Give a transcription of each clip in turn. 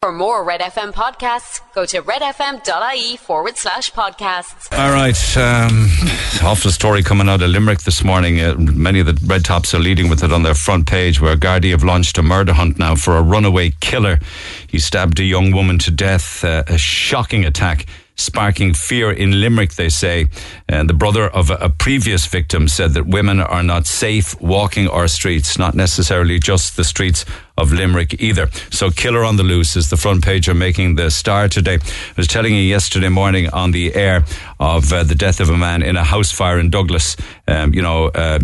For more Red FM podcasts, go to redfm.ie forward slash podcasts. All right. Um, awful story coming out of Limerick this morning. Uh, many of the Red Tops are leading with it on their front page, where Gardaí have launched a murder hunt now for a runaway killer. He stabbed a young woman to death. Uh, a shocking attack sparking fear in Limerick, they say. And the brother of a, a, previous victim said that women are not safe walking our streets, not necessarily just the streets of Limerick either. So Killer on the Loose is the front page of making the star today. I was telling you yesterday morning on the air of uh, the death of a man in a house fire in Douglas, um, you know, uh,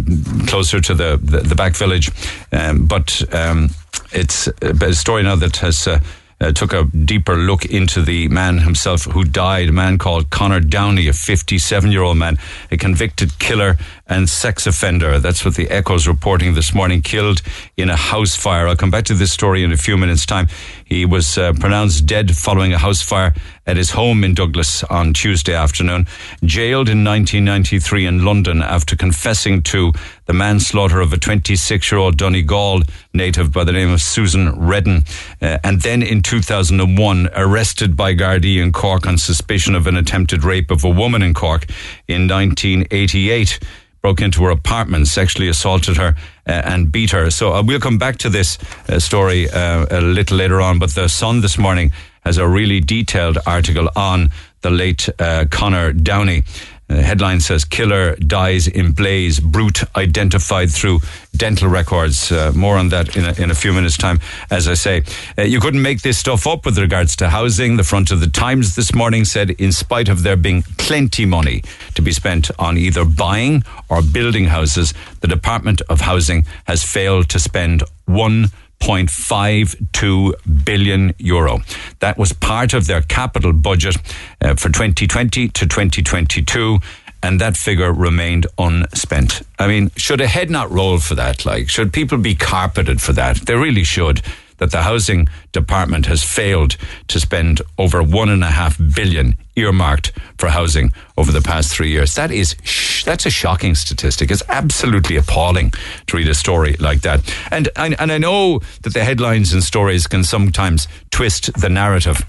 closer to the, the, the back village. Um, but um, it's a story now that has... Uh, uh, took a deeper look into the man himself who died, a man called Connor Downey, a 57 year old man, a convicted killer and sex offender. That's what the Echo's reporting this morning, killed in a house fire. I'll come back to this story in a few minutes' time. He was uh, pronounced dead following a house fire at his home in Douglas on Tuesday afternoon. Jailed in 1993 in London after confessing to the manslaughter of a 26 year old Donegal native by the name of Susan Redden. Uh, and then in 2001, arrested by Gardaí in Cork on suspicion of an attempted rape of a woman in Cork in 1988 broke into her apartment, sexually assaulted her, uh, and beat her. So uh, we'll come back to this uh, story uh, a little later on. But the Sun this morning has a really detailed article on the late uh, Connor Downey. The headline says Killer dies in blaze, brute identified through dental records. Uh, more on that in a, in a few minutes' time, as I say. Uh, you couldn't make this stuff up with regards to housing. The front of the Times this morning said, in spite of there being plenty money to be spent on either buying or building houses, the Department of Housing has failed to spend one 1.52 billion euro. That was part of their capital budget uh, for 2020 to 2022 and that figure remained unspent. I mean, should a head not roll for that? Like, should people be carpeted for that? They really should that the housing department has failed to spend over one and a half billion earmarked for housing over the past three years. That is, sh- that's a shocking statistic. It's absolutely appalling to read a story like that. And, and, and I know that the headlines and stories can sometimes twist the narrative.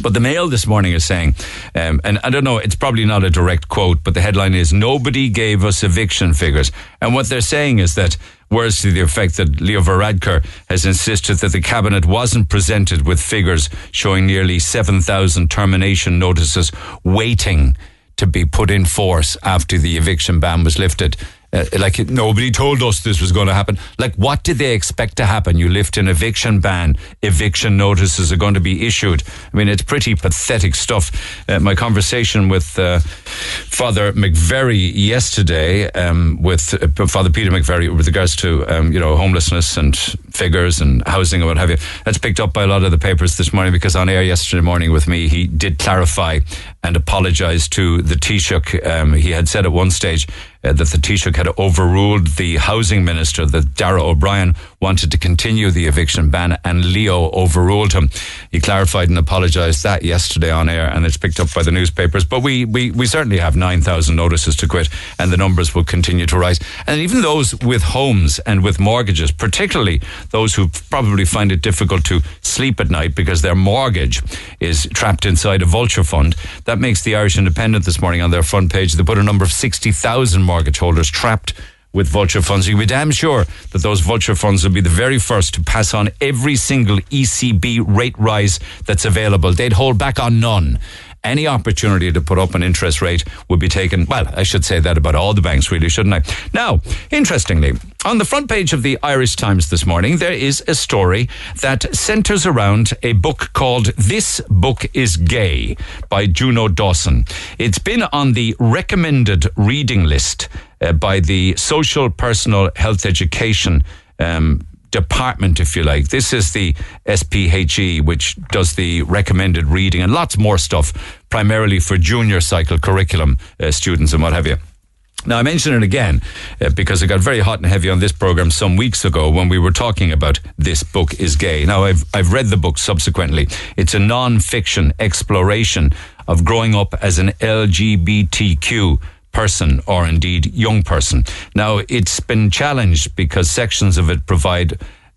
But the Mail this morning is saying, um, and I don't know, it's probably not a direct quote, but the headline is Nobody gave us eviction figures. And what they're saying is that words to the effect that Leo Varadkar has insisted that the cabinet wasn't presented with figures showing nearly 7,000 termination notices waiting to be put in force after the eviction ban was lifted. Uh, like nobody told us this was going to happen. Like, what did they expect to happen? You lift an eviction ban, eviction notices are going to be issued. I mean, it's pretty pathetic stuff. Uh, my conversation with uh, Father McVerry yesterday, um, with uh, Father Peter McVerry, with regards to um, you know homelessness and figures and housing and what have you, that's picked up by a lot of the papers this morning because on air yesterday morning with me, he did clarify and apologise to the Taoiseach. Um, he had said at one stage uh, that the Taoiseach had overruled the housing minister, that Darragh O'Brien wanted to continue the eviction ban, and Leo overruled him. He clarified and apologised that yesterday on air, and it's picked up by the newspapers. But we, we, we certainly have 9,000 notices to quit, and the numbers will continue to rise. And even those with homes and with mortgages, particularly those who probably find it difficult to sleep at night because their mortgage is trapped inside a vulture fund, that makes the Irish Independent this morning on their front page. They put a number of 60,000 mortgage holders trapped with vulture funds. You can be damn sure that those vulture funds will be the very first to pass on every single ECB rate rise that's available. They'd hold back on none any opportunity to put up an interest rate would be taken. Well, I should say that about all the banks, really, shouldn't I? Now, interestingly, on the front page of the Irish Times this morning, there is a story that centers around a book called This Book is Gay by Juno Dawson. It's been on the recommended reading list uh, by the Social Personal Health Education um, department, if you like. This is the SPHE, which does the recommended reading and lots more stuff, primarily for junior cycle curriculum uh, students and what have you. Now, I mention it again uh, because it got very hot and heavy on this program some weeks ago when we were talking about This Book is Gay. Now, I've, I've read the book subsequently. It's a non fiction exploration of growing up as an LGBTQ person or indeed young person. Now, it's been challenged because sections of it provide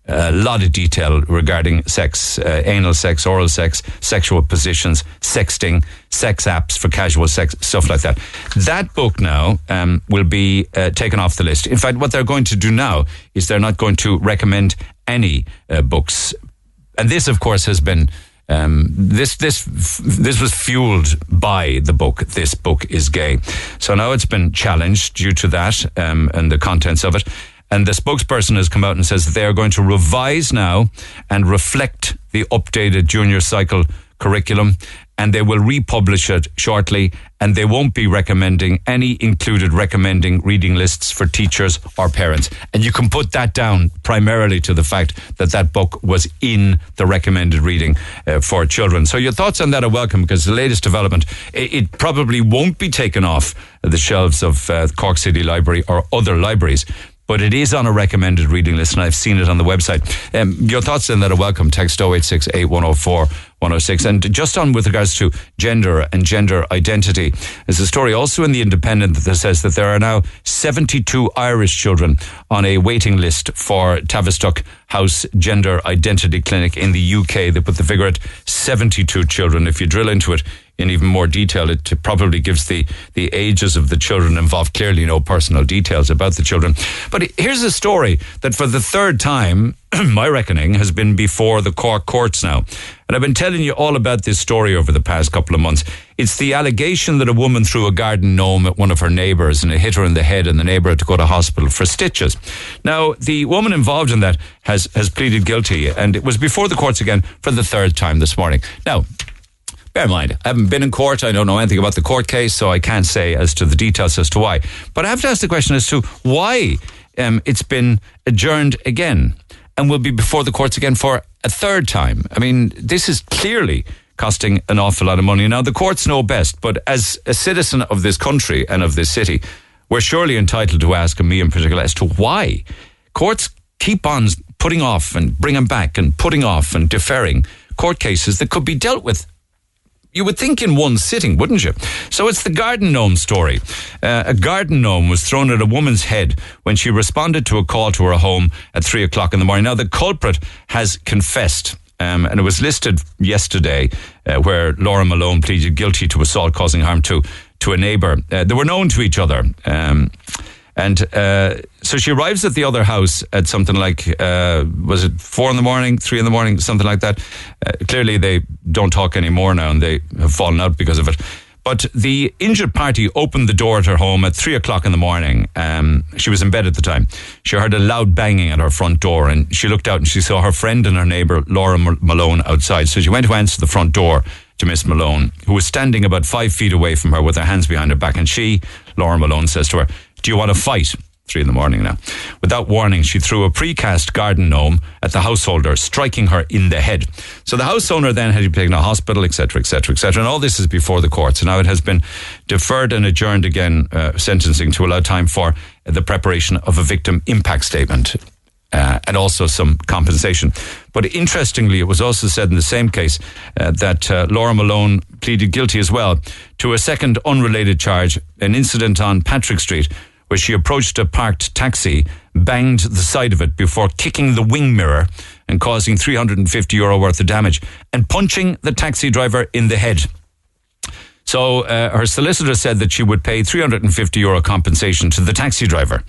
a lot of detail regarding sex, uh, anal sex, oral sex, sexual positions, sexting, sex apps for casual sex, stuff like that. That book now um, will be uh, taken off the list. In fact, what they're going to do now is they're not going to recommend any uh, books. And this, of course, has been. Um, this this this was fueled by the book. This book is gay, so now it's been challenged due to that um, and the contents of it. And the spokesperson has come out and says they are going to revise now and reflect the updated junior cycle curriculum and they will republish it shortly and they won't be recommending any included recommending reading lists for teachers or parents. And you can put that down primarily to the fact that that book was in the recommended reading uh, for children. So your thoughts on that are welcome because the latest development it, it probably won't be taken off the shelves of uh, Cork City Library or other libraries but it is on a recommended reading list, and I've seen it on the website. Um, your thoughts on that are welcome. Text 086 8104 106. And just on with regards to gender and gender identity, there's a story also in The Independent that says that there are now 72 Irish children on a waiting list for Tavistock House Gender Identity Clinic in the UK. They put the figure at 72 children. If you drill into it, in even more detail. It probably gives the, the ages of the children involved, clearly no personal details about the children. But here's a story that for the third time, my reckoning, has been before the Cork courts now. And I've been telling you all about this story over the past couple of months. It's the allegation that a woman threw a garden gnome at one of her neighbours and it hit her in the head and the neighbour had to go to hospital for stitches. Now, the woman involved in that has, has pleaded guilty and it was before the courts again for the third time this morning. Now, Bear in mind, I haven't been in court. I don't know anything about the court case, so I can't say as to the details as to why. But I have to ask the question as to why um, it's been adjourned again and will be before the courts again for a third time. I mean, this is clearly costing an awful lot of money. Now, the courts know best, but as a citizen of this country and of this city, we're surely entitled to ask, and me in particular, as to why courts keep on putting off and bringing back and putting off and deferring court cases that could be dealt with you would think in one sitting, wouldn't you? So it's the garden gnome story. Uh, a garden gnome was thrown at a woman's head when she responded to a call to her home at three o'clock in the morning. Now, the culprit has confessed. Um, and it was listed yesterday uh, where Laura Malone pleaded guilty to assault causing harm to to a neighbour. Uh, they were known to each other. Um, and uh, so she arrives at the other house at something like, uh, was it four in the morning, three in the morning, something like that. Uh, clearly, they don't talk anymore now and they have fallen out because of it. But the injured party opened the door at her home at three o'clock in the morning. Um, she was in bed at the time. She heard a loud banging at her front door and she looked out and she saw her friend and her neighbour, Laura Malone, outside. So she went to answer the front door to Miss Malone, who was standing about five feet away from her with her hands behind her back. And she, Laura Malone, says to her, do you want to fight? Three in the morning now. Without warning, she threw a precast garden gnome at the householder, striking her in the head. So the house owner then had to be taken to hospital, etc., etc., etc. And all this is before the courts. And now it has been deferred and adjourned again, uh, sentencing to allow time for the preparation of a victim impact statement. Uh, and also some compensation. But interestingly, it was also said in the same case uh, that uh, Laura Malone pleaded guilty as well to a second unrelated charge, an incident on Patrick Street where she approached a parked taxi, banged the side of it before kicking the wing mirror and causing 350 euro worth of damage and punching the taxi driver in the head. So uh, her solicitor said that she would pay 350 euro compensation to the taxi driver.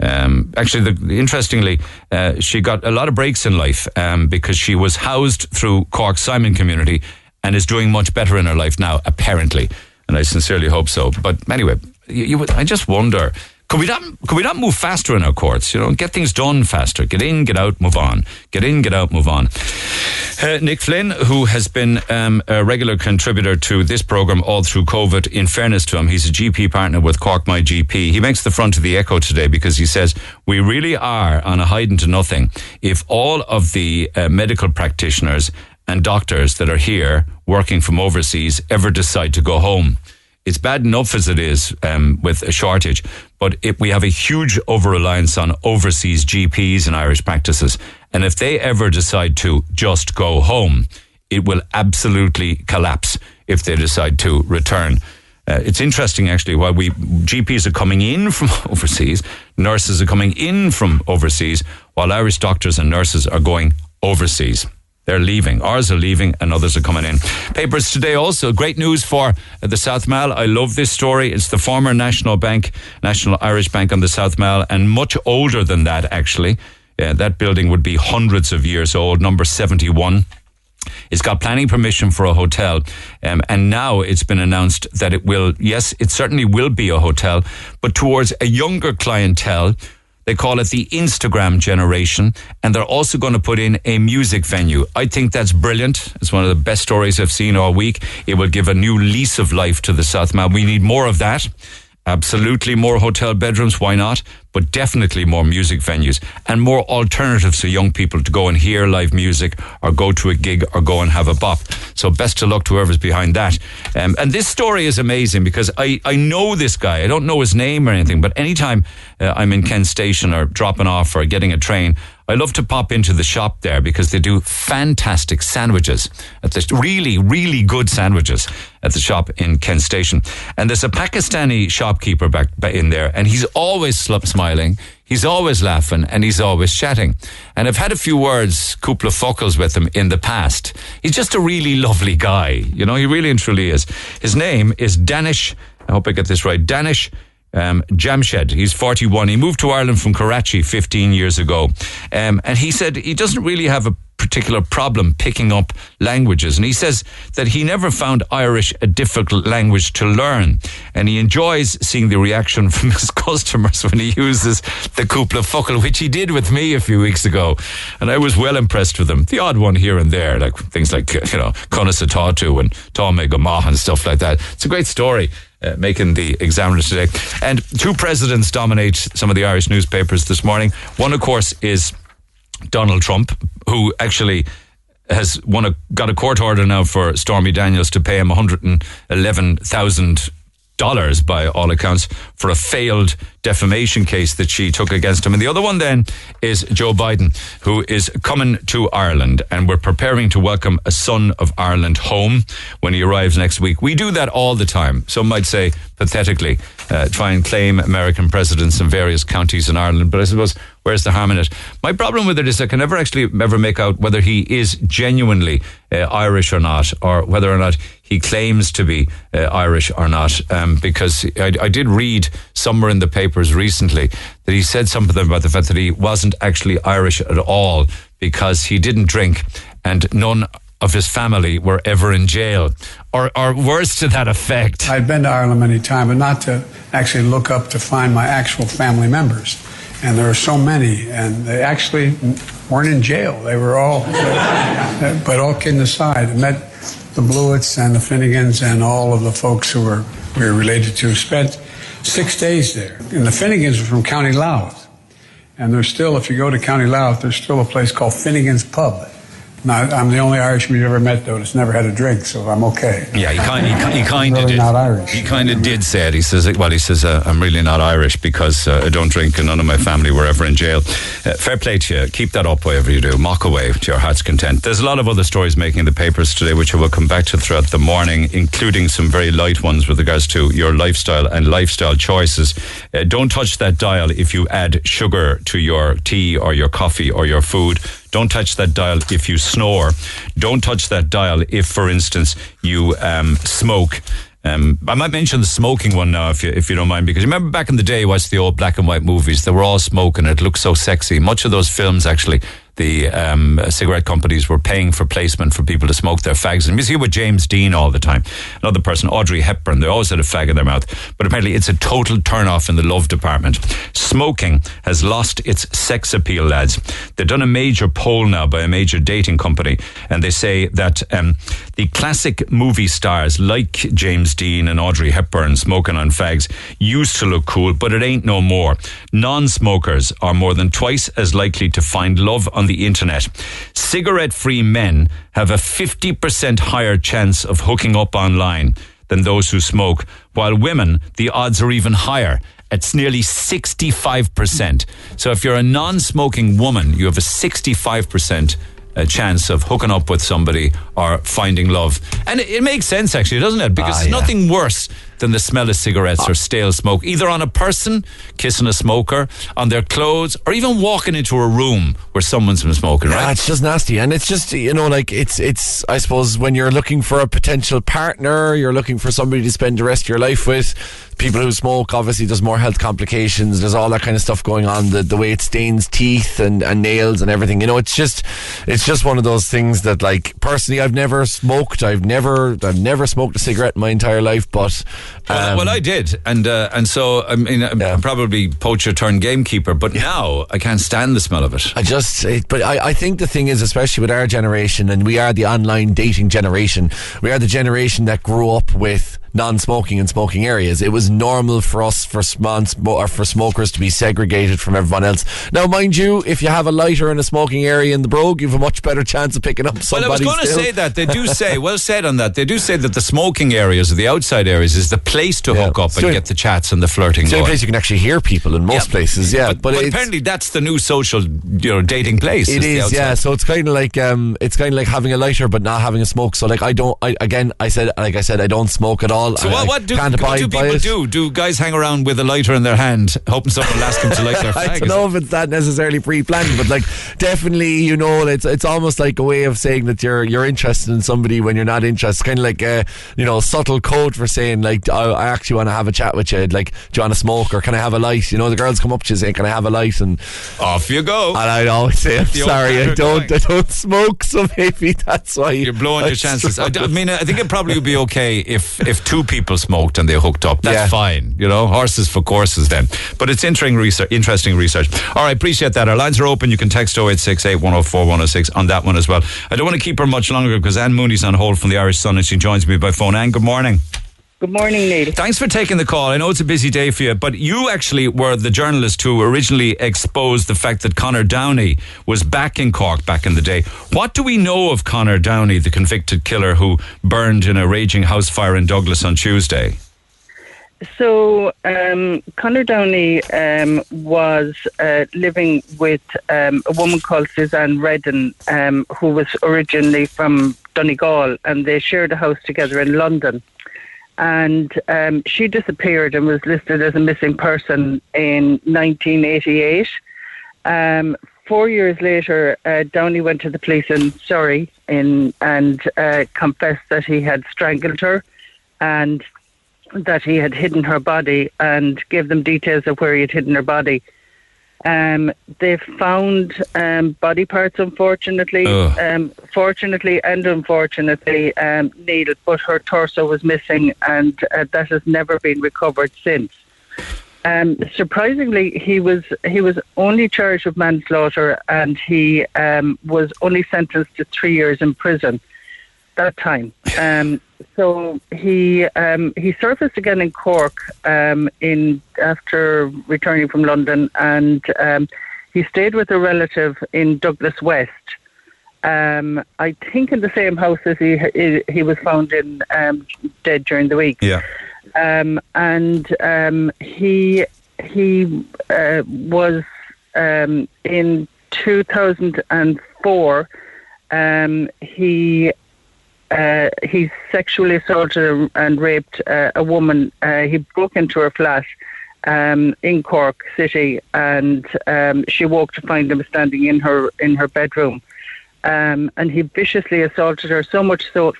Um, actually, the, interestingly, uh, she got a lot of breaks in life um, because she was housed through Cork Simon Community and is doing much better in her life now, apparently. And I sincerely hope so. But anyway, you, you, I just wonder could we not? Could we not move faster in our courts? You know, get things done faster. Get in, get out, move on. Get in, get out, move on. Uh, Nick Flynn, who has been um, a regular contributor to this program all through COVID. In fairness to him, he's a GP partner with Cork My GP. He makes the front of the Echo today because he says we really are on a hiding to nothing. If all of the uh, medical practitioners and doctors that are here working from overseas ever decide to go home it's bad enough as it is um, with a shortage, but if we have a huge over reliance on overseas GPs and Irish practices. And if they ever decide to just go home, it will absolutely collapse if they decide to return. Uh, it's interesting, actually, while we GPs are coming in from overseas, nurses are coming in from overseas, while Irish doctors and nurses are going overseas. They're leaving. Ours are leaving and others are coming in. Papers today also. Great news for the South Mall. I love this story. It's the former National Bank, National Irish Bank on the South Mall and much older than that, actually. Yeah, that building would be hundreds of years old, number 71. It's got planning permission for a hotel, um, and now it's been announced that it will. Yes, it certainly will be a hotel, but towards a younger clientele. They call it the Instagram generation, and they're also going to put in a music venue. I think that's brilliant. It's one of the best stories I've seen all week. It will give a new lease of life to the South Mall. We need more of that. Absolutely more hotel bedrooms. Why not? But definitely more music venues and more alternatives for young people to go and hear live music or go to a gig or go and have a bop. So best of luck to whoever's behind that. Um, and this story is amazing because I, I know this guy. I don't know his name or anything, but anytime uh, I'm in Kent Station or dropping off or getting a train, I love to pop into the shop there because they do fantastic sandwiches at the really, really good sandwiches at the shop in Kent Station. And there's a Pakistani shopkeeper back in there, and he's always smiling. He's always laughing and he's always chatting. And I've had a few words, couple of focals with him in the past. He's just a really lovely guy. You know, he really and truly is. His name is Danish. I hope I get this right. Danish um, Jamshed. He's 41. He moved to Ireland from Karachi 15 years ago. Um, and he said he doesn't really have a particular problem picking up languages. And he says that he never found Irish a difficult language to learn. And he enjoys seeing the reaction from his customers when he uses the Cúpla Focal, which he did with me a few weeks ago. And I was well impressed with him. The odd one here and there, like things like, you know, Conasatatu and Tome Gamah and stuff like that. It's a great story uh, making the Examiner today. And two presidents dominate some of the Irish newspapers this morning. One, of course, is Donald Trump, who actually has won a, got a court order now for Stormy Daniels to pay him 111,000 dollars by all accounts for a failed defamation case that she took against him. And the other one then is Joe Biden, who is coming to Ireland and we're preparing to welcome a son of Ireland home when he arrives next week. We do that all the time. Some might say pathetically, uh, try and claim American presidents in various counties in Ireland. But I suppose where's the harm in it? My problem with it is I can never actually ever make out whether he is genuinely uh, Irish or not, or whether or not he claims to be uh, Irish or not. Um, because I, I did read somewhere in the papers recently that he said something about the fact that he wasn't actually Irish at all because he didn't drink and none of his family were ever in jail, or, or words to that effect. I'd been to Ireland many times, but not to actually look up to find my actual family members. And there are so many, and they actually weren't in jail. They were all, but all kidding aside, met the Blewitts and the Finnegans and all of the folks who were we were related to. Spent six days there. And the Finnegans were from County Louth. And there's still, if you go to County Louth, there's still a place called Finnegan's Pub now, I'm the only Irishman you've ever met, though, that's never had a drink, so I'm okay. Yeah, he kind, he, he kind of really did. Not Irish. He kind of did say it. He says, well, he says, uh, I'm really not Irish because uh, I don't drink, and none of my family were ever in jail. Uh, fair play to you. Keep that up, whatever you do. Mock away to your heart's content. There's a lot of other stories making the papers today, which I will come back to throughout the morning, including some very light ones with regards to your lifestyle and lifestyle choices. Uh, don't touch that dial if you add sugar to your tea or your coffee or your food. Don't touch that dial if you snore. Don't touch that dial if, for instance, you um, smoke. Um, I might mention the smoking one now, if you if you don't mind, because remember back in the day, watch the old black and white movies. They were all smoking. It looked so sexy. Much of those films actually the um, cigarette companies were paying for placement for people to smoke their fags. And you see with James Dean all the time. Another person, Audrey Hepburn, they always had a fag in their mouth. But apparently it's a total turn off in the love department. Smoking has lost its sex appeal, lads. They've done a major poll now by a major dating company, and they say that um, the classic movie stars like James Dean and Audrey Hepburn smoking on fags used to look cool, but it ain't no more. Non smokers are more than twice as likely to find love on the internet. Cigarette free men have a 50% higher chance of hooking up online than those who smoke, while women, the odds are even higher. It's nearly 65%. So if you're a non smoking woman, you have a 65% a uh, chance of hooking up with somebody or finding love. And it, it makes sense, actually, doesn't it? Because Ah, there's yeah. nothing worse than the smell of cigarettes or stale smoke, either on a person kissing a smoker, on their clothes, or even walking into a room where someone's been smoking. Yeah, Right? Ah, it's just nasty, and it's just you know, like it's it's. I suppose when you're looking for a potential partner, you're looking for somebody to spend the rest of your life with. People who smoke, obviously, there's more health complications. There's all that kind of stuff going on. The the way it stains teeth and, and nails and everything. You know, it's just it's just one of those things that, like, personally, I've never smoked. I've never I've never smoked a cigarette in my entire life. But Well, um, well, I did, and uh, and so I mean, I'm Yeah. probably poacher turned gamekeeper, but now I can't stand the smell of it. I just, it, but I, I think the thing is, especially with our generation, and we are the online dating generation, we are the generation that grew up with non-smoking and smoking areas. It was normal for us for for smokers to be segregated from everyone else. Now, mind you, if you have a lighter in a smoking area in the Brogue, you have a much better chance of picking up Well. I was going to say that they do say well said on that. They do say that the smoking areas or the outside areas is the place to Yeah. hook up It's and get the chats and the flirting It's the only place you can actually hear people in most Yeah. places, yeah. but, but it's- apparently that's the new social, you know, dating place. It is, is, yeah. So it's kind of like um, it's kind of like having a lighter but not having a smoke. So like I don't, I again, I said, like I said, I don't smoke at all. So I, what, what do, what do people it. do? Do guys hang around with a lighter in their hand, hoping someone will ask them to light their flag? I don't know if it's that necessarily pre-planned, but like definitely, you know, it's it's almost like a way of saying that you're you're interested in somebody when you're not interested. Kind of like a you know subtle code for saying like I, I actually want to have a chat with you. Like, do you want to smoke or can I have a light? You know, the girls come up to you saying, "Can I have a light?" And? Off you go. and I'd always say, "I'm sorry, I don't. I don't smoke." So maybe that's why You're blowing I your chances. I, struggle. mean, I think it probably would be okay if if two people smoked and they hooked up. That's Yeah. fine. You know, horses for courses then. But it's interesting research. Interesting research. All right, appreciate that. Our lines are open. You can text 0868 104 106 on that one as well. I don't want to keep her much longer because Anne Mooney's on hold from the Irish Sun and she joins me by phone. Anne, good morning. Good morning, Neil. Thanks for taking the call. I know it's a busy day for you, but you actually were the journalist who originally exposed the fact that Connor Downey was back in Cork back in the day. What do we know of Connor Downey, the convicted killer who burned in a raging house fire in Douglas on Tuesday? So, um, Conor Downey um, was uh, living with um, a woman called Suzanne Redden, um, who was originally from Donegal, and they shared a house together in London. And um, she disappeared and was listed as a missing person in 1988. Um, four years later, uh, Downey went to the police in Surrey in, and uh, confessed that he had strangled her and that he had hidden her body and gave them details of where he had hidden her body. Um, they found um, body parts, unfortunately, um, fortunately and unfortunately, um, Neil, but her torso was missing, and uh, that has never been recovered since. Um, surprisingly, he was he was only charged with manslaughter, and he um, was only sentenced to three years in prison that time. Um, so he um, he surfaced again in Cork um, in after returning from London, and um, he stayed with a relative in Douglas West. Um, I think in the same house as he he, he was found in um, dead during the week Yeah. um, and um, he he uh, was um, in 2004. Um, he uh, he sexually assaulted and raped uh, a woman. Uh, he broke into her flat um, in Cork City, and um, she woke to find him standing in her in her bedroom. Um, and he viciously assaulted her so much so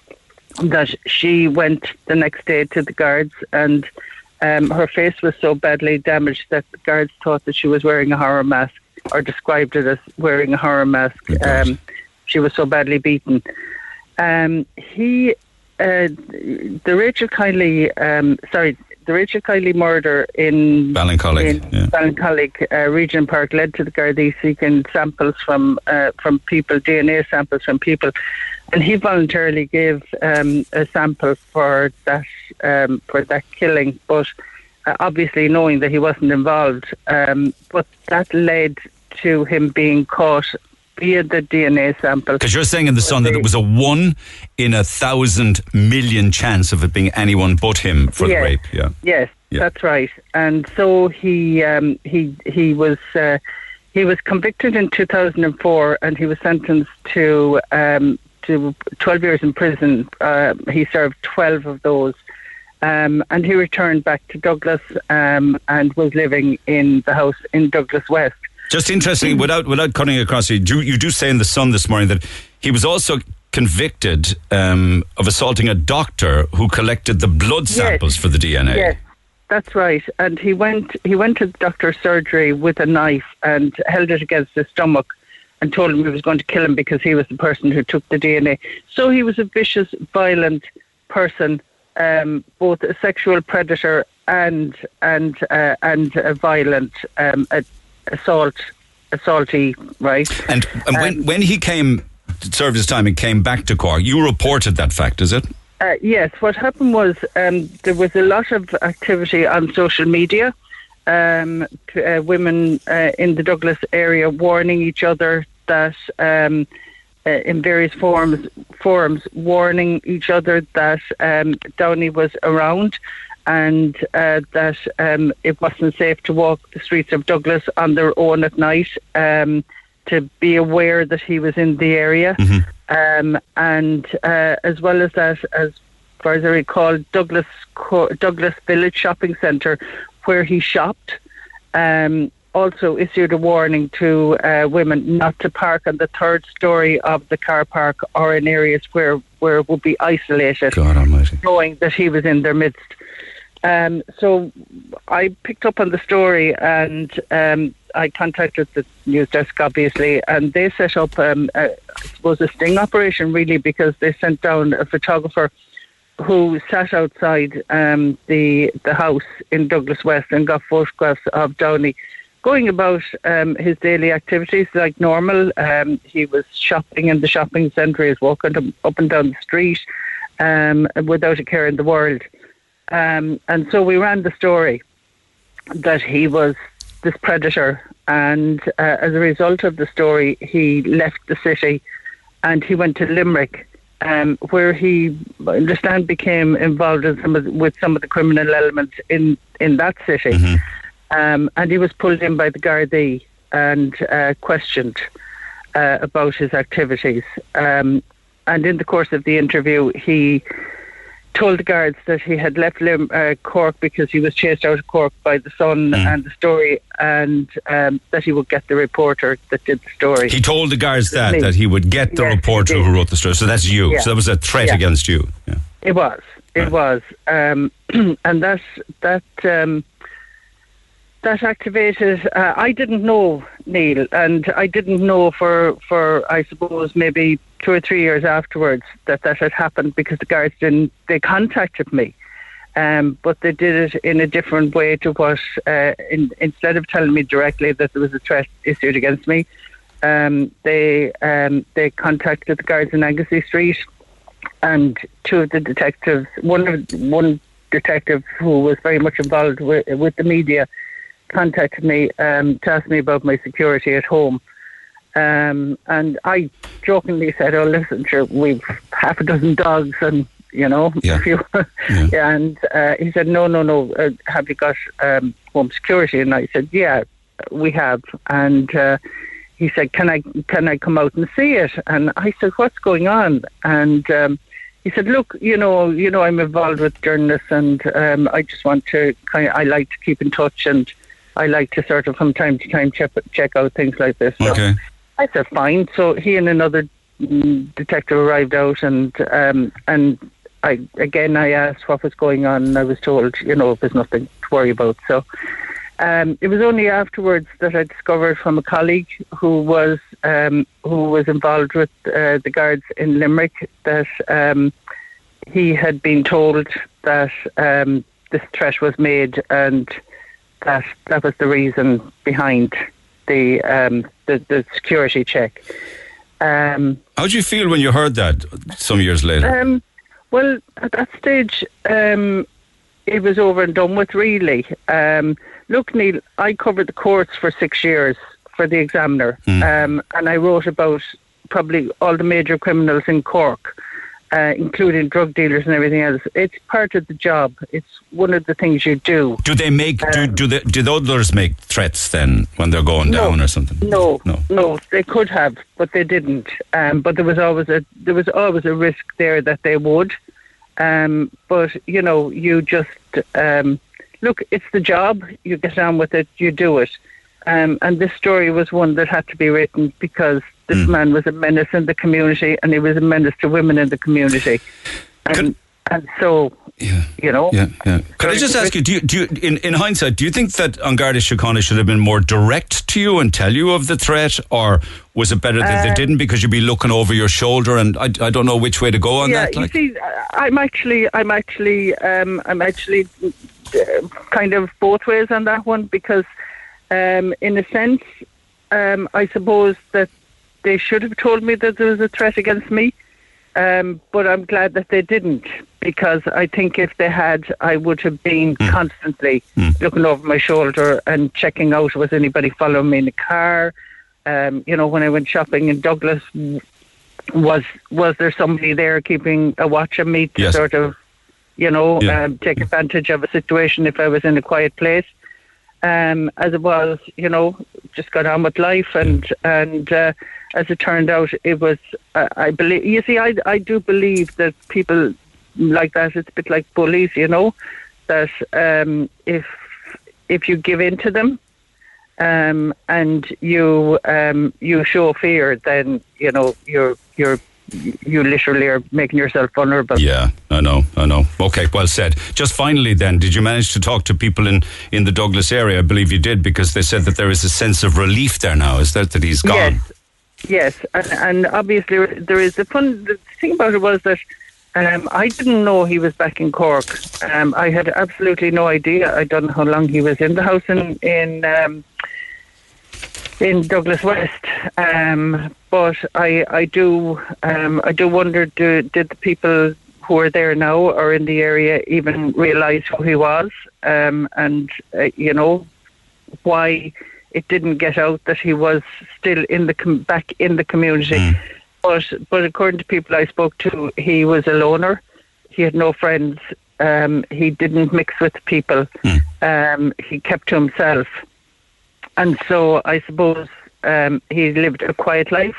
that she went the next day to the guards and um, her face was so badly damaged that the guards thought that she was wearing a horror mask or described it as wearing a horror mask. Um, she was so badly beaten. Um, he, uh, the Rachel Kiely, um, sorry, the Rachel Kiely murder in Ballincollig, in yeah. Ballincollig uh, Region Park led to the Gardaí seeking samples from uh, from people, DNA samples from people, and he voluntarily gave um, a sample for that um, for that killing, but uh, obviously knowing that he wasn't involved. Um, but that led to him being caught via the DNA sample. Because you're saying in the Sun that it was a one in a thousand million chance of it being anyone but him for the rape. Yeah. Yes, Yeah. that's right. And so he um, he he was uh, he was convicted in 2004, and he was sentenced to um, to 12 years in prison. Uh, he served 12 of those. Um, and he returned back to Douglas um, and was living in the house in Douglas West. Just interesting, without without cutting across you, do, you do say in the Sun this morning that he was also convicted um, of assaulting a doctor who collected the blood samples Yes. for the DNA. Yes, that's right. And he went he went to the doctor's surgery with a knife and held it against his stomach and told him he was going to kill him because he was the person who took the DNA. So he was a vicious, violent person, um, both a sexual predator and and uh, and a violent um, a, assault assaultee, right? And, and when, when he came to serve his time and came back to Cork, you reported that fact, is it? Uh, yes, what happened was um, there was a lot of activity on social media. Um, uh, women uh, in the Douglas area warning each other that um, uh, in various forums, forums, warning each other that um, Downey was around and uh, that um, it wasn't safe to walk the streets of Douglas on their own at night. Um, to be aware that he was in the area, um, and uh, as well as that, as far as I recall, Douglas Co- Douglas Village Shopping Centre, where he shopped, um, also issued a warning to uh, women not to park on the third story of the car park or in areas where where it would be isolated God almighty. knowing that he was in their midst. Um, so I picked up on the story and um, I contacted the news desk, obviously, and they set up, um, a, I suppose, a sting operation, really, because they sent down a photographer who sat outside um, the the house in Douglas West and got photographs of Downey going about um, his daily activities like normal. Um, he was shopping in the shopping centre. He was walking up- and down the street um, without a care in the world. Um, and so we ran the story that he was this predator, and uh, as a result of the story, he left the city and he went to Limerick, um, where he, I understand, became involved in some of the, with some of the criminal elements in in that city. Um, and he was pulled in by the Gardaí and uh, questioned uh, about his activities. Um, and in the course of the interview, he told the guards that he had left Lim- uh, Cork because he was chased out of Cork by the Sun and the story, and um, that he would get the reporter that did the story. He told the guards that, Me. that he would get the Yes, reporter who wrote the story. So that's you. Yeah. So that was a threat Yeah. against you. Yeah. It was. It was. Um, and that that um, that activated. Uh, I didn't know Neil, and I didn't know for for I suppose maybe two or three years afterwards that that had happened because the guards didn't. They contacted me. Um, but they did it in a different way to what, uh, in, instead of telling me directly that there was a threat issued against me, um, they um, they contacted the guards in Anglesea Street, and two of the detectives, one of one detective who was very much involved with, with the media, contacted me um, to ask me about my security at home. Um, and I jokingly said, "Oh, listen, sure, we've half a dozen dogs, and you know, Yeah. a few." Yeah. and uh, he said, "No, no, no. Uh, have you got um, home security?" And I said, "Yeah, we have." And uh, he said, "Can I can I come out and see it?" And I said, "What's going on?" And um, he said, "Look, you know, you know, I'm involved with journalists, and um, I just want to kind. Of, I like to keep in touch, and I like to sort of from time to time check check out things like this." So Okay. I said, "Fine." So he and another mm, detective arrived out, and um, and I again I asked what was going on, and I was told, you know, there's nothing to worry about. So. Um, it was only afterwards that I discovered from a colleague who was um, who was involved with uh, the guards in Limerick that um, he had been told that um, this threat was made and that that was the reason behind the um, the, the security check. Um, How did you feel when you heard that some years later? um, well, at that stage, um, it was over and done with, really. Um, look, Neil, I covered the courts for six years for the Examiner, um, and I wrote about probably all the major criminals in Cork, uh, including drug dealers and everything else. It's part of the job. It's one of the things you do. do they make do do the, do the others make threats then when they're going No. down or something? No, no. no, they could have, but they didn't. Um, but there was always a there was always a risk there that they would. Um, but you know, you just um, look. It's the job. You get on with it. You do it. Um, and this story was one that had to be written because this Hmm. man was a menace in the community, and he was a menace to women in the community. And, Could- and so, Yeah. you know, Yeah, yeah. Could I just ask you, do you, do you in, in hindsight, do you think that An Garda Síochána should have been more direct to you and tell you of the threat, or was it better that they Uh, didn't because you'd be looking over your shoulder and I, I don't know which way to go on yeah, that? you see, I- I'm actually, I'm actually, um, I'm actually uh, kind of both ways on that one because, um, in a sense, um, I suppose that they should have told me that there was a threat against me, um, but I'm glad that they didn't because I think if they had, I would have been constantly looking over my shoulder and checking out was anybody following me in the car. Um, you know, when I went shopping in Douglas, was was there somebody there keeping a watch on me to Yes. sort of, you know, Yeah. um, take advantage of a situation if I was in a quiet place? Um, as it was, you know, just got on with life, and and uh, as it turned out, it was. Uh, I believe. You see, I I do believe that people like that. It's a bit like bullies, you know, that um, if if you give in to them, um, and you um, you show fear, then you know you're you're you literally are making yourself vulnerable. Yeah, I know, I know. Okay, well said. Just finally, then, did you manage to talk to people in, in the Douglas area? I believe you did because they said that there is a sense of relief there now. Is that that he's gone? Yes, yes, and, and obviously there is the fun. The thing about it was that um, I didn't know he was back in Cork. Um, I had absolutely no idea. I don't know how long he was in the house in in. Um, in Douglas West, um, but I I do um, I do wonder do, did the people who are there now or in the area even realise who he was um, and uh, you know why it didn't get out that he was still in the com- back in the community. But but according to people I spoke to, he was a loner. He had no friends. Um, he didn't mix with people. Um, he kept to himself, and so I suppose um, he lived a quiet life.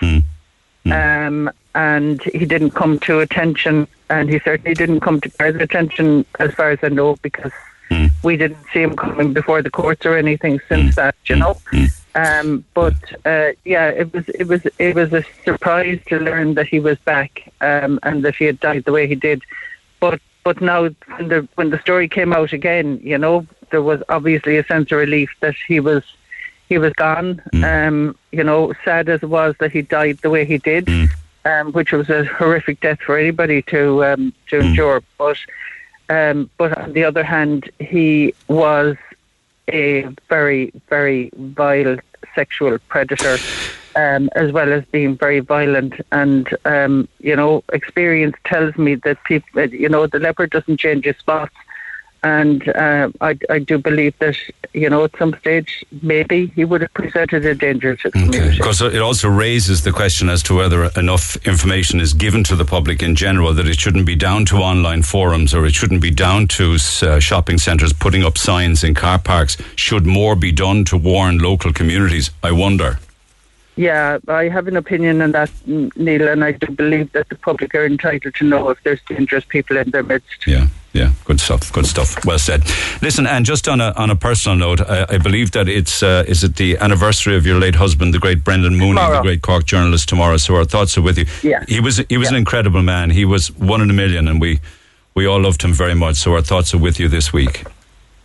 Um, and he didn't come to attention, and he certainly didn't come to press attention, as far as I know, because we didn't see him coming before the courts or anything since that, you know. Um, but uh, yeah, it was it was it was a surprise to learn that he was back um, and that he had died the way he did. But but now when the when the story came out again, you know, there was obviously a sense of relief that he was he was gone. Um, you know, sad as it was that he died the way he did, um, which was a horrific death for anybody to um, to endure. But um, but on the other hand, he was a very very vile sexual predator. Um, as well as being very violent, and um, you know, experience tells me that people, you know, the leopard doesn't change his spots, and uh, I, I do believe that you know at some stage maybe he would have presented a danger to the Okay. community. Because it also raises the question as to whether enough information is given to the public in general, that it shouldn't be down to online forums or it shouldn't be down to uh, shopping centres putting up signs in car parks. Should more be done to warn local communities? I wonder. Yeah, I have an opinion on that, Neil, and I do believe that the public are entitled to know if there's dangerous people in their midst. Yeah, yeah, good stuff, good stuff. Well said. Listen, and just on a on a personal note, I, I believe that it's uh, is it the anniversary of your late husband, the great Brendan Mooney, the great Cork journalist, tomorrow. So our thoughts are with you. Yeah. he was he was an incredible man. He was one in a million, and we we all loved him very much. So our thoughts are with you this week.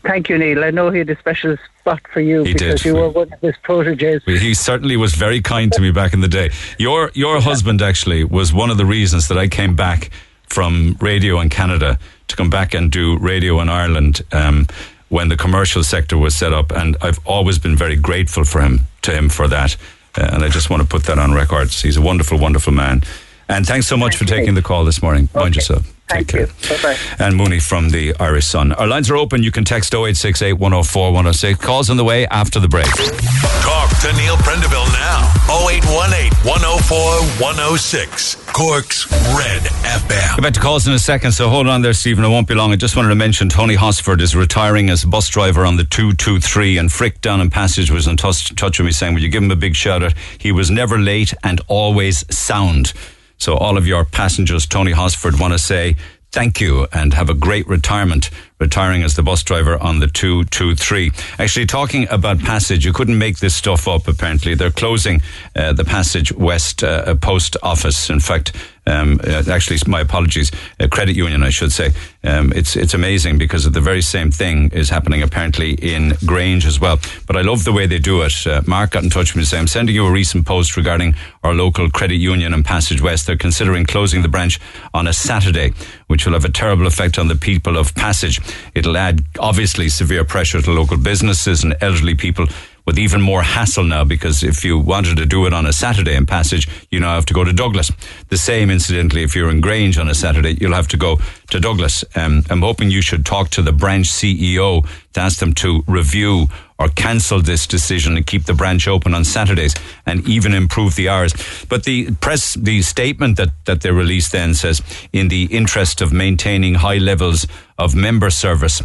Thank you, Neil. I know he had a special spot for you He because did. you were one of his proteges. He certainly was very kind to me back in the day. Your your husband actually was one of the reasons that I came back from radio in Canada to come back and do radio in Ireland um, when the commercial sector was set up, and I've always been very grateful for him to him for that. Uh, and I just want to put that on record. He's a wonderful, wonderful man. And thanks so much Thank for you. taking the call this morning. Mind Okay. yourself. Thank Take you. care. Bye-bye. Anne Mooney from the Irish Sun. Our lines are open. You can text 0868 104 106. Calls on the way after the break. Talk to Neil Prendeville now. 0818 104 106. Cork's Red FM. Back to calls in a second, so hold on there, Stephen. It won't be long. I just wanted to mention Tony Hosford is retiring as bus driver on the 223, and Frick down in Passage was in touch, touch with me saying, Will you give him a big shout out? He was never late and always sound. So, all of your passengers, Tony Hosford, want to say thank you and have a great retirement, retiring as the bus driver on the 223. Actually, talking about Passage, you couldn't make this stuff up, apparently. They're closing uh, the Passage West uh, post office. In fact, um, uh, actually, my apologies, uh, credit union, I should say. Um, it's it's amazing because the very same thing is happening apparently in Grange as well. But I love the way they do it. Uh, Mark got in touch with me said, I'm sending you a recent post regarding our local credit union in Passage West. They're considering closing the branch on a Saturday, which will have a terrible effect on the people of Passage. It'll add obviously severe pressure to local businesses and elderly people with even more hassle now because if you wanted to do it on a Saturday in Passage, you now have to go to Douglas. The same, incidentally, if you're in Grange on a Saturday, you'll have to go to Douglas. Um, I'm hoping you should talk to the branch CEO to ask them to review or cancel this decision and keep the branch open on Saturdays and even improve the hours. But the press, the statement that, that they released then says, in the interest of maintaining high levels of member service,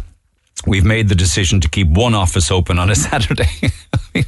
we've made the decision to keep one office open on a Saturday.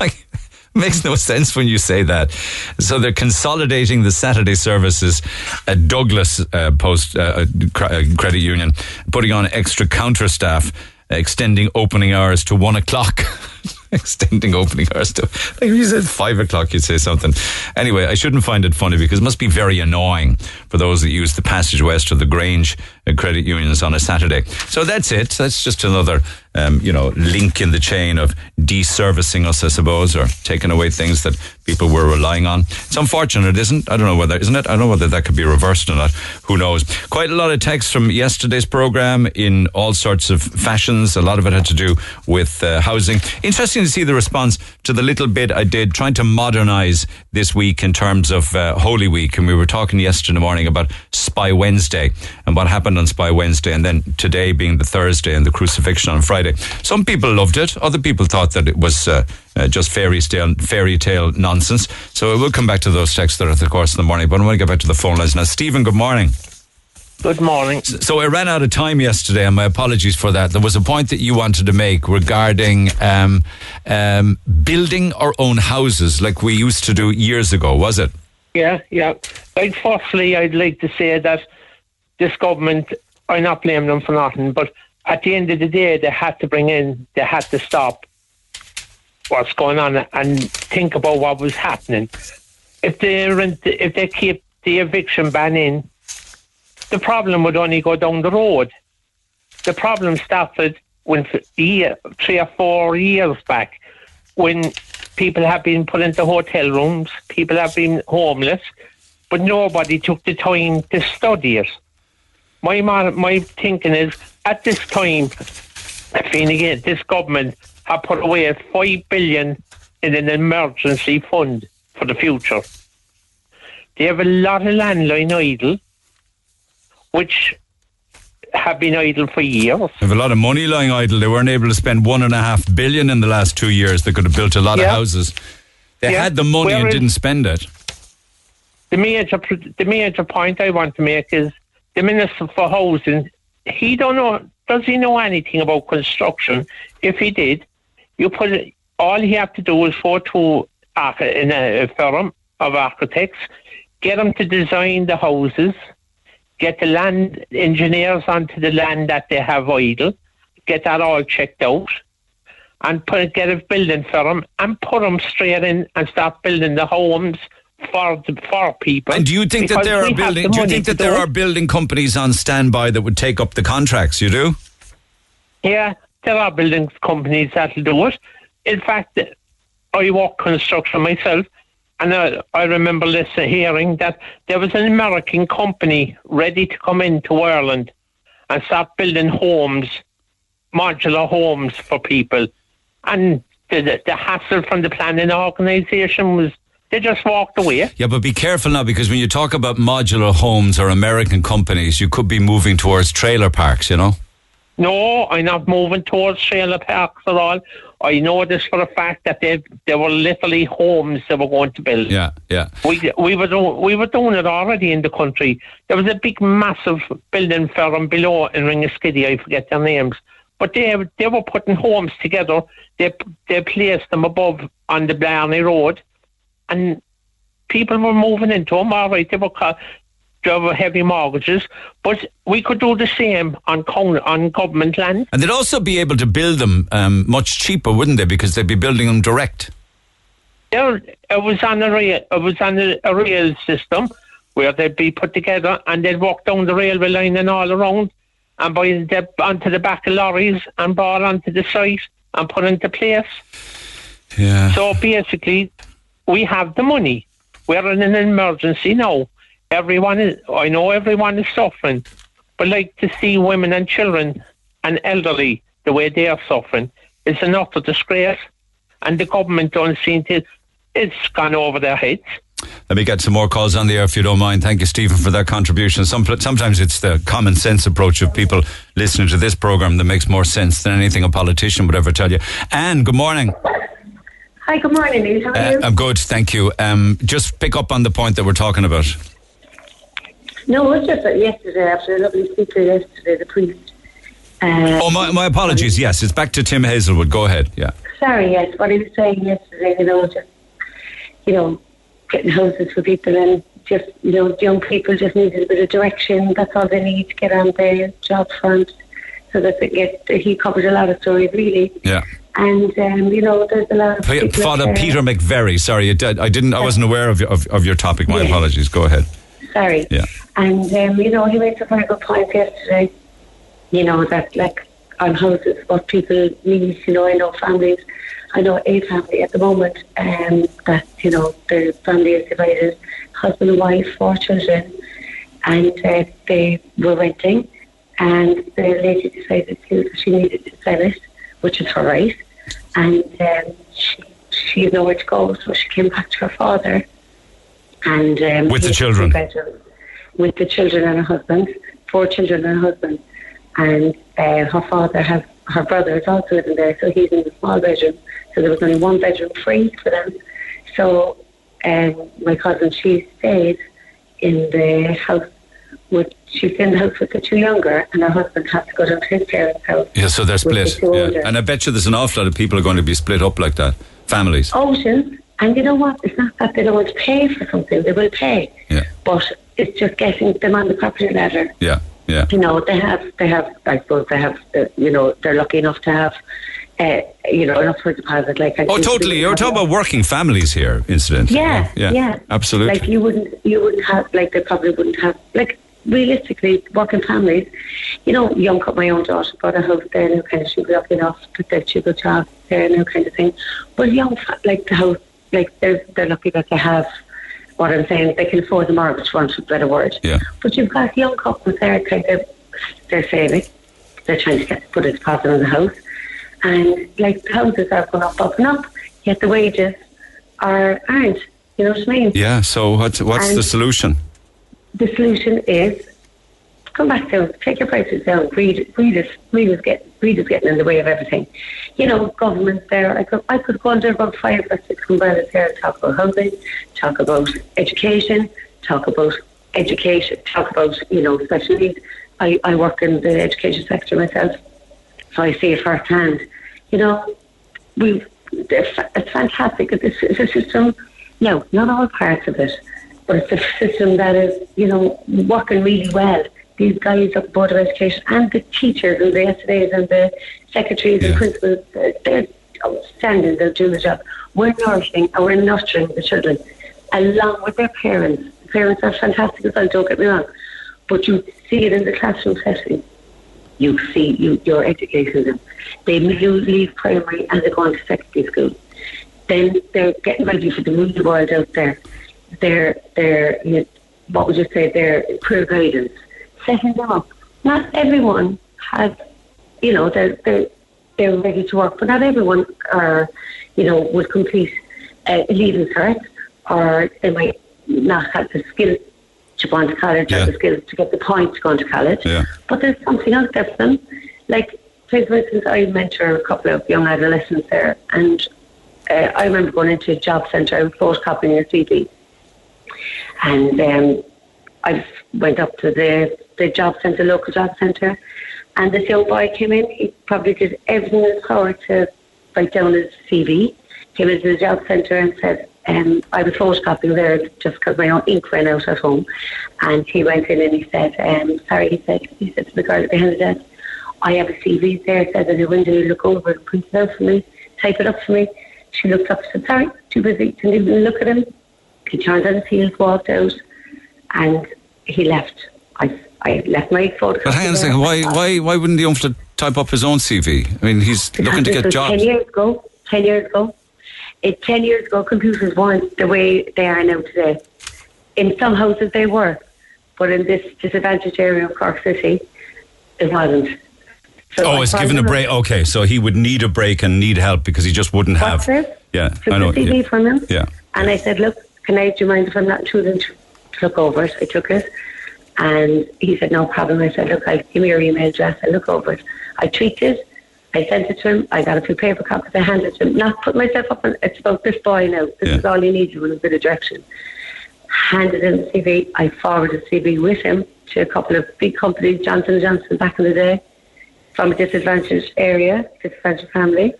like, makes no sense when you say that. So they're consolidating the Saturday services at Douglas uh, Post uh, uh, Credit Union, putting on extra counter staff, extending opening hours to one o'clock. extending opening hours to like if you said five o'clock you'd say something anyway I shouldn't find it funny because it must be very annoying for those that use the passage west or the Grange uh, credit unions on a Saturday. So that's it. That's just another um, you know link in the chain of deservicing us I suppose or taking away things that people were relying on. It's unfortunate isn't? I don't know whether isn't it? I don't know whether that could be reversed or not. Who knows? Quite a lot of text from yesterday's program in all sorts of fashions. A lot of it had to do with uh, housing. Interesting to see the response to the little bit I did trying to modernize this week in terms of uh, Holy Week. And we were talking yesterday morning about Spy Wednesday and what happened Spy Wednesday, and then today being the Thursday and the crucifixion on Friday. Some people loved it, other people thought that it was. Uh, uh, just fairy tale, fairy tale nonsense. So we'll come back to those texts there at the course of the morning. But I want to get back to the phone lines now. Stephen, good morning. Good morning. So I ran out of time yesterday, and my apologies for that. There was a point that you wanted to make regarding um, um, building our own houses, like we used to do years ago. Was it? Yeah, yeah. Like, firstly, I'd like to say that this government, I'm not blaming them for nothing, but at the end of the day, they had to bring in, they had to stop what's going on and think about what was happening. If they if they keep the eviction ban in, the problem would only go down the road. The problem started when year, three or four years back when people have been put into hotel rooms, people have been homeless, but nobody took the time to study it. My my thinking is at this time, again, this government have put away five billion in an emergency fund for the future. They have a lot of land lying idle which have been idle for years. They have a lot of money lying idle. They weren't able to spend one and a half billion in the last two years. They could have built a lot Yeah. of houses. They Yeah. had the money and didn't spend it. The major, the major point I want to make is the Minister for Housing, he don't know, does he know anything about construction? If he did, you put it, all he have to do is go to in a, firm of architects, get them to design the houses, get the land engineers onto the land that they have idle, get that all checked out, and put get a building firm and put them straight in and start building the homes for the, for people. And do you think that there are building? the Do you think that there are building companies on standby that would take up the contracts? You do? Yeah, there are building companies that'll do it. In fact, I work construction myself, and I, I remember listening, hearing that there was an American company ready to come into Ireland and start building homes, modular homes for people. And the, the, the hassle from the planning organisation was they just walked away. Yeah, but be careful now because when you talk about modular homes or American companies, you could be moving towards trailer parks. You know. No, I'm not moving towards trailer parks at all. I know this for a fact that they they were literally homes they were going to build. Yeah, yeah. We we were do, we were doing it already in the country. There was a big, massive building firm below in Ringaskiddy. I forget their names, but they they were putting homes together. They they placed them above on the Blarney Road, and people were moving into them. All right, they were. Co- have heavy mortgages, but we could do the same on con- on government land. And they'd also be able to build them um, much cheaper, wouldn't they? Because they'd be building them direct. There, it was on a rail, it was on a, a rail system where they'd be put together and they'd walk down the railway line and all around and by the, onto the back of lorries and brought onto the site and put into place. Yeah. So basically, we have the money. We're in an emergency now. Everyone is, I know everyone is suffering, but like to see women and children and elderly the way they are suffering is an utter disgrace. And the government don't seem to, it's gone over their heads. Let me get some more calls on the air if you don't mind. Thank you, Stephen, for that contribution. Some, sometimes it's the common sense approach of people listening to this program that makes more sense than anything a politician would ever tell you. Anne, good morning. Hi, good morning, Neil. How are Uh, you? I'm good, thank you. Um, just pick up on the point that we're talking about. no, it was just that yesterday, after a lovely speaker yesterday, the priest. Uh, Oh, my, my apologies. Yes, it's back to Tim Hazelwood. Go ahead. Yeah. Sorry, yes, what he was saying yesterday, you know, just, you know, getting houses for people and just, you know, young people just needed a bit of direction. That's all they need to get on the job front so that they get, he covered a lot of stories, really. Yeah. And, um, you know, there's a lot of. Father there- Peter McVerry. Sorry, I didn't. I wasn't aware of, your- of, of your topic. My Yeah. apologies. Go ahead. Sorry. Yeah. And, um, you know, he makes a very good point yesterday, you know, that, like, on houses, what people need, you know, I know families, I know a family at the moment, um, that, you know, the family is divided, husband and wife, four children, and uh, they were renting, and the lady decided to, she needed to sell it, which is her right, and um, she, she had nowhere to go, so she came back to her father, and um, With the children? with the children and her husband, four children and her husband, and uh, her father has her brother is also living there, so he's in the small bedroom. So there was only one bedroom free for them. So um, my cousin she stayed in the house with she's in the house with the two younger, and her husband has to go down to his parents' house. Yeah, so they're with the split. Yeah. And I bet you there's an awful lot of people are going to be split up like that. Families. Oceans, and you know what? It's not that they don't want to pay for something; they will pay. Yeah. But it's just getting them on the property ladder. Yeah. Yeah. you know, they have, they have, I suppose they have, the, you know, they're lucky enough to have, uh, you know, enough for a deposit. Like, I Oh, totally. You're talking about working families here, incidentally. Yeah, Yeah. yeah, Absolutely. Like you wouldn't, you wouldn't have, like they probably wouldn't have, like realistically, working families. You know, young, couple, my own daughter got a house there, and kind of she was lucky enough to get she good job there, and kind of thing. But young, like the house, like they're they're lucky that they have. What I'm saying, they can afford the mortgage, for want of a better word. Yeah. But you've got young couples there, kind of, they're saving, they're trying to get put a deposit on the house, and like the houses are going up, up and up, yet the wages are aren't. You know what I mean? yeah. So what's what's And- the solution? The solution is come back down, take your prices down. Read, read is, read is get, read is getting in the way of everything. You know, government there. I could, I could go under about five or six umbrellas here and talk about housing, talk about education, talk about education, talk about you know special needs. I, I work in the education sector myself, so I see it firsthand. You know, we it's fantastic. It's, it's a system. No, not all parts of it, but it's a system that is, you know, working really well. These guys at the Board of Education and the teachers and the SNAs and the secretaries Yeah. and principals, they're, outstanding. They're doing the job. We're nourishing and we're nurturing the children along with their parents. The parents are fantastic as well, don't get me wrong. But you see it in the classroom setting you see you, you're educating them. They you leave primary and they go on to secondary school. Then they're getting ready for the real world out there. They're they're you know, what would you say? They're career guidance, setting them up. Not everyone has, you know, they're they're they're ready to work, but not everyone are, you know, would complete uh, leaving cert, or they might not have the skills to go on to college Yeah. or the skills to get the points to go on to college. Yeah. But there's something out there for them. Like, for instance, I mentor a couple of young adolescents there, and uh, I remember going into a job centre and photocopying your CV. And um, I went up to the, the job centre, local job centre, and this young boy came in. He probably did everything in his power to write down his CV. Came into the job centre and said, um, I was photocopying there just because my own ink ran out at home. And he went in and he said, um, sorry, he said, he said to the girl behind the desk, I have a CV there, it says in the window, you look over print it out for me, type it up for me. She looked up, and said, sorry, too busy, didn't even look at him. He turned on his heels, walked out, and he left. I, I left my photocopy. But hang on a second. Why, why, why wouldn't the uncle type up his own CV? I mean, he's looking to get jobs. Ten years ago. Ten years ago. It, ten years ago, computers weren't the way they are now today. In some houses, they were, but in this disadvantaged area of Cork City, it wasn't. So Oh, it's given a break. look- Okay, so he would need a break and need help because he just wouldn't have. What's this? Yeah, Took I know. the CD Yeah. from him. Yeah. And I said, look, can I, do you mind if I'm not intruding to look over it? I took it. And he said, no problem. I said, look, I'll give me your email address. I'll look over it. I tweaked it. I sent it to him. I got a few paper copies. I handed it to him. Not put myself up on, it's about this boy now. This Yeah. is all he needs with a bit of direction. Handed him the CV. I forwarded the CV with him to a couple of big companies, Johnson & Johnson back in the day, from a disadvantaged area, disadvantaged family.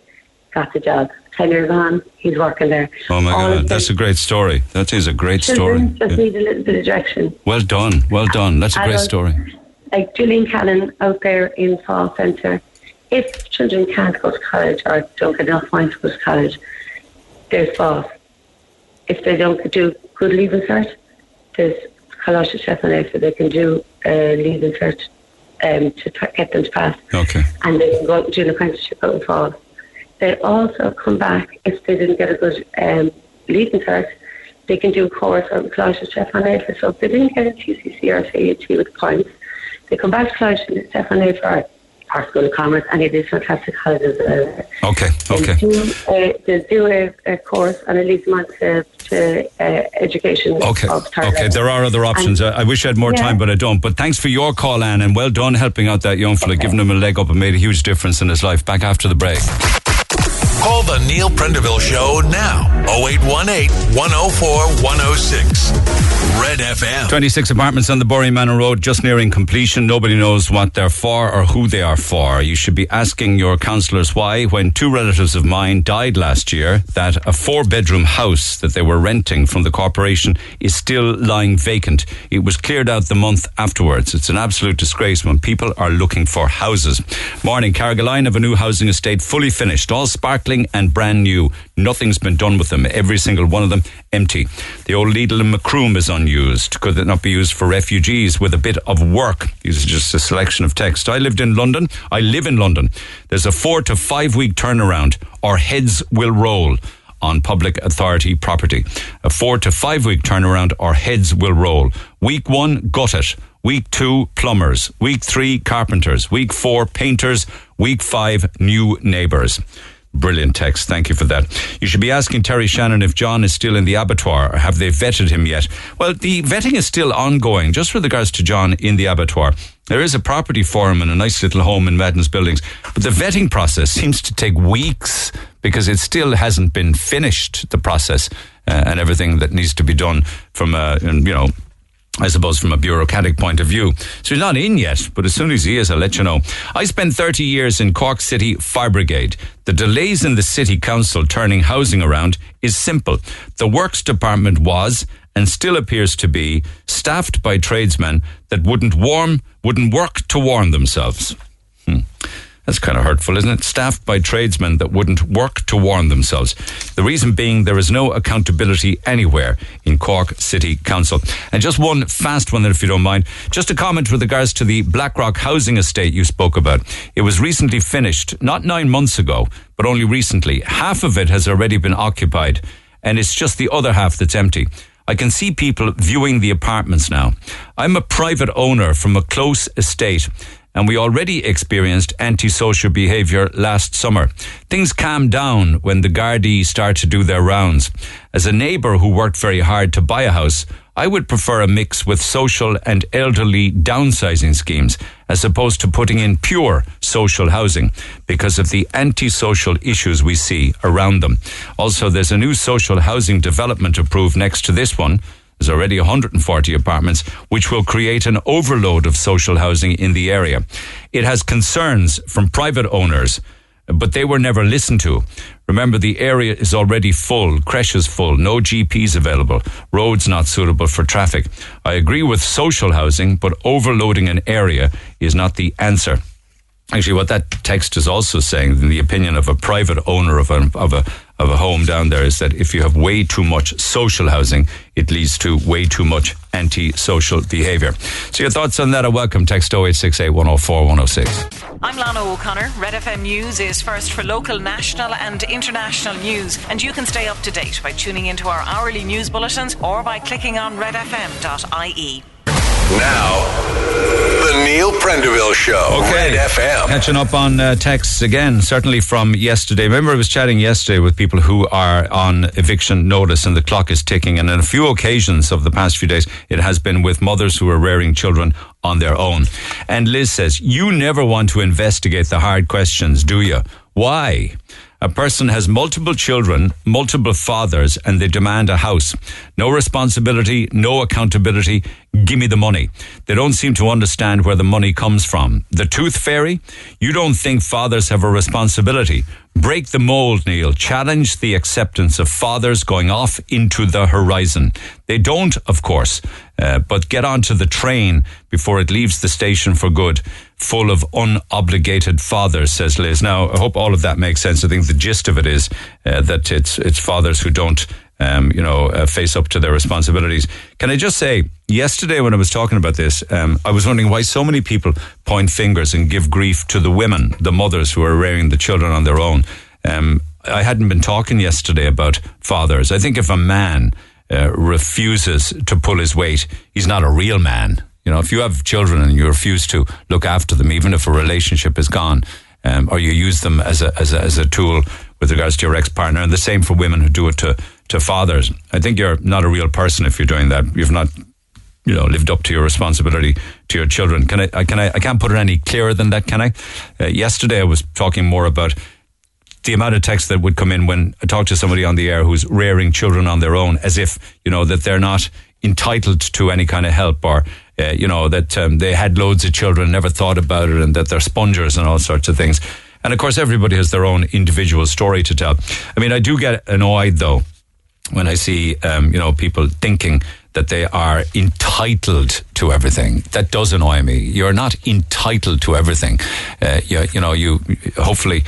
Got the job. Years on, he's working there. Oh my All God, that's a great story. That is a great story. children just Yeah. need a little bit of direction. Well done, well done. That's a great story. Like Julian Callan out there in Fall Centre, if children can't go to college or don't get enough money to go to college, there's Fall. If they don't do good leaving cert, there's Colossus Chef and so they can do uh, leaving cert um, to t- get them to pass. Okay. and they can go do an apprenticeship out in fall. They also come back if they didn't get a good um, leaving cert. They can do a course on Coláiste Stiofáin Naofa. So if they didn't get a TCC or CAT with points, they come back to Coláiste Stiofáin Naofa or School of Commerce, and it is fantastic colleges. Uh, Okay, okay. do, uh, they do a, a course and it leads them on to, to uh, education Okay, okay. level. There are other options. I, I wish I had more Yeah. time, but I don't. But thanks for your call, Anne, and well done helping out that young fella, giving him a leg up and made a huge difference in his life. Back after the break. Call the Neil Prendeville Show now. 0818 104 106. Red FM. 26 apartments on the Boreenmanna Road, just nearing completion. Nobody knows what they're for or who they are for. You should be asking your councillors why, when two relatives of mine died last year, that a four bedroom house that they were renting from the corporation is still lying vacant. It was cleared out the month afterwards. It's an absolute disgrace when people are looking for houses. Morning, Carrigaline of a new housing estate fully finished, all sparkling and brand new. Nothing's been done with them. Every single one of them empty. The old Lidl and Macroom is unused. Could it not be used for refugees with a bit of work? These are just a selection of text. I lived in London. I live in London. There's a four to five week turnaround Our heads will roll on public authority property. A four to five week turnaround our heads will roll. Week one, gut it. Week two, plumbers. Week three, carpenters. Week four, painters. Week five, new neighbours. Brilliant text. Thank you for that. You should be asking Terry Shannon if John is still in the abattoir have they vetted him yet? Well, the vetting is still ongoing, just with regards to John in the abattoir. There is a property for him and a nice little home in Madden's buildings, but the vetting process seems to take weeks because it still hasn't been finished, the process uh, and everything that needs to be done from, uh, you know, I suppose from a bureaucratic point of view. So he's not in yet, but as soon as he is, I'll let you know. I spent 30 years in Cork City Fire Brigade. The delays in the City Council turning housing around is simple. The Works Department was and still appears to be staffed by tradesmen that wouldn't warm, wouldn't work to warm themselves. Hmm. That's kind of hurtful, isn't it? Staffed by tradesmen that wouldn't work to warn themselves. The reason being there is no accountability anywhere in Cork City Council. And just one fast one, if you don't mind. Just a comment with regards to the Blackrock housing estate you spoke about. It was recently finished, not nine months ago, but only recently. Half of it has already been occupied, and it's just the other half that's empty. I can see people viewing the apartments now. I'm a private owner from a close estate and we already experienced antisocial behaviour last summer. Things calm down when the Gardaí start to do their rounds. As a neighbour who worked very hard to buy a house, I would prefer a mix with social and elderly downsizing schemes as opposed to putting in pure social housing because of the antisocial issues we see around them. Also, there's a new social housing development approved next to this one. There's already 140 apartments, which will create an overload of social housing in the area. It has concerns from private owners but they were never listened to. Remember, the area is already full, creches full, no GPs available, roads not suitable for traffic. I agree with social housing, but overloading an area is not the answer. Actually, what that text is also saying, in the opinion of a private owner of a, of a of a home down there, is that if you have way too much social housing, it leads to way too much anti-social behaviour. So your thoughts on that are welcome. Text 0868 104 106. I'm Lana O'Connor. Red FM News is first for local, national, and international news, and you can stay up to date by tuning into our hourly news bulletins or by clicking on redfm.ie. Now, the Neil Prendeville Show. Okay. Red FM. Catching up on uh, texts again, certainly from yesterday. Remember, I was chatting yesterday with people who are on eviction notice and the clock is ticking. And on a few occasions of the past few days, it has been with mothers who are rearing children on their own. And Liz says, You never want to investigate the hard questions, do you? Why? A person has multiple children, multiple fathers, and they demand a house. No responsibility, no accountability. Give me the money. They don't seem to understand where the money comes from. The tooth fairy? You don't think fathers have a responsibility. Break the mold, Neil. Challenge the acceptance of fathers going off into the horizon. They don't, of course, uh, but get onto the train before it leaves the station for good, full of unobligated fathers, says Liz. Now, I hope all of that makes sense. I think the gist of it is uh, that it's it's fathers who don't. Um, you know, uh, face up to their responsibilities. Can I just say, yesterday when I was talking about this, um, I was wondering why so many people point fingers and give grief to the women, the mothers who are rearing the children on their own. Um, I hadn't been talking yesterday about fathers. I think if a man uh, refuses to pull his weight, he's not a real man. You know, if you have children and you refuse to look after them, even if a relationship is gone, um, or you use them as a, as a as a tool with regards to your ex partner, and the same for women who do it to to fathers. I think you're not a real person if you're doing that. You've not you know lived up to your responsibility to your children. Can I? Can I? I can't put it any clearer than that. Can I? Uh, yesterday I was talking more about the amount of text that would come in when I talk to somebody on the air who's rearing children on their own, as if you know that they're not entitled to any kind of help or uh, you know that um, they had loads of children, never thought about it, and that they're spongers and all sorts of things. And of course, everybody has their own individual story to tell. I mean, I do get annoyed though when I see um, you know people thinking that they are entitled to everything. That does annoy me. You're not entitled to everything. Uh, you, you know, you hopefully.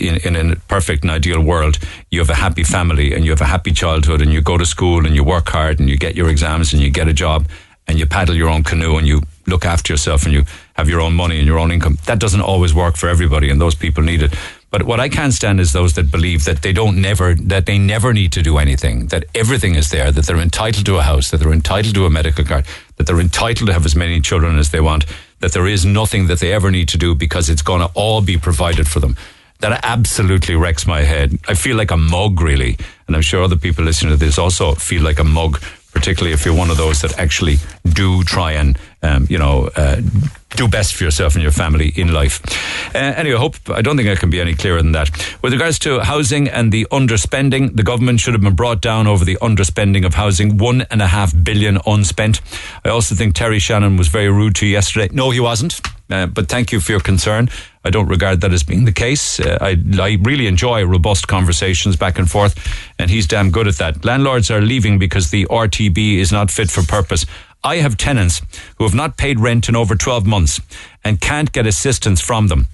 In, in a perfect and ideal world, you have a happy family and you have a happy childhood and you go to school and you work hard and you get your exams and you get a job and you paddle your own canoe and you look after yourself and you have your own money and your own income. That doesn't always work for everybody and those people need it. But what I can't stand is those that believe that they don't never, that they never need to do anything, that everything is there, that they're entitled to a house, that they're entitled to a medical card, that they're entitled to have as many children as they want, that there is nothing that they ever need to do because it's going to all be provided for them. That absolutely wrecks my head. I feel like a mug, really. And I'm sure other people listening to this also feel like a mug particularly if you're one of those that actually do try and, um, you know, uh, do best for yourself and your family in life. Uh, anyway, I hope I don't think I can be any clearer than that. With regards to housing and the underspending, the government should have been brought down over the underspending of housing. One and a half billion unspent. I also think Terry Shannon was very rude to you yesterday. No, he wasn't. Uh, but thank you for your concern. I don't regard that as being the case. Uh, I, I really enjoy robust conversations back and forth, and he's damn good at that. Landlords are leaving because the RTB is not fit for purpose. I have tenants who have not paid rent in over 12 months and can't get assistance from them.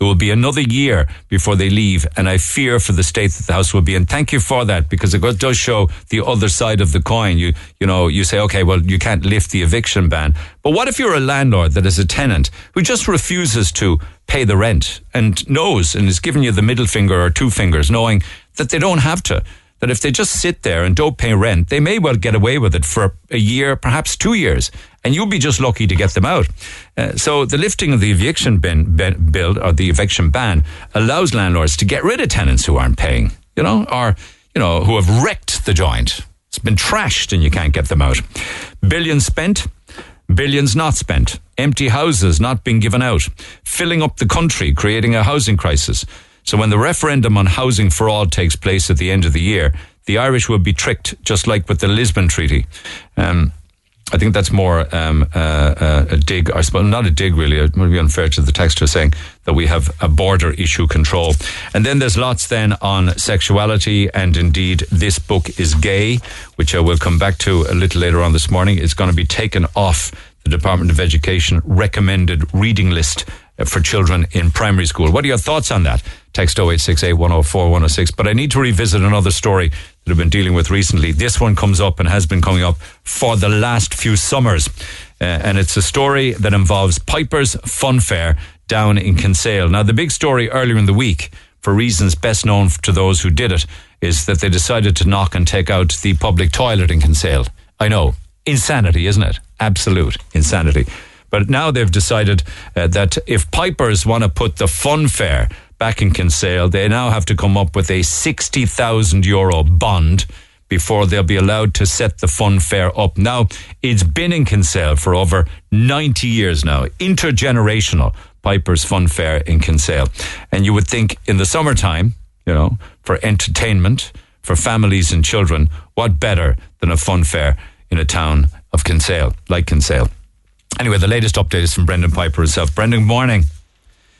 It will be another year before they leave, and I fear for the state that the house will be in. Thank you for that because it does show the other side of the coin. You, you know, you say, okay, well, you can't lift the eviction ban, but what if you're a landlord that is a tenant who just refuses to pay the rent and knows and is giving you the middle finger or two fingers, knowing that they don't have to? That if they just sit there and don't pay rent, they may well get away with it for a year, perhaps two years, and you'll be just lucky to get them out. Uh, so the lifting of the eviction bin, bin, bill or the eviction ban allows landlords to get rid of tenants who aren't paying, you know, or you know who have wrecked the joint. It's been trashed and you can't get them out. Billions spent. Billions not spent, empty houses not being given out, filling up the country, creating a housing crisis. So when the referendum on housing for all takes place at the end of the year, the Irish will be tricked, just like with the Lisbon Treaty. Um, I think that's more um, uh, uh, a dig, I suppose, not a dig really. It would be unfair to the texter saying that we have a border issue control. And then there's lots then on sexuality, and indeed, this book is gay, which I will come back to a little later on this morning. It's going to be taken off the Department of Education recommended reading list for children in primary school. What are your thoughts on that? Text 0868 104 106. But I need to revisit another story that I've been dealing with recently. This one comes up and has been coming up for the last few summers. Uh, and it's a story that involves Piper's Fun Fair down in Kinsale. Now, the big story earlier in the week, for reasons best known to those who did it, is that they decided to knock and take out the public toilet in Kinsale. I know, insanity, isn't it? Absolute insanity. But now they've decided uh, that if Pipers want to put the fun fair back in Kinsale, they now have to come up with a 60,000 euro bond before they'll be allowed to set the fun fair up. Now, it's been in Kinsale for over 90 years now, intergenerational Piper's Fun Fair in Kinsale. And you would think in the summertime, you know, for entertainment, for families and children, what better than a fun fair in a town of Kinsale, like Kinsale. Anyway, the latest update is from Brendan Piper himself. Brendan, good morning.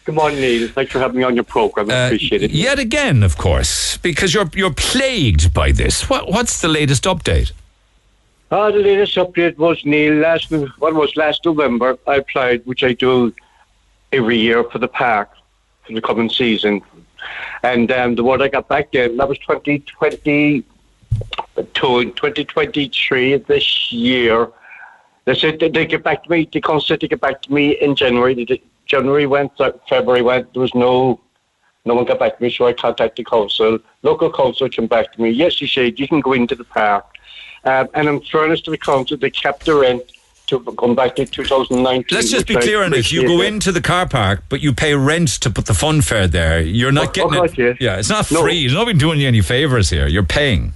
Good morning, Neil. Thanks for having me on your program. I Uh, appreciate it. Yet again, of course, because you're you're plagued by this. What what's the latest update? Ah, the latest update was Neil. Last what was last November? I applied, which I do every year for the park for the coming season. And um, the word I got back then that was 2022, 2023 this year. They said they get back to me. The council said they get back to me in January. Did- January went, February went. There was no, no one got back to me. So I contacted the council. Local council came back to me. Yes, he said you can go into the park. Um, and in fairness to the council, they kept the rent to come back to 2019. Let's just be clear on this. You go into the car park, but you pay rent to put the fun fair there. You're not Oh, getting oh, it. Yes. Yeah, it's not No. free. You're not been doing you any favors here. You're paying.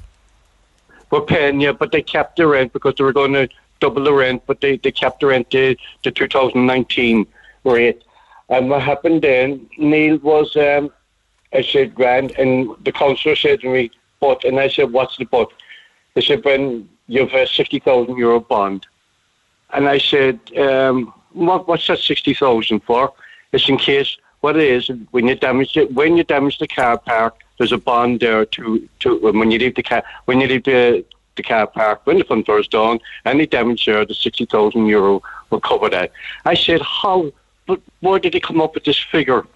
We're paying you, but they kept the rent because they were going to double the rent, but they, they kept the rent to, to 2019 rate. And what happened then, Neil was, um, I said, grand, and the councillor said to me, but, and I said, what's the but? They said, when you have a 60,000 euro bond. And I said, um, what, what's that 60,000 for? It's in case, what it is, when you damage it, when you damage the car park, there's a bond there to, to when you leave the car, when you leave the, the car park, when the fund is done, any damage there, the 60,000 euro will cover that. I said, how, but where did they come up with this figure?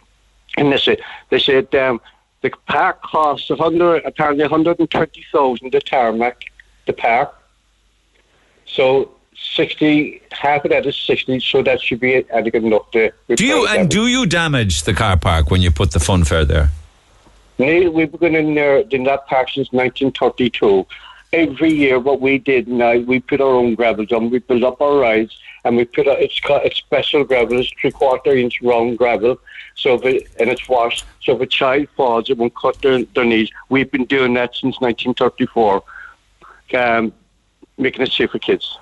And they said, they said, um, the park costs 100, apparently 130,000 the tarmac, the park. So 60, half of that is 60, so that should be adequate enough to Do you and that. do you damage the car park when you put the fun fair there? Neil, we've been in there in that park since 1932. Every year, what we did now, we put our own gravel down. We built up our rides, and we put a, it's called it's special gravel. It's three quarter inch round gravel, so if it, and it's washed. So if a child falls, it won't cut their, their knees. We've been doing that since 1934, um, making it safe for kids.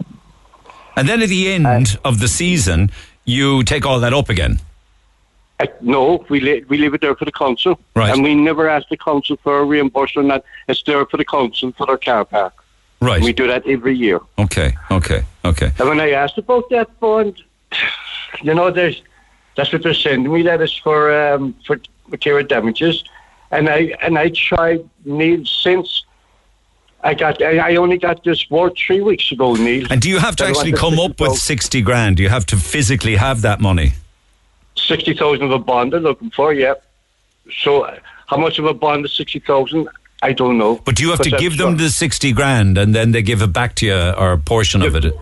And then at the end of the season, you take all that up again. Uh, no, we le- we leave it there for the council, Right. and we never ask the council for a reimbursement. That it's there for the council for their car park. Right. We do that every year. Okay. Okay. Okay. And when I asked about that bond, you know, there's that's what they're sending me. That is for um, for material damages, and I and I tried Neil since I got I, I only got this word three weeks ago, Neil. And do you have to actually come up with sixty grand? Do you have to physically have that money? Sixty thousand of a bond they're looking for? Yeah. So how much of a bond is sixty thousand? I don't know. But do you have to give them the sixty grand and then they give it back to you or a portion of it?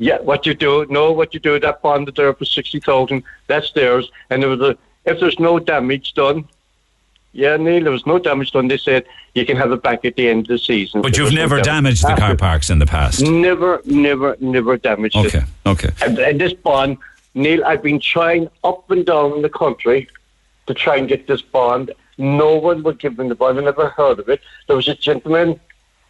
Yeah, what you do, no, what you do, that bond is there for 60,000, that's theirs. And there was a, if there's no damage done, yeah, Neil, there was no damage done, they said you can have it back at the end of the season. But you've no never damage. damaged the car parks in the past. Never, never, never damaged it. Okay. Okay. And, and this bond, Neil, I've been trying up and down the country to try and get this bond. No one would give me the bond. I never heard of it. There was a gentleman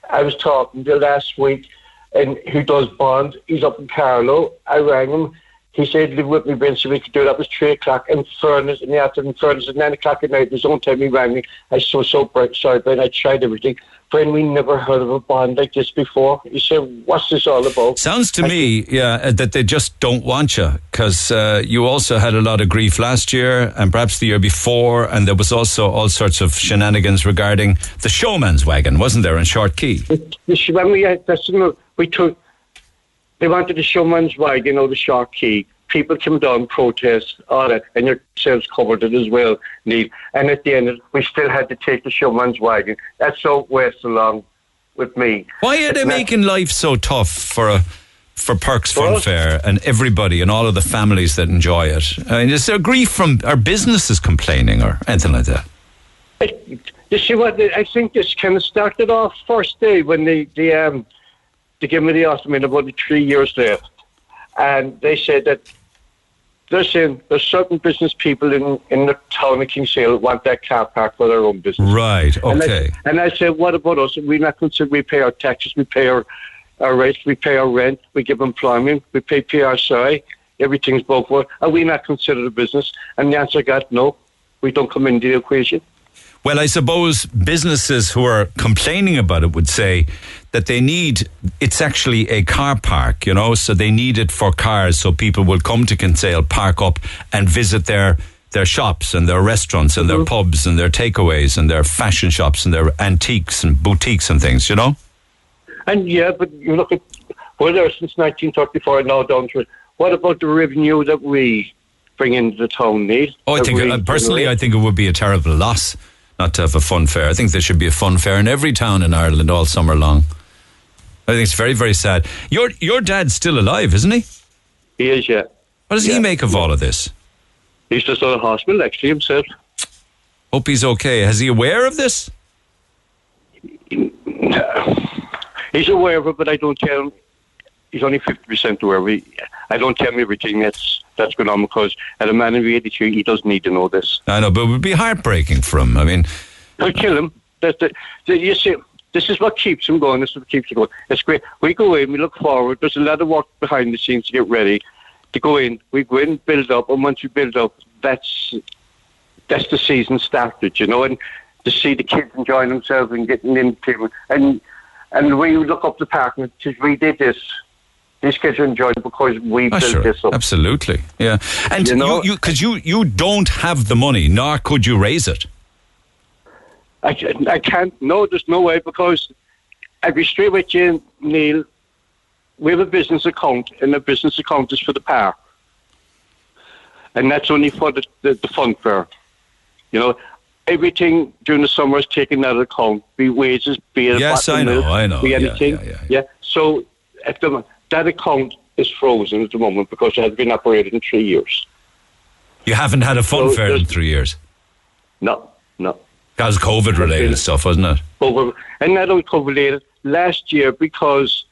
I was talking to last week and who does bonds. He's up in Carlow. I rang him. He said, live with me, Ben, so we could do it. That was 3 o'clock in fairness, in the afternoon, fairness, at 9 o'clock at night. His own time he rang me. I was so, so bright, sorry, Ben, I tried everything. Ben, we never heard of a bond like this before. He said, what's this all about? Sounds to me, yeah, that they just don't want you because uh, you also had a lot of grief last year and perhaps the year before, and there was also all sorts of shenanigans regarding the showman's wagon, wasn't there, in Short Quay? When we that's, you know, we took, they wanted the showman's wagon or the Short Quay. People came down, protest, all that, and yourselves covered it as well, Neil. And at the end, we still had to take the showman's wagon. That's so west along with me. Why are they making life so tough for a for Perks Fun Well- Fair and everybody and all of the families that enjoy it? I mean, is there grief from our businesses complaining or anything like that? You see what? I think this kind of started off first day when the they um they gave me the ultimatum about three years left, and they said that they're saying there's certain business people in in the town of Kinsale want that car park for their own business. Right. And I- Okay. And I, said, what about us? We're not consider we pay our taxes, we pay our our rates, we pay our rent, we give employment, we pay PRSI, everything's both for. Are we not considered a business? And the answer got no. We don't come into the equation. Well, I suppose businesses who are complaining about it would say that they need it's actually a car park, you know, so they need it for cars so people will come to Kinsale, park up and visit their their shops and their restaurants and their pubs and their takeaways and their fashion shops and their antiques and boutiques and things, you know? And yeah, but you look at we're there since 1934 and now down to it. What about the revenue that we bring into the town, Neil? Oh, I think uh, personally, I think it would be a terrible loss not to have a fun fair. I think there should be a fun fair in every town in Ireland all summer long. I think it's very, very sad. Your your dad's still alive, isn't he? He is, yeah. What does he make of all of this? He's just out of hospital, actually, himself. Hope he's okay. Is he aware of this? He's aware of it, but I don't tell him. He's only 50% aware of it. I don't tell him everything that's, that's going on because at a man of 83, he doesn't need to know this. I know, but it would be heartbreaking for him. I mean, I'll kill him. That's the, the, you see, this is what keeps him going. This is what keeps him going. It's great. We go in, we look forward. There's a lot of work behind the scenes to get ready. To go in, we go in, build up, and once you build up, that's that's the season started, you know. And to see the kids enjoying themselves and getting into it, and and we look up the park and says, we did this. These kids are enjoying it because we oh, built sure, this up. absolutely, yeah. And You you, know- you, because you, you don't have the money, nor could you raise it. I, I can't. No, there's no way because I'd be straight with you, Neil. We have a business account, and the business account is for the park, and that's only for the, the, the fun fair. You know, everything during the summer is taken out of account. Be wages, be it Yes, I know, milk, I know. be Yeah, anything. yeah, yeah, So at the that account is frozen at the moment because it has been operated in three years. You haven't had a fun So fair in three years. No, no. That was COVID related stuff, wasn't it? over and not only COVID related last year because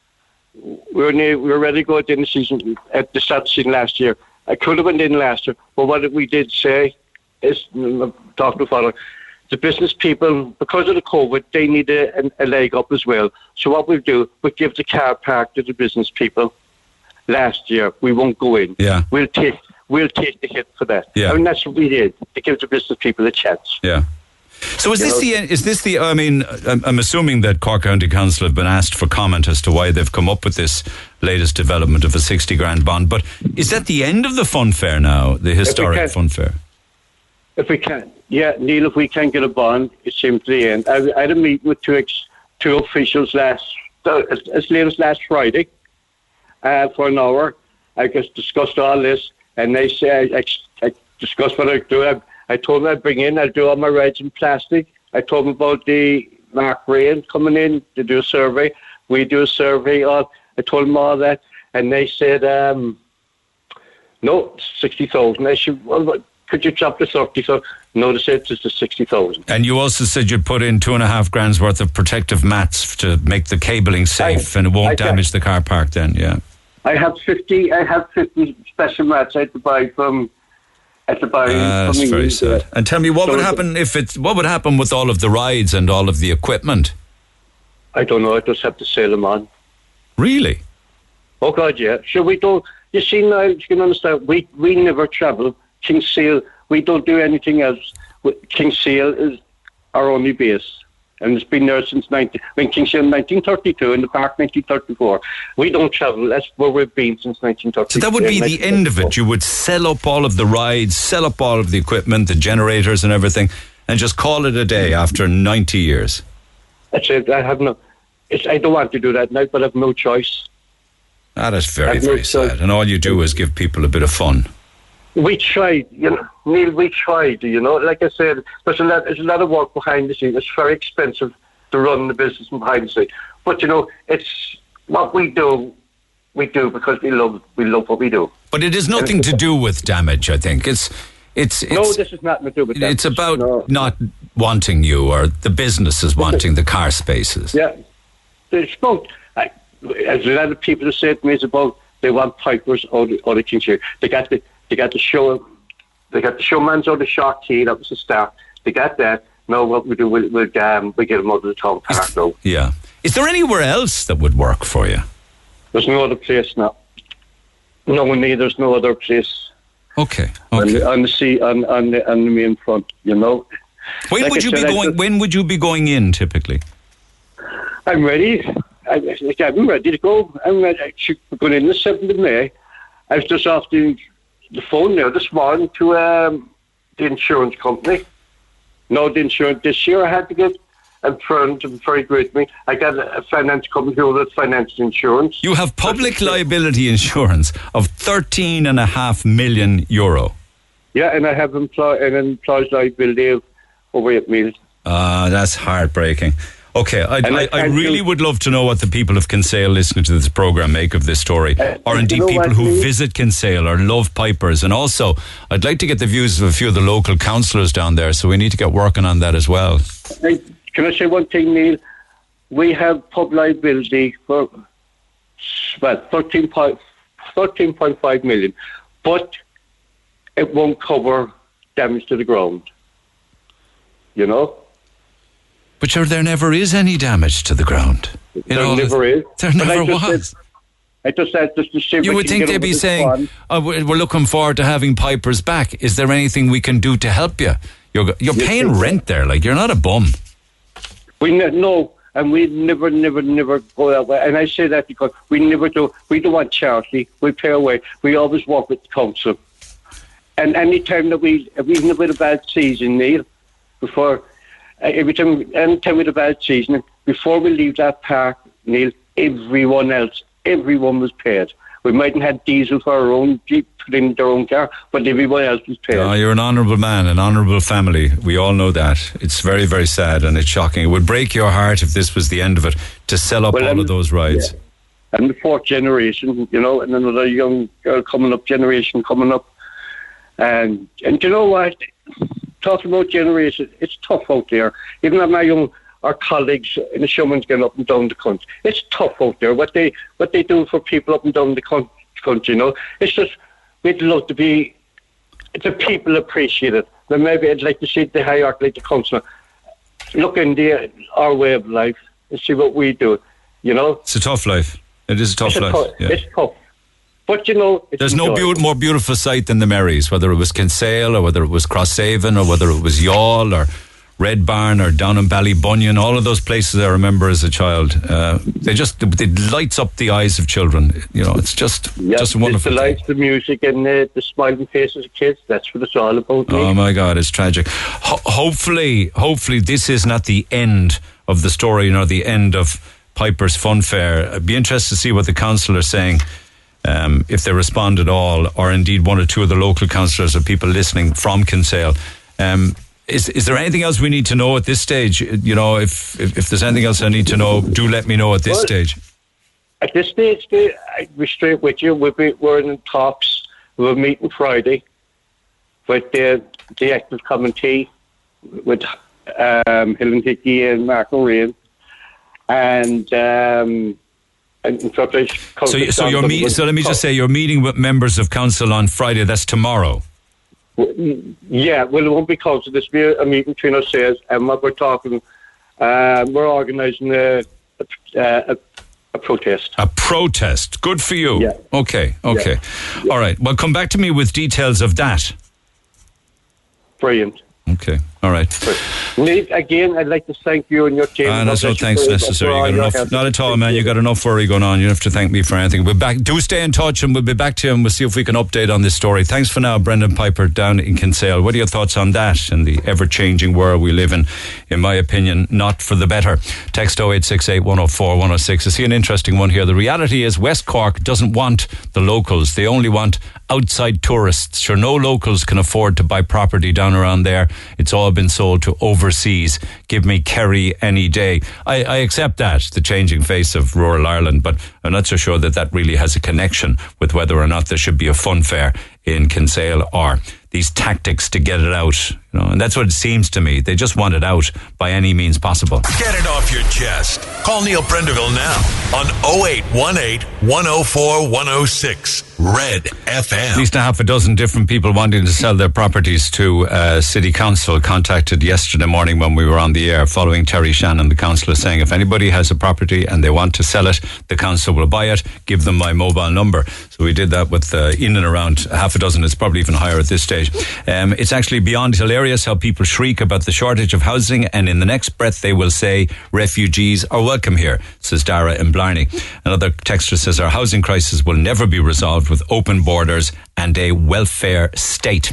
we were near, we were ready to go at the end of the season at the start of the season last year. I could have went in last year, but what we did say is mm, talking to father, the business people because of the COVID they need a, a, leg up as well. So what we'll do, we'll give the car park to the business people. Last year we won't go in. Yeah. We'll take we'll take the hit for that. Yeah. I mean that's what we did to give the business people a chance. Yeah. So is You this know- the uh, is this the I mean I'm, I'm assuming that Cork County Council have been asked for comment as to why they've come up with this latest development of a 60 grand bond but is that the end of the fun fair now the historic fun fair If we can, yeah, Neil, if we can't get a bond, it's the end. I, I had a meeting with two ex, two officials last, as, as late as last Friday, uh, for an hour. I just discussed all this, and they say I, I discussed what I'd do. I, I told them I'd bring in, I'd do all my rides in plastic. I told them about the Mark Rain coming in to do a survey. We do a survey. All I told them all that, and they said, um, no, sixty thousand. I said, well, could you drop the thirty? So no, said the sixty thousand. and you also said you'd put in two and a half grand's worth of protective mats to make the cabling safe and it won't I- damage the car park then yeah I have fifty. I have fifty special mats I had to buy from. I had to buy. Ah, from that's very England. sad and tell me what So would happen if it's what would happen with all of the rides and all of the equipment I don't know. I just have to sail them on. really Oh God, yeah. Sure, we don't. You see now, you can understand. We we never travel. Kinsale, we don't do anything else. Kinsale is our only base, and it's been there since 19, when Kinsale 1932 in the park 1934. We don't travel. That's where we've been since 1932. So that would be the end of it. You would sell up all of the rides, sell up all of the equipment, the generators, and everything, and just call it a day after 90 years. That's it. I have no. I don't want to do that now, but I have no choice. That is very, I've no very choice. sad. And all you do is give people a bit of fun. We tried, you know, Neil. We tried, you know. Like I said, there's a lot. There's a lot of work behind the scenes. It's very expensive to run the business behind the scenes. But you know, it's what we do. We do because we love. We love what we do. But it has nothing to do with damage, I think. It's it's, it's no, this is nothing to do with that. it's about not wanting you or the businesses wanting the car spaces. Yeah, it's about. As a lot of people have said to me, it's about they want pipers or the or the Kingshill. They got the they got the show. They got the showman's or the shark key. That was the start. They got that. No, what we do, we'll, we'll, um, we get them out of the town park now. Yeah. Is there anywhere else that would work for you? There's no other place now. No, neither. There's no other place. Okay. On, the, on the sea, on, on, the, on the main front, you know. When Like would you be going? just- When would you be going in typically? I'm ready. I, I'm ready to go. I'm ready. I should be going in the 7th of May. I was just off the, phone now this morning to um, the insurance company. No, the insurance this year I had to get, and friends were very great to me. I got a, finance company who was finance insurance. You have public liability insurance of thirteen and a half million euro. Yeah, and I have employ an employees liability of over 8 million. Ah, that's heartbreaking. Okay, I, I I, really would love to know what the people of Kinsale listening to this program make of this story, uh, or indeed people who visit Kinsale or love pipers. And also, I'd like to get the views of a few of the local councillors down there. So we need to get working on that as well. Can I say one thing, Neil? We have pub liability for well, 13 point, 13.5 million, but it won't cover damage to the ground. You know? But sure, there never is any damage to the ground. You there never is. There never was. said- I just said just to see You would think they'd be saying, oh, we're looking forward to having pipers back. Is there anything we can do to help you? You're, you're Yes, paying yes. rent there. Like, you're not a bum. We ne- no, and we never, never, never go that way. And I say that because we never do. We don't want charity. We pay away. We always work with the council. And any time that we, if even with a bad season, Neil, before every time, any time with a bad season, before we leave that park, Neil, everyone else, everyone was paid. We mightn't have diesel for our own jeep, put in their own car, but everyone else was paid. Oh, you're an honourable man, an honourable family. We all know that. It's very, very sad and it's shocking. It would break your heart if this was the end of it to sell up Well, all um, of those rides. and the fourth generation, you know, and another young girl coming up, generation coming up. And and you know what? Talking about generation, it's tough out there. Even at my young our colleagues in the showman's getting up and down the country. It's tough out there. What they what they do for people up and down the country, you know. It's just we'd love to be the people appreciate it. Then maybe I'd like to see the hierarchy like the council look in the our way of life and see what we do. You know? It's a tough life. It is a tough It's, a life. yeah. it's tough. But you know, it's There's no enjoyable. beau- more beautiful sight than the Merries, whether it was Kinsale or whether it was Crosshaven or whether it was Youghal or Red Barn or down in Ballybunion. All of those places I remember as a child. Uh, they just it lights up the eyes of children. You know, it's just Yeah, just wonderful. the thing. lights, the music, and the, the smiling faces of kids. That's what it's all about. Oh my God, it's tragic. Ho- hopefully, hopefully, this is not the end of the story, nor the end of Piper's Fun Fair. I'd be interested to see what the council are saying, um, if they respond at all, or indeed one or two of the local councillors or people listening from Kinsale. Um, is, is there anything else we need to know at this stage? You know, if, if, if there's anything else I need to know, do let me know at this Well- stage. At this stage, I'd be straight with you. We'll be, we're in talks. We're meeting Friday with the, the active committee with um, Helen Hickey and Mark O'Reilly. And um, and in So, so, you're meet, so let me just say, you're meeting with members of council on Friday. That's tomorrow. Yeah, well, it won't be council. This will be a meeting between ourselves and what we're talking. Uh, we're organising a, a, a, a protest. A protest. Good for you. Yeah. Okay, okay. All right. Well, come back to me with details of that. Brilliant. Okay. All right. Neil, again, I'd like to thank you and your team. Ah, that's no thanks necessary. You got enough, not at all, man. You got enough worry going on. You don't have to thank me for anything. We're back. Do stay in touch, and we'll be back to you, and we'll see if we can update on this story. Thanks for now, Brendan Piper down in Kinsale. What are your thoughts on that and the ever-changing world we live in? In my opinion, not for the better. Text 0868 104 106. I see an interesting one here. The reality is West Cork doesn't want the locals. They only want outside tourists. Sure, no locals can afford to buy property down around there. It's all been sold to overseas. Give me Kerry any day. I, I accept that, the changing face of rural Ireland, but I'm not so sure that that really has a connection with whether or not there should be a fun fair in Kinsale or these tactics to get it out. You know, and that's what it seems to me. They just want it out by any means possible. Get it off your chest. Call Neil Prendeville now on 0818 104 106 Red FM. At least a half a dozen different people wanting to sell their properties to uh, City Council contacted yesterday morning when we were on the air following Terry Shannon, the councillor, saying if anybody has a property and they want to sell it, the council will buy it, give them my mobile number. So we did that with uh, in and around half a dozen. It's probably even higher at this stage. Um, it's actually beyond hilarious how people shriek about the shortage of housing and in the next breath they will say refugees are welcome here, says Dara in Blarney. Another texter says our housing crisis will never be resolved with open borders and a welfare state.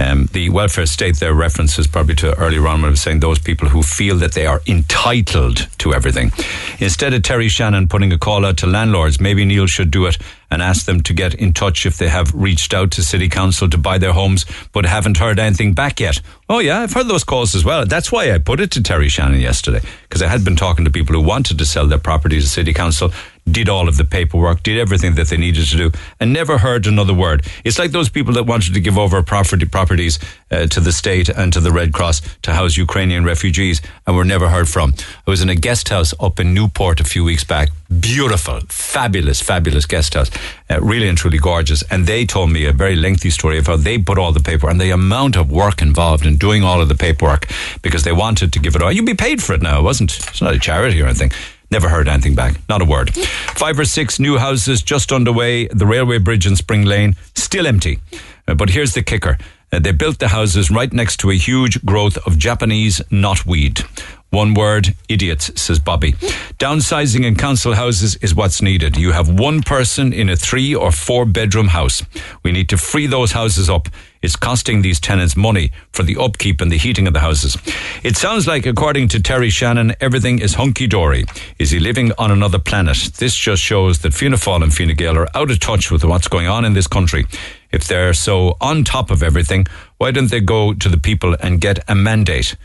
Um, the welfare state there references probably to earlier on when I was saying those people who feel that they are entitled to everything. Instead of Terry Shannon putting a call out to landlords, maybe Neil should do it and ask them to get in touch if they have reached out to City Council to buy their homes but haven't heard anything back yet. Oh yeah, I've heard those calls as well. That's why I put it to Terry Shannon yesterday because I had been talking to people who wanted to sell their properties to City Council did all of the paperwork, did everything that they needed to do, and never heard another word. It's like those people that wanted to give over property properties uh, to the state and to the Red Cross to house Ukrainian refugees, and were never heard from. I was in a guest house up in Newport a few weeks back. Beautiful, fabulous, fabulous guest house, uh, really and truly gorgeous. And they told me a very lengthy story of how they put all the paper and the amount of work involved in doing all of the paperwork because they wanted to give it all. You'd be paid for it now, it wasn't? It's not a charity or anything. Never heard anything back. Not a word. Five or six new houses just underway. The railway bridge in Spring Lane still empty. Uh, but here's the kicker. Uh, they built the houses right next to a huge growth of Japanese knotweed. One word, idiots, says Bobby. Downsizing in council houses is what's needed. You have one person in a three or four bedroom house. We need to free those houses up. It's costing these tenants money for the upkeep and the heating of the houses. It sounds like, according to Terry Shannon, everything is hunky dory. Is he living on another planet? This just shows that Fianna Fáil and Fine Gael are out of touch with what's going on in this country. If they're so on top of everything, why don't they go to the people and get a mandate?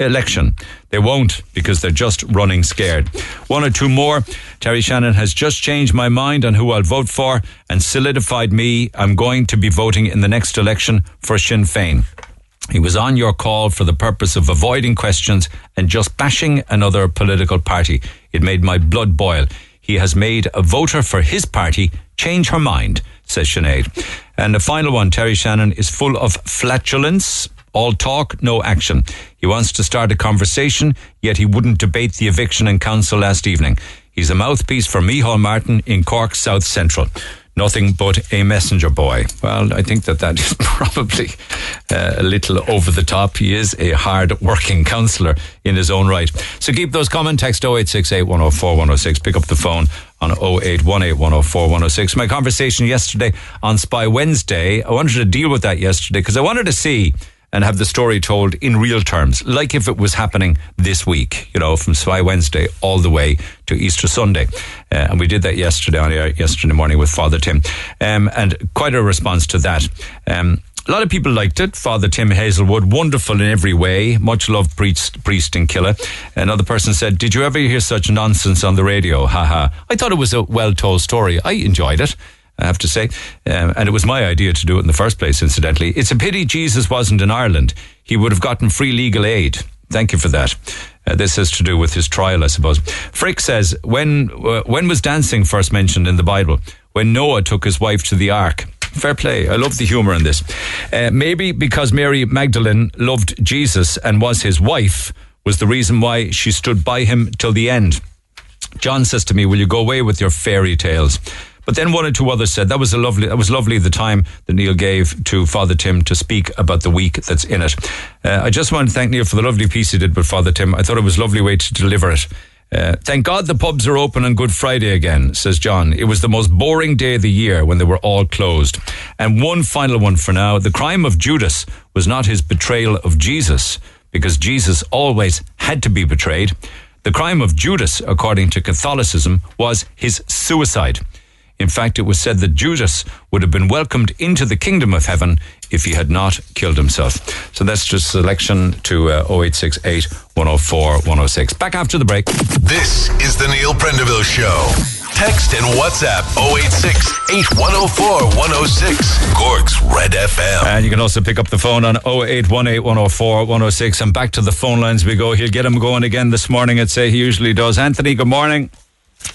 Election. They won't because they're just running scared. One or two more. Terry Shannon has just changed my mind on who I'll vote for and solidified me. I'm going to be voting in the next election for Sinn Féin. He was on your call for the purpose of avoiding questions and just bashing another political party. It made my blood boil. He has made a voter for his party change her mind, says Sinead. And the final one, Terry Shannon is full of flatulence. All talk, no action. He wants to start a conversation, yet he wouldn't debate the eviction in council last evening. He's a mouthpiece for Micheál Martin in Cork South Central. Nothing but a messenger boy. Well, I think that that is probably uh, a little over the top. He is a hard working councillor in his own right. So keep those coming. Text 0868 104 106. Pick up the phone on 0818 104 106. My conversation yesterday on Spy Wednesday, I wanted to deal with that yesterday because I wanted to see and have the story told in real terms, like if it was happening this week, you know, from Spy Wednesday all the way to Easter Sunday. Uh, and we did that yesterday on yesterday morning with Father Tim. Um, and quite a response to that. Um, a lot of people liked it. Father Tim Hazelwood, wonderful in every way. Much loved priest, priest in Killa. Another person said, Did you ever hear such nonsense on the radio? Ha ha. I thought it was a well told story. I enjoyed it. I have to say. Um, and it was my idea to do it in the first place, incidentally. It's a pity Jesus wasn't in Ireland. He would have gotten free legal aid. Thank you for that. Uh, this has to do with his trial, I suppose. Frick says, when, uh, when was dancing first mentioned in the Bible? When Noah took his wife to the ark. Fair play. I love the humour in this. Uh, maybe because Mary Magdalene loved Jesus and was his wife was the reason why she stood by him till the end. John says to me, "Will you go away with your fairy tales?" But then one or two others said that was a lovely that was lovely the time that Neil gave to Father Tim to speak about the week that's in it. Uh, I just want to thank Neil for the lovely piece he did with Father Tim. I thought it was a lovely way to deliver it. Uh, thank God the pubs are open on Good Friday again, says John. It was the most boring day of the year when they were all closed. And one final one for now. The crime of Judas was not his betrayal of Jesus, because Jesus always had to be betrayed. The crime of Judas, according to Catholicism, was his suicide. In fact, it was said that Judas would have been welcomed into the kingdom of heaven if he had not killed himself. So that's just selection to uh, 0868 104 106. Back after the break. This is the Neil Prendeville Show. Text and WhatsApp 086 8104 106. Cork's Red FM. And you can also pick up the phone on 0818 104 106. And back to the phone lines we go. He'll get him going again this morning, I'd say he usually does. Anthony, good morning.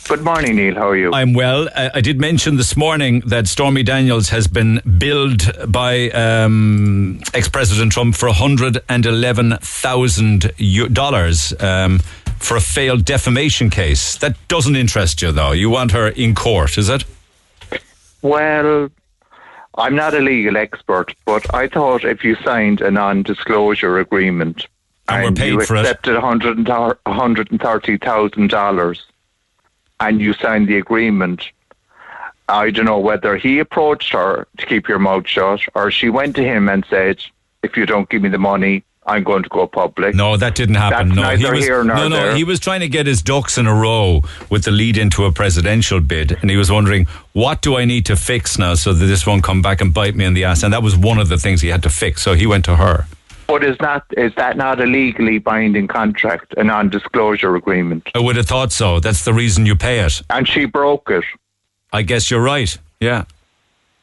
Good morning, Neil. How are you? I'm well. I, I did mention this morning that Stormy Daniels has been billed by um, ex-President Trump for 111,000 dollars um, for a failed defamation case. That doesn't interest you, though. You want her in court, is it? Well, I'm not a legal expert, but I thought if you signed a non-disclosure agreement And were paid you for accepted $130,000 and you signed the agreement, I don't know whether he approached her to keep your mouth shut or she went to him and said, if you don't give me the money, I'm going to go public. No, that didn't happen. That's no, neither he was, here nor no, no. there. He was trying to get his ducks in a row with the lead into a presidential bid, and he was wondering what do I need to fix now so that this won't come back and bite me in the ass. And that was one of the things he had to fix. So he went to her. But is not is that not a legally binding contract, a non-disclosure agreement? I would have thought so. That's the reason you pay it. And she broke it. I guess you're right. Yeah.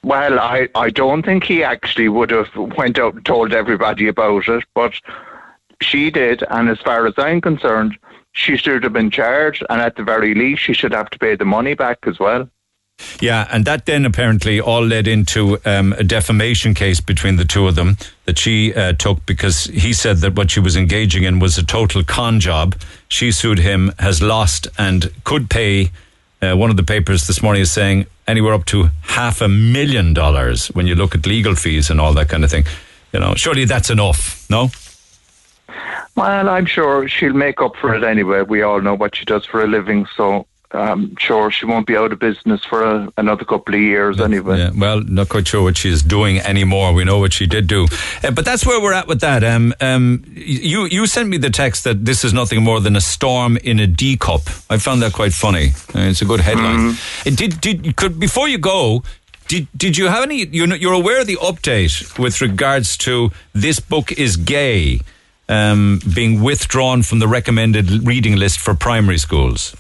Well, I, I don't think he actually would have went out and told everybody about it, but she did. And as far as I'm concerned, she should have been charged, and at the very least, she should have to pay the money back as well. Yeah, and that then apparently all led into um, a defamation case between the two of them that she uh, took because he said that what she was engaging in was a total con job. She sued him, has lost, and could pay. Uh, one of the papers this morning is saying anywhere up to half a million dollars when you look at legal fees and all that kind of thing. You know, surely that's enough, no? Well, I'm sure she'll make up for it anyway. We all know what she does for a living, so I'm sure she won't be out of business for a, another couple of years anyway. Yeah, well, not quite sure what she's doing anymore. We know what she did do, uh, but that's where we're at with that. Um, um, you you sent me the text that this is nothing more than a storm in a D cup. I found that quite funny. Uh, it's a good headline. Uh, Did did could before you go. Did, did you have any? You're, you're aware of the update with regards to this book is gay um, being withdrawn from the recommended reading list for primary schools.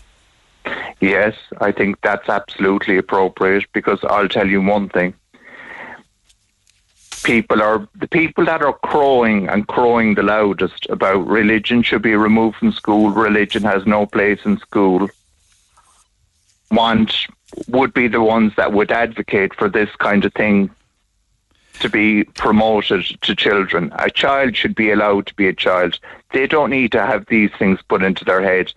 Yes, I think that's absolutely appropriate because I'll tell you one thing. People are the people that are crowing and crowing the loudest about religion should be removed from school. Religion has no place in school. Want would be the ones that would advocate for this kind of thing to be promoted to children. A child should be allowed to be a child. They don't need to have these things put into their head.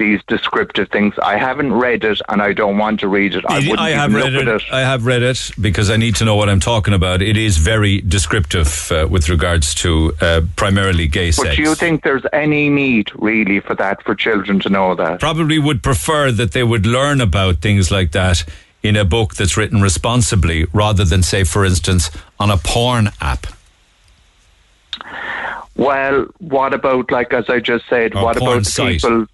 These descriptive things. I haven't read it, and I don't want to read it. I It- I have read it, it. I have read it because I need to know what I'm talking about. It is very descriptive uh, with regards to uh, primarily gay But sex. do you think there's any need really for that for children to know that? Probably would prefer that they would learn about things like that in a book that's written responsibly rather than, say, for instance, on a porn app. Well, what about like as I just said? What about site. people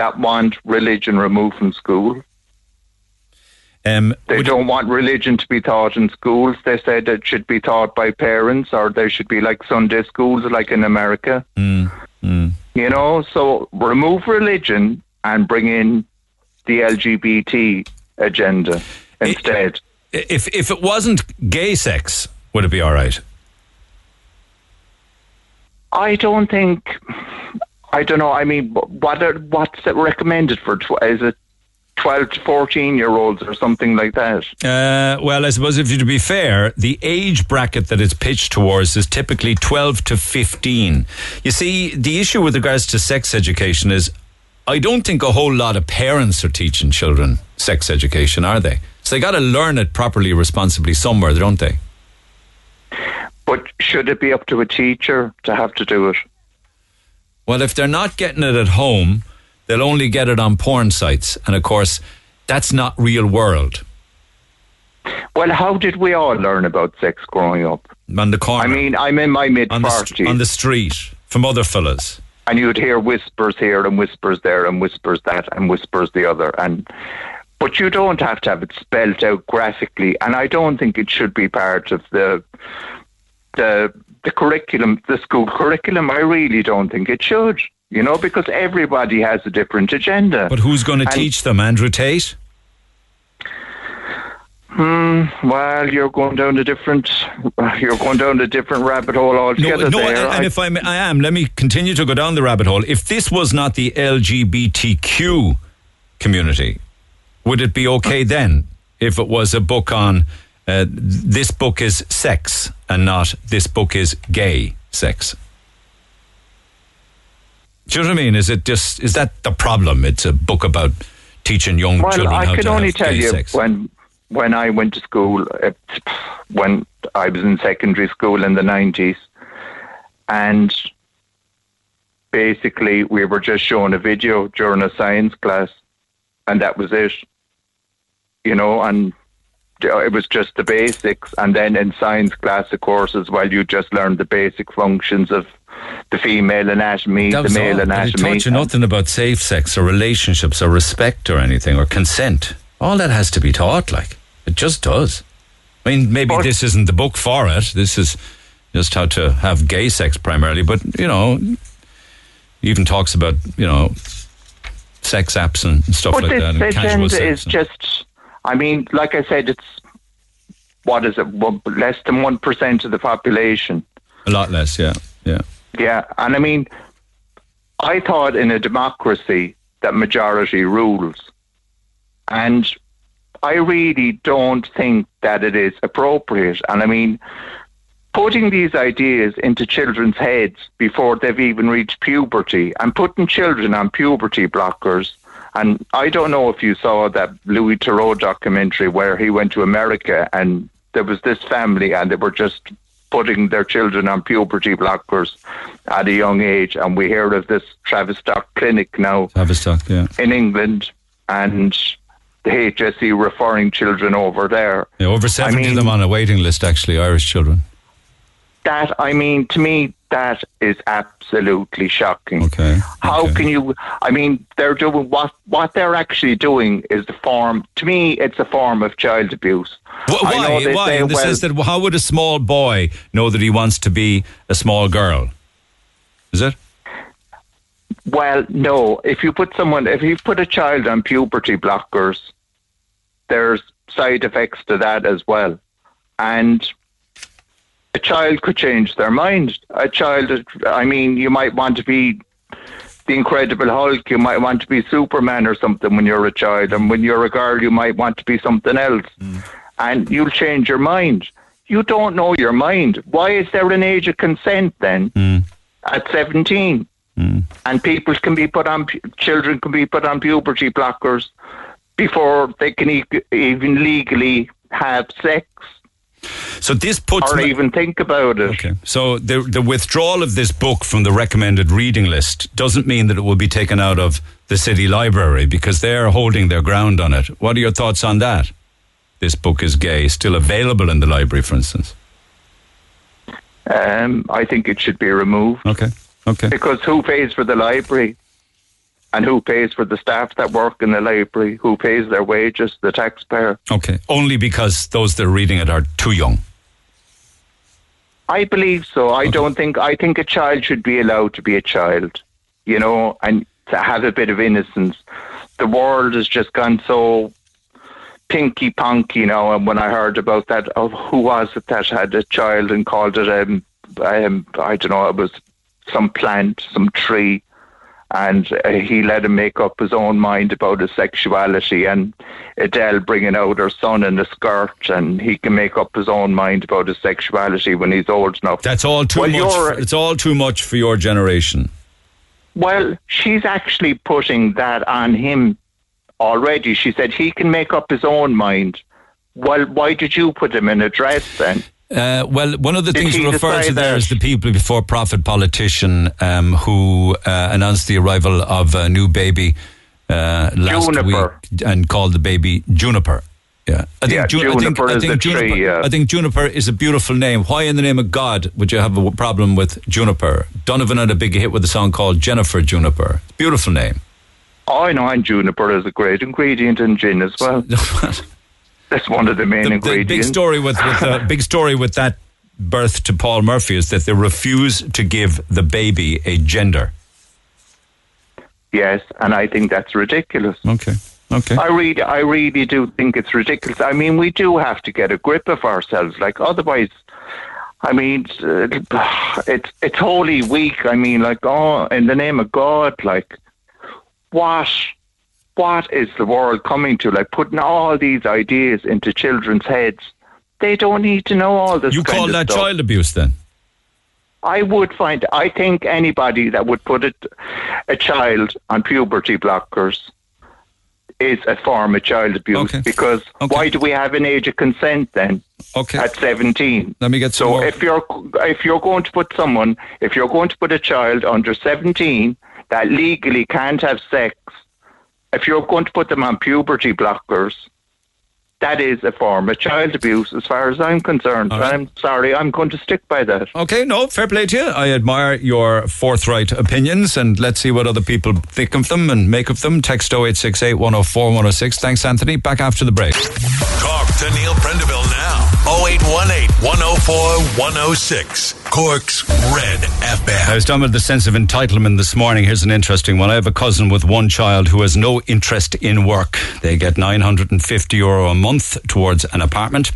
that want religion removed from school? Um, They don't want religion to be taught in schools. They said it should be taught by parents, or there should be like Sunday schools, like in America. Mm, mm. You know, so remove religion and bring in the LGBT agenda instead. If if it wasn't gay sex, would it be all right? I don't think. I don't know. I mean, what are, what's it recommended for? Tw- is it twelve to fourteen year olds or something like that? Uh, well, I suppose if you to be fair, the age bracket that it's pitched towards is typically 12 to 15. You see, the issue with regards to sex education is I don't think a whole lot of parents are teaching children sex education, are they? So they got to learn it properly, responsibly somewhere, don't they? But should it be up to a teacher to have to do it? Well, if they're not getting it at home, they'll only get it on porn sites. And of course, that's not real world. Well, how did we all learn about sex growing up? On the corner. I mean, I'm in my mid on the, on the street from other fellas. and you'd hear whispers here and whispers there and whispers that and whispers the other, and but you don't have to have it spelled out graphically, and I don't think it should be part of the the the curriculum, the school curriculum. I really don't think it should. You know, because everybody has a different agenda. But who's going to And- teach them? Andrew Tate? Hmm. Well, you're going down a different. You're going down a different rabbit hole altogether. no, there. and, and I- if I'm, I am, let me continue to go down the rabbit hole. If this was not the LGBTQ community, would it be okay then if it was a book on uh, this book is sex and not this book is gay sex? Do you know what I mean? Is it just is that the problem? It's a book about teaching young children. well, children I how can to only have tell gay you sex. when when I went to school, uh, when I was in secondary school in the nineties, and basically we were just shown a video during a science class, and that was it. You know, and it was just the basics, and then in science class, of course, as well, you just learned the basic functions of the female anatomy, the male all, but It taught you nothing about safe sex or relationships or respect or anything or consent. All that has to be taught, like it just does. I mean, maybe this isn't the book for it. This is just how to have gay sex primarily. But you know, even talks about you know sex apps and stuff But like that and casual sex. is just, I mean, like I said, it's, what is it, one, less than 1% of the population. a lot less, yeah, yeah. Yeah, and I mean, I thought in a democracy that majority rules. And I really don't think that it is appropriate. And I mean, putting these ideas into children's heads before they've even reached puberty and putting children on puberty blockers. And I don't know if you saw that Louis Theroux documentary where he went to America and there was this family and they were just putting their children on puberty blockers at a young age. And we hear of this Tavistock clinic now Tavistock, yeah. in England and the HSE referring children over there. Yeah, over 70 mean- of them on a waiting list, actually, Irish children. That, I mean, to me, that is absolutely shocking. Okay. How can you? I mean, they're doing what what they're actually doing is the form. To me, it's a form of child abuse. Wh- Why? Why? say, In the well, sense that how would a small boy know that he wants to be a small girl? Is it? Well, no. If you put someone, if you put a child on puberty blockers, there's side effects to that as well, and a child could change their mind. A child, I mean, you might want to be the Incredible Hulk. You might want to be Superman or something when you're a child, and when you're a girl, you might want to be something else, mm. and you'll change your mind. You don't know your mind. Why is there an age of consent then mm. at 17? Mm. and people can be put on children can be put on puberty blockers before they can e- even legally have sex So this puts or me- even think about it. Okay. So the the withdrawal of this book from the recommended reading list doesn't mean that it will be taken out of the city library because they're holding their ground on it. What are your thoughts on that? This book is gay, still available in the library, for instance. Um, I think it should be removed Okay. Okay. because who pays for the library? And who pays for the staff that work in the library? Who pays their wages? The taxpayer. Okay. Only because those that are reading it are too young. I believe so. I don't think. I think a child should be allowed to be a child, you know, and to have a bit of innocence. The world has just gone so pinky ponky now. And when I heard about that, oh, who was it that had a child and called it um, um I don't know, it was some plant, some tree, and uh, he let him make up his own mind about his sexuality. And Adele bringing out her son in a skirt, and he can make up his own mind about his sexuality when he's old enough. That's all too Well, much. For, it's all too much for your generation. Well, she's actually putting that on him already. She said he can make up his own mind. Well, why did you put him in a dress then? Uh, well, one of the Did things we to there that? is the people before profit politician um, who uh, announced the arrival of a new baby uh, last Juniper. week and called the baby Juniper. Yeah, I think, Yeah, Ju- I think, Juniper I is think a Juniper, tree, yeah. I think Juniper is a beautiful name. Why, in the name of God, would you have a problem with Juniper? Donovan had a big hit with a song called Jennifer Juniper. Beautiful name. I know, and juniper is a great ingredient in gin as well. That's one of the main the, the ingredients. big story with, with uh, big story with that birth to Paul Murphy is that they refuse to give the baby a gender. Yes, and I think that's ridiculous. Okay. Okay. I really, I really do think it's ridiculous. I mean, we do have to get a grip of ourselves. Like otherwise, I mean, uh, it's it's Holy Week. I mean, like, oh, in the name of God, like, what, what is the world coming to? Like, putting all these ideas into children's heads. They don't need to know all this. You call that stuff. child abuse then? I would find. I think anybody that would put it, a child on puberty blockers is a form of child abuse. Because why do we have an age of consent then? Okay. At seventeen. Let me get so more. if you're if you're going to put someone, if you're going to put a child under seventeen that legally can't have sex, if you're going to put them on puberty blockers. That is a form of child abuse, as far as I'm concerned. I'm sorry, I'm going to stick by that. Okay, no, fair play to you. I admire your forthright opinions and let's see what other people think of them and make of them. Text 0868 104 106. Thanks, Anthony. Back after the break. Talk to Neil Prendeville now. 0818 104 106. Cork's Red FM. I was done with the sense of entitlement this morning. Here's an interesting one. I have a cousin with one child who has no interest in work. They get 950 euro a month towards an apartment.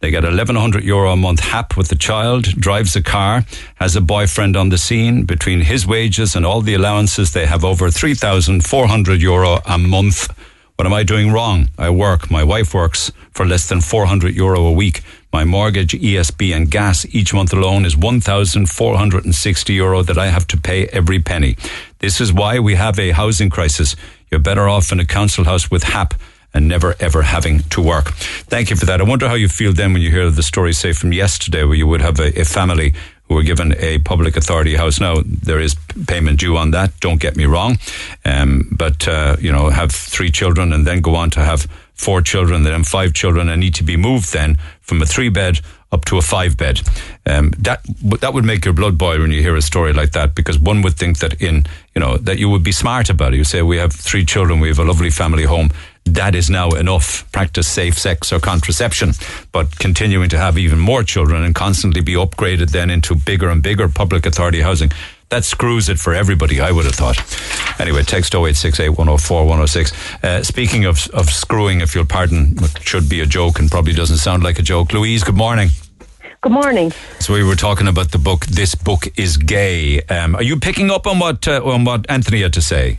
They get 1100 euro a month HAP with the child, drives a car, has a boyfriend on the scene. Between his wages and all the allowances, they have over 3,400 euro a month. What am I doing wrong? I work. My wife works for less than 400 euro a week. My mortgage, ESB, and gas each month alone is 1,460 euro that I have to pay every penny. This is why we have a housing crisis. You're better off in a council house with HAP and never ever having to work. Thank you for that. I wonder how you feel then when you hear the story, say, from yesterday, where you would have a, a family who were given a public authority house. Now, there is payment due on that, don't get me wrong. Um, but, uh, you know, have three children and then go on to have four children, then five children and need to be moved then from a three bed up to a five bed. Um, that that would make your blood boil when you hear a story like that, because one would think that in you know that you would be smart about it. You say we have three children, we have a lovely family home. That is now enough. Practice safe sex or contraception, but continuing to have even more children and constantly be upgraded then into bigger and bigger public authority housing. That screws it for everybody, I would have thought. Anyway, text 0868 104 106. Uh, speaking of, of screwing, if you'll pardon, what should be a joke and probably doesn't sound like a joke. Louise, good morning. Good morning. So we were talking about the book. This book is gay. Um, are you picking up on what uh, on what Anthony had to say?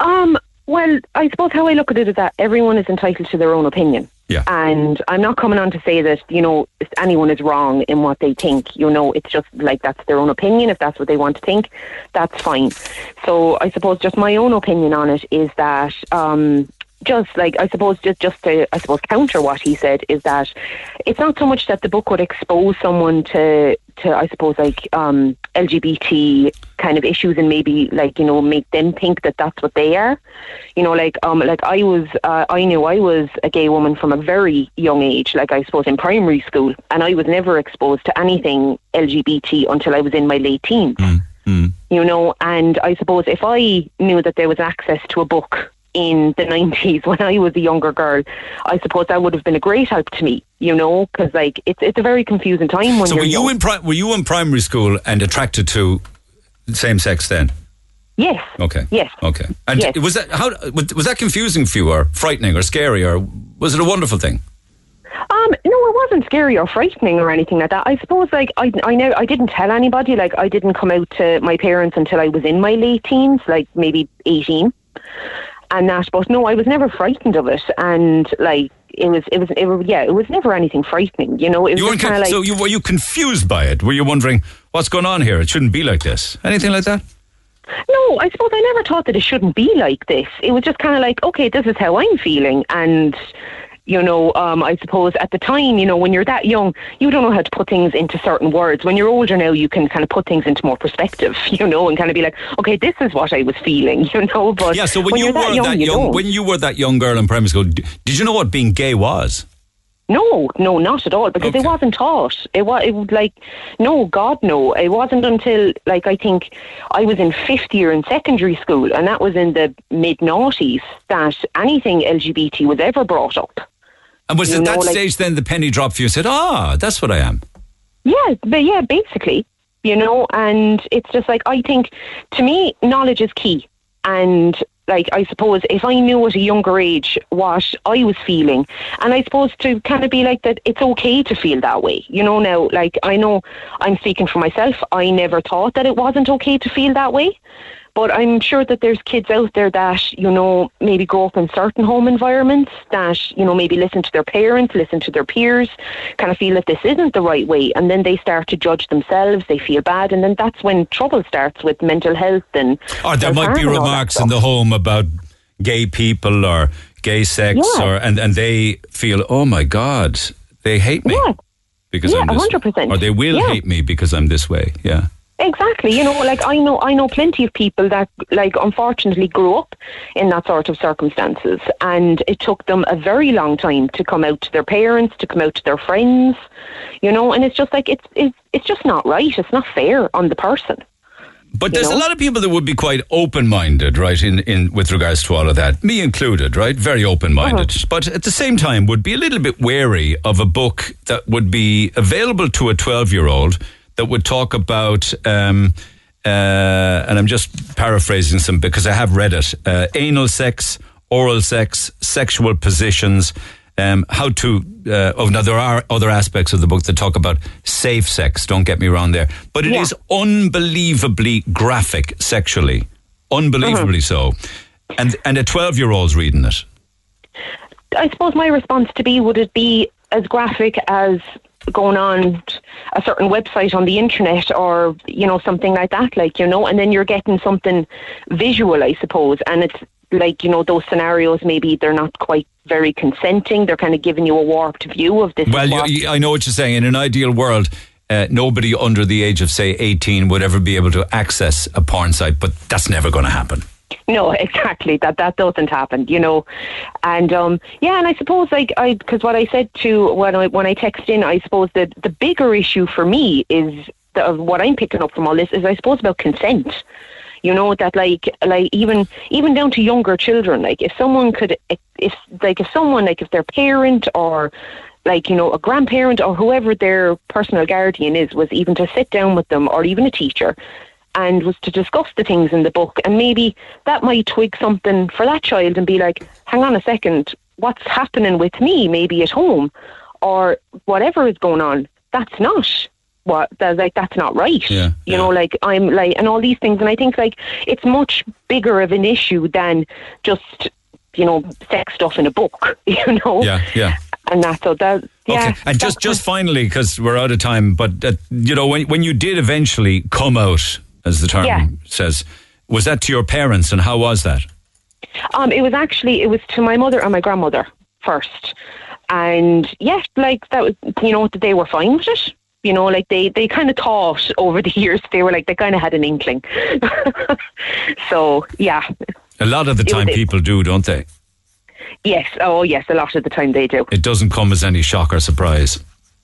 Um, well, I suppose how I look at it is that everyone is entitled to their own opinion. Yeah. And I'm not coming on to say that, you know, anyone is wrong in what they think. You know, it's just like that's their own opinion. If that's what they want to think, that's fine. So I suppose just my own opinion on it is that, um, just like I suppose just just to I suppose counter what he said is that it's not so much that the book would expose someone to to I suppose like um, LGBT kind of issues and maybe like you know make them think that that's what they are. You know, like um like I was uh, I knew I was a gay woman from a very young age, like I suppose in primary school, and I was never exposed to anything LGBT until I was in my late teens. You know, and I suppose if I knew that there was access to a book in the 90s when I was a younger girl, I suppose that would have been a great help to me, you know, because like it's it's a very confusing time when so you're were you young. in pri- were you in primary school and attracted to same sex then? Yes. Okay. Yes. Okay. And Yes. was that how was was that confusing for you, or frightening, or scary, or was it a wonderful thing? Um, no, it wasn't scary or frightening or anything like that. I suppose like I I know I didn't tell anybody. Like I didn't come out to my parents until I was in my late teens, like maybe eighteen, and that. But no, I was never frightened of it, and like it was it was it was yeah, it was never anything frightening. You know, it was You weren't kind of like so you were you confused by it? Were you wondering what's going on here? It shouldn't be like this. Anything like that? No, I suppose I never thought that it shouldn't be like this. It was just kind of like, okay, this is how I'm feeling, and you know, um, I suppose at the time, you know, when you're that young, you don't know how to put things into certain words. When you're older now, you can kind of put things into more perspective, you know, and kind of be like, okay, this is what I was feeling, you know. But yeah, so when, when you were that young, that young, don't. when you were that young girl in primary school, did you know what being gay was? No, no, not at all, because it wasn't taught. It was, it was like, no, God, no. It wasn't until, like, I think I was in fifth year in secondary school, and that was in the mid noughties, that anything LGBT was ever brought up. And was You at know, that like- stage then the penny dropped for you and said, ah, that's what I am? Yeah, but yeah, basically, you know, and it's just like I think to me, knowledge is key, and like I suppose if I knew at a younger age what I was feeling, and I suppose to kind of be like that, it's okay to feel that way, you know. Now, like I know I'm speaking for myself, I never thought that it wasn't okay to feel that way. But I'm sure that there's kids out there that, you know, maybe grow up in certain home environments that, you know, maybe listen to their parents, listen to their peers, kind of feel that this isn't the right way. And then they start to judge themselves, they feel bad. And then that's when trouble starts with mental health and. Or there might be self-harm and all that remarks in the home about gay people or gay sex, Yeah. or and, and they feel, oh my God, they hate me. Because Yeah, I'm this 100%. Or they will Yeah. hate me because I'm this way. Yeah. Exactly. You know, like I know, I know plenty of people that, like, unfortunately, grew up in that sort of circumstances, and it took them a very long time to come out to their parents, to come out to their friends. You know, and it's just like it's it's it's just not right. It's not fair on the person. But there's a lot of people that would be quite open-minded, right? In, in with regards to all of that, me included, right? Very open-minded, Uh-huh. but at the same time, would be a little bit wary of a book that would be available to a 12-year-old that would talk about. Um, uh, and I'm just paraphrasing some because I have read it. Uh, anal sex, oral sex, sexual positions. Um, how to? Uh, oh, now there are other aspects of the book that talk about safe sex. Don't get me wrong there, but it is unbelievably graphic sexually, unbelievably so. And and a twelve year old's reading it. I suppose my response to be would it be as graphic as going on a certain website on the internet or you know something like that like you know and then you're getting something visual I suppose and it's like you know those scenarios maybe they're not quite very consenting they're kind of giving you a warped view of this Well, you, I know what you're saying. In an ideal world, uh, nobody under the age of say 18 would ever be able to access a porn site, but that's never going to happen. No, exactly. That that doesn't happen, you know. And um, yeah, and I suppose like I because what I said to when I when I text in, I suppose that the bigger issue for me is the, what I'm picking up from all this is I suppose about consent. You know that like like even even down to younger children. Like if someone could if like if someone like if their parent or like you know a grandparent or whoever their personal guardian is was even to sit down with them or even a teacher and was to discuss the things in the book. And maybe that might twig something for that child and be like hang on a second what's happening with me maybe at home or whatever is going on that's not what that's like that's not right. Yeah, you know like i'm like and all these things. And i think like it's much bigger of an issue than just you know sex stuff in a book you know? Yeah, yeah. and that so that yeah okay, and just just finally, because we're out of time, but uh, you know, when when you did eventually come out, as the term Yeah. says, was that to your parents, and how was that? Um, it was actually it was to my mother and my grandmother first, and yeah, like that was you know they were fine with it. You know, like they they kind of thought over the years they were like they kind of had an inkling. so yeah, A lot of the time, people do, don't they? yes, oh yes, a lot of the time they do. It doesn't come as any shock or surprise.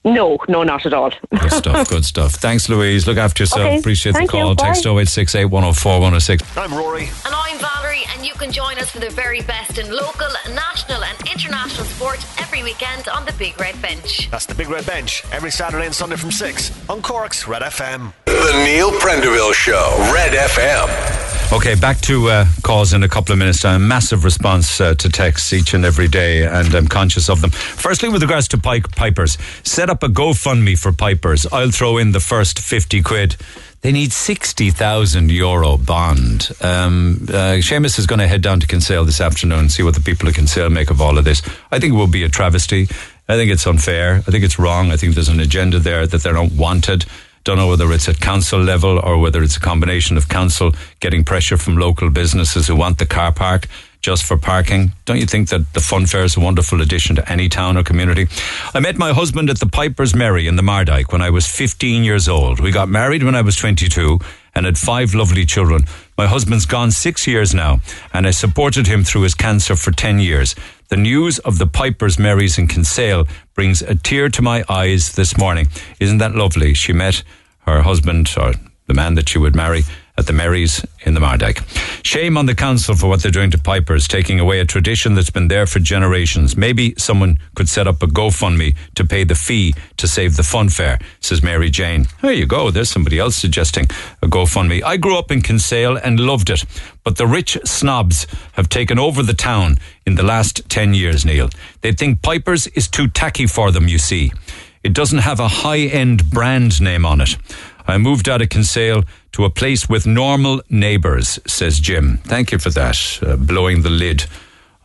No, no, not at all. Good stuff, good stuff. Thanks, Louise. Look after yourself. Okay, Appreciate the thank you. call. Bye. Text 0868 104 106. I'm Rory. And I'm Valerie, and you can join us for the very best in local, national, and international sport every weekend on the Big Red Bench. That's the Big Red Bench every Saturday and Sunday from 6 on Cork's Red FM. The Neil Prendeville Show, Red FM. Okay, back to uh, calls in a couple of minutes' time. Massive response uh, to texts each and every day, and I'm conscious of them. Firstly, with regards to pi- Pipers, set up a GoFundMe for Pipers. I'll throw in the first 50 quid. They need 60,000 euro bond. Um, uh, Seamus is going to head down to Kinsale this afternoon and see what the people of Kinsale make of all of this. I think it will be a travesty. I think it's unfair. I think it's wrong. I think there's an agenda there that they're not wanted. Don't know whether it's at council level or whether it's a combination of council getting pressure from local businesses who want the car park just for parking. Don't you think that the fun fair is a wonderful addition to any town or community? I met my husband at the Piper's Merry in the Mardyke when I was 15 years old. We got married when I was 22 and had five lovely children. My husband's gone six years now, and I supported him through his cancer for 10 years. The news of the Piper's Merries in Kinsale brings a tear to my eyes this morning. Isn't that lovely? She met her husband, or the man that she would marry, at the Merries in the Mardyke. Shame on the council for what they're doing to Pipers, taking away a tradition that's been there for generations. Maybe someone could set up a GoFundMe to pay the fee to save the fun fair, says Mary Jane. There you go. There's somebody else suggesting a GoFundMe. I grew up in Kinsale and loved it, but the rich snobs have taken over the town in the last 10 years, Neil. They think Pipers is too tacky for them, you see. It doesn't have a high end brand name on it. I moved out of Kinsale to a place with normal neighbours, says Jim. Thank you for that, uh, blowing the lid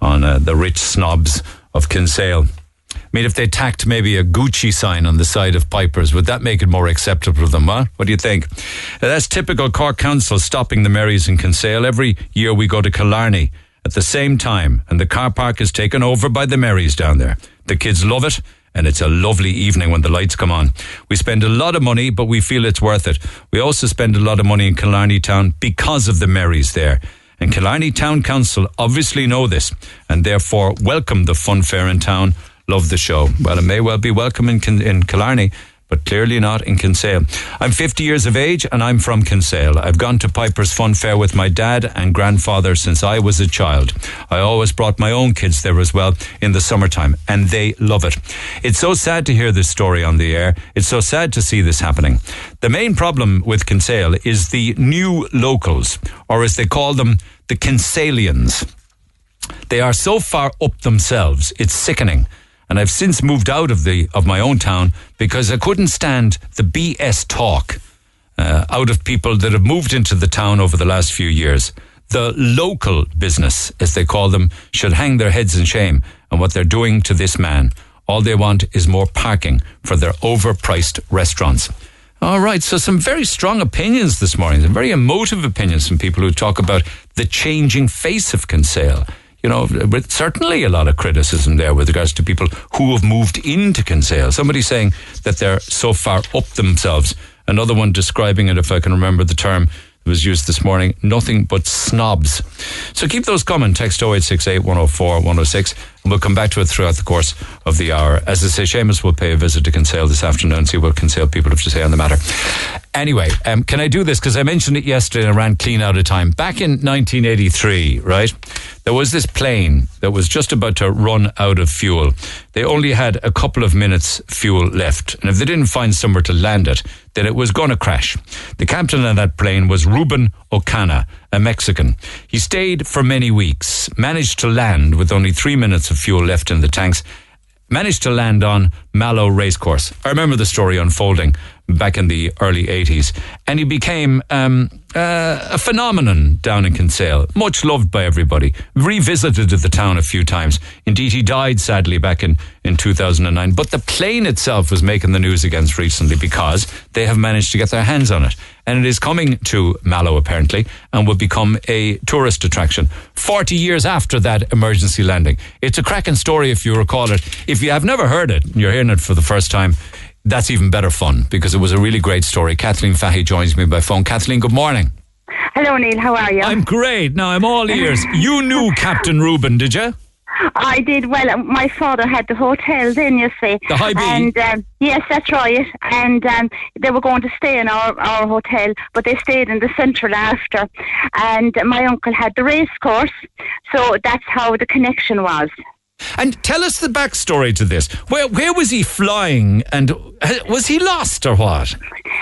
on uh, the rich snobs of Kinsale. I mean, if they tacked maybe a Gucci sign on the side of Pipers, would that make it more acceptable to them, huh? What do you think? Uh, that's typical Cork Council stopping the Merries in Kinsale. Every year we go to Killarney at the same time, and the car park is taken over by the Merries down there. The kids love it and it's a lovely evening when the lights come on. We spend a lot of money, but we feel it's worth it. We also spend a lot of money in Killarney Town because of the Merries there. And Killarney Town Council obviously know this and therefore welcome the fun fair in town. Love the show. Well, it may well be welcome in, in Killarney but clearly not in Kinsale. I'm 50 years of age and I'm from Kinsale. I've gone to Piper's Fun Fair with my dad and grandfather since I was a child. I always brought my own kids there as well in the summertime and they love it. It's so sad to hear this story on the air. It's so sad to see this happening. The main problem with Kinsale is the new locals, or as they call them, the Kinsalians. They are so far up themselves, it's sickening and I've since moved out of the of my own town because I couldn't stand the BS talk uh, out of people that have moved into the town over the last few years. The local business, as they call them, should hang their heads in shame on what they're doing to this man. All they want is more parking for their overpriced restaurants. All right, so some very strong opinions this morning, some very emotive opinions from people who talk about the changing face of Kinsale you know, with certainly a lot of criticism there with regards to people who have moved into Kinsale. Somebody saying that they're so far up themselves. Another one describing it, if I can remember the term, that was used this morning, nothing but snobs. So keep those coming. Text 0868 104 106, and we'll come back to it throughout the course of the hour. As I say, Seamus will pay a visit to Kinsale this afternoon, see what Kinsale people have to say on the matter. Anyway, um, can I do this? Because I mentioned it yesterday and I ran clean out of time. Back in 1983, right, there was this plane that was just about to run out of fuel. They only had a couple of minutes fuel left. And if they didn't find somewhere to land it, then it was going to crash. The captain of that plane was Ruben Ocana, a Mexican. He stayed for many weeks, managed to land with only three minutes of fuel left in the tanks, managed to land on Mallow Racecourse. I remember the story unfolding back in the early 80s. And he became um, uh, a phenomenon down in Kinsale, much loved by everybody. Revisited the town a few times. Indeed, he died sadly back in, in 2009. But the plane itself was making the news again recently because they have managed to get their hands on it. And it is coming to Mallow apparently and will become a tourist attraction 40 years after that emergency landing. It's a cracking story if you recall it. If you have never heard it, you're hearing it for the first time that's even better fun because it was a really great story. Kathleen Fahy joins me by phone. Kathleen, good morning. Hello, Neil. How are you? I'm great. Now I'm all ears. you knew Captain Ruben, did you? I did. Well, um, my father had the hotel then, you see. The High B? And, um, yes, that's right. And um, they were going to stay in our, our hotel, but they stayed in the central after. And my uncle had the race course, so that's how the connection was. And tell us the backstory to this. Where where was he flying, and was he lost or what?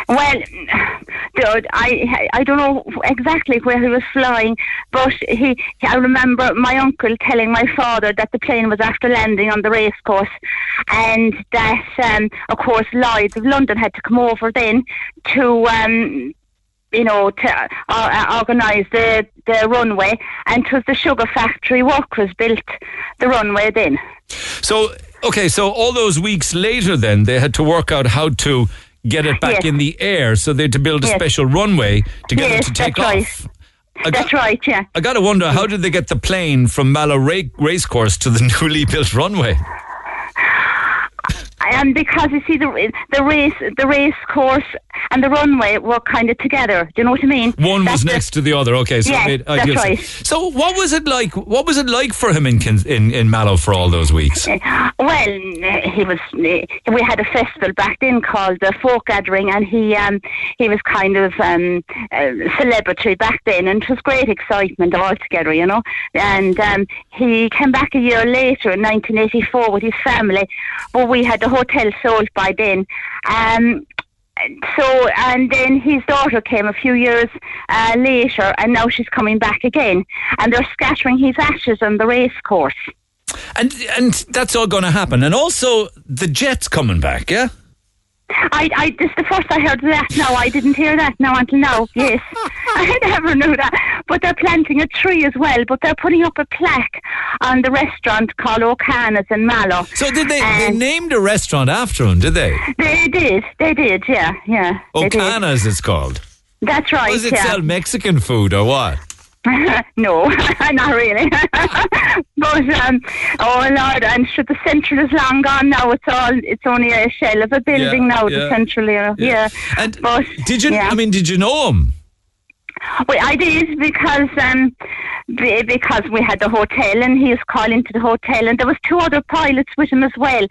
Well, dude, I I don't know exactly where he was flying, but he I remember my uncle telling my father that the plane was after landing on the racecourse, and that um, of course Lloyd's of London had to come over then to um, you know, to uh, uh organise the, the runway, and it was the sugar factory workers built the runway then. So, okay, so all those weeks later, then they had to work out how to get it back Yes. in the air, so they had to build a Yes. special runway to get Yes, it to take off. right. I That's right, yeah. I got to wonder how did they get the plane from Mallow Ra- Racecourse to the newly built runway? And because you see the the race the race course and the runway were kind of together. Do you know what I mean? One That's was the- next to the other. Okay, so Yes, made that's right. sense. So what was it like? What was it like for him in in, in Mallow for all those weeks? Well, he was. We had a festival back then called the Folk Gathering, and he um, he was kind of um, celebrity back then, and it was great excitement altogether, you know. And um, he came back a year later in 1984 with his family, but we had the hotel sold by then. Um, so and then his daughter came a few years uh, later, and now she's coming back again, and they're scattering his ashes on the race course. And and that's all going to happen. And also the Jets coming back, yeah. I, I, this is the first I heard that. No, I didn't hear that now until now. Yes, I never knew that. But they're planting a tree as well. But they're putting up a plaque on the restaurant called Ocana's in Mallow. So did they? They named a restaurant after him, did they? They did. They did. Yeah, yeah. Ocana's, it's called. That's right. Does it yeah. sell Mexican food or what? no, not really. but um, oh lord, and sure, the central is long gone now. It's all. It's only a shell of a building Yeah, now. yeah, The central, yeah. yeah. And but did you? I mean, did you know him? Well, I did because um, be- because we had the hotel and he was calling to the hotel and there was two other pilots with him as well.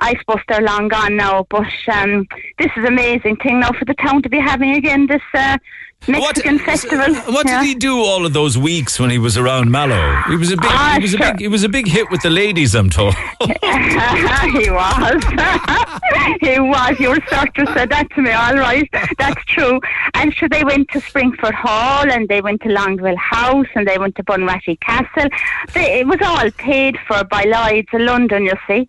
I suppose they're long gone now, but um, this is amazing thing now for the town to be having again this uh, Mexican festival. What Yeah. did he do all of those weeks when he was around Mallow? He was a big. Ah, he was a big. He was a big hit with the ladies. I'm told. he was. he was. Your instructor said that to me. All right, that's true. And so they went to Springfort Hall, and they went to Longueville House, and they went to Bunratty Castle. They, it was all paid for by Lloyd's of London, you see.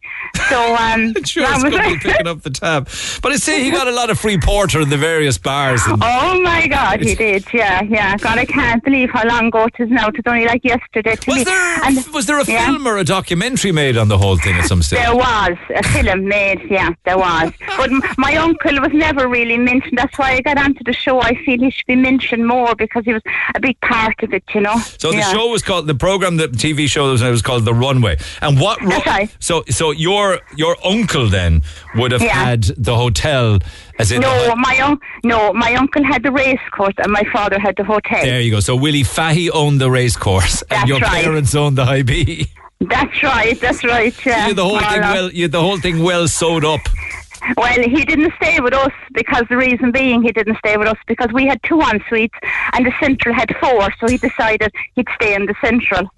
So um, Sure, that was be picking up the tab. But I say he got a lot of free porter in the various bars. And Oh my God, he did, yeah, yeah. God, I can't believe how long ago it is now. It was only like yesterday to was me. there And- was there a yeah. film or a documentary made on the whole thing at some stage? There was a film made, yeah, there was. But my uncle was never really mentioned. That's why I got onto the show. I feel he should be mentioned more because he was a big part of it, you know. So the Yeah. show was called the program, the TV show was, was called The Runway. And what? ru-. So so your your uncle then would have Yeah. had the hotel as in. No, my un- no, my uncle had the race course and my father had the hotel. there you go. So Willie Fahey owned the race course, and That's your right. parents owned the high B. That's right, that's right. Yeah. you had the whole thing well. You the whole thing well sewed up. Well, he didn't stay with us because the reason being he didn't stay with us because we had two en suites and the central had four, so he decided he'd stay in the central.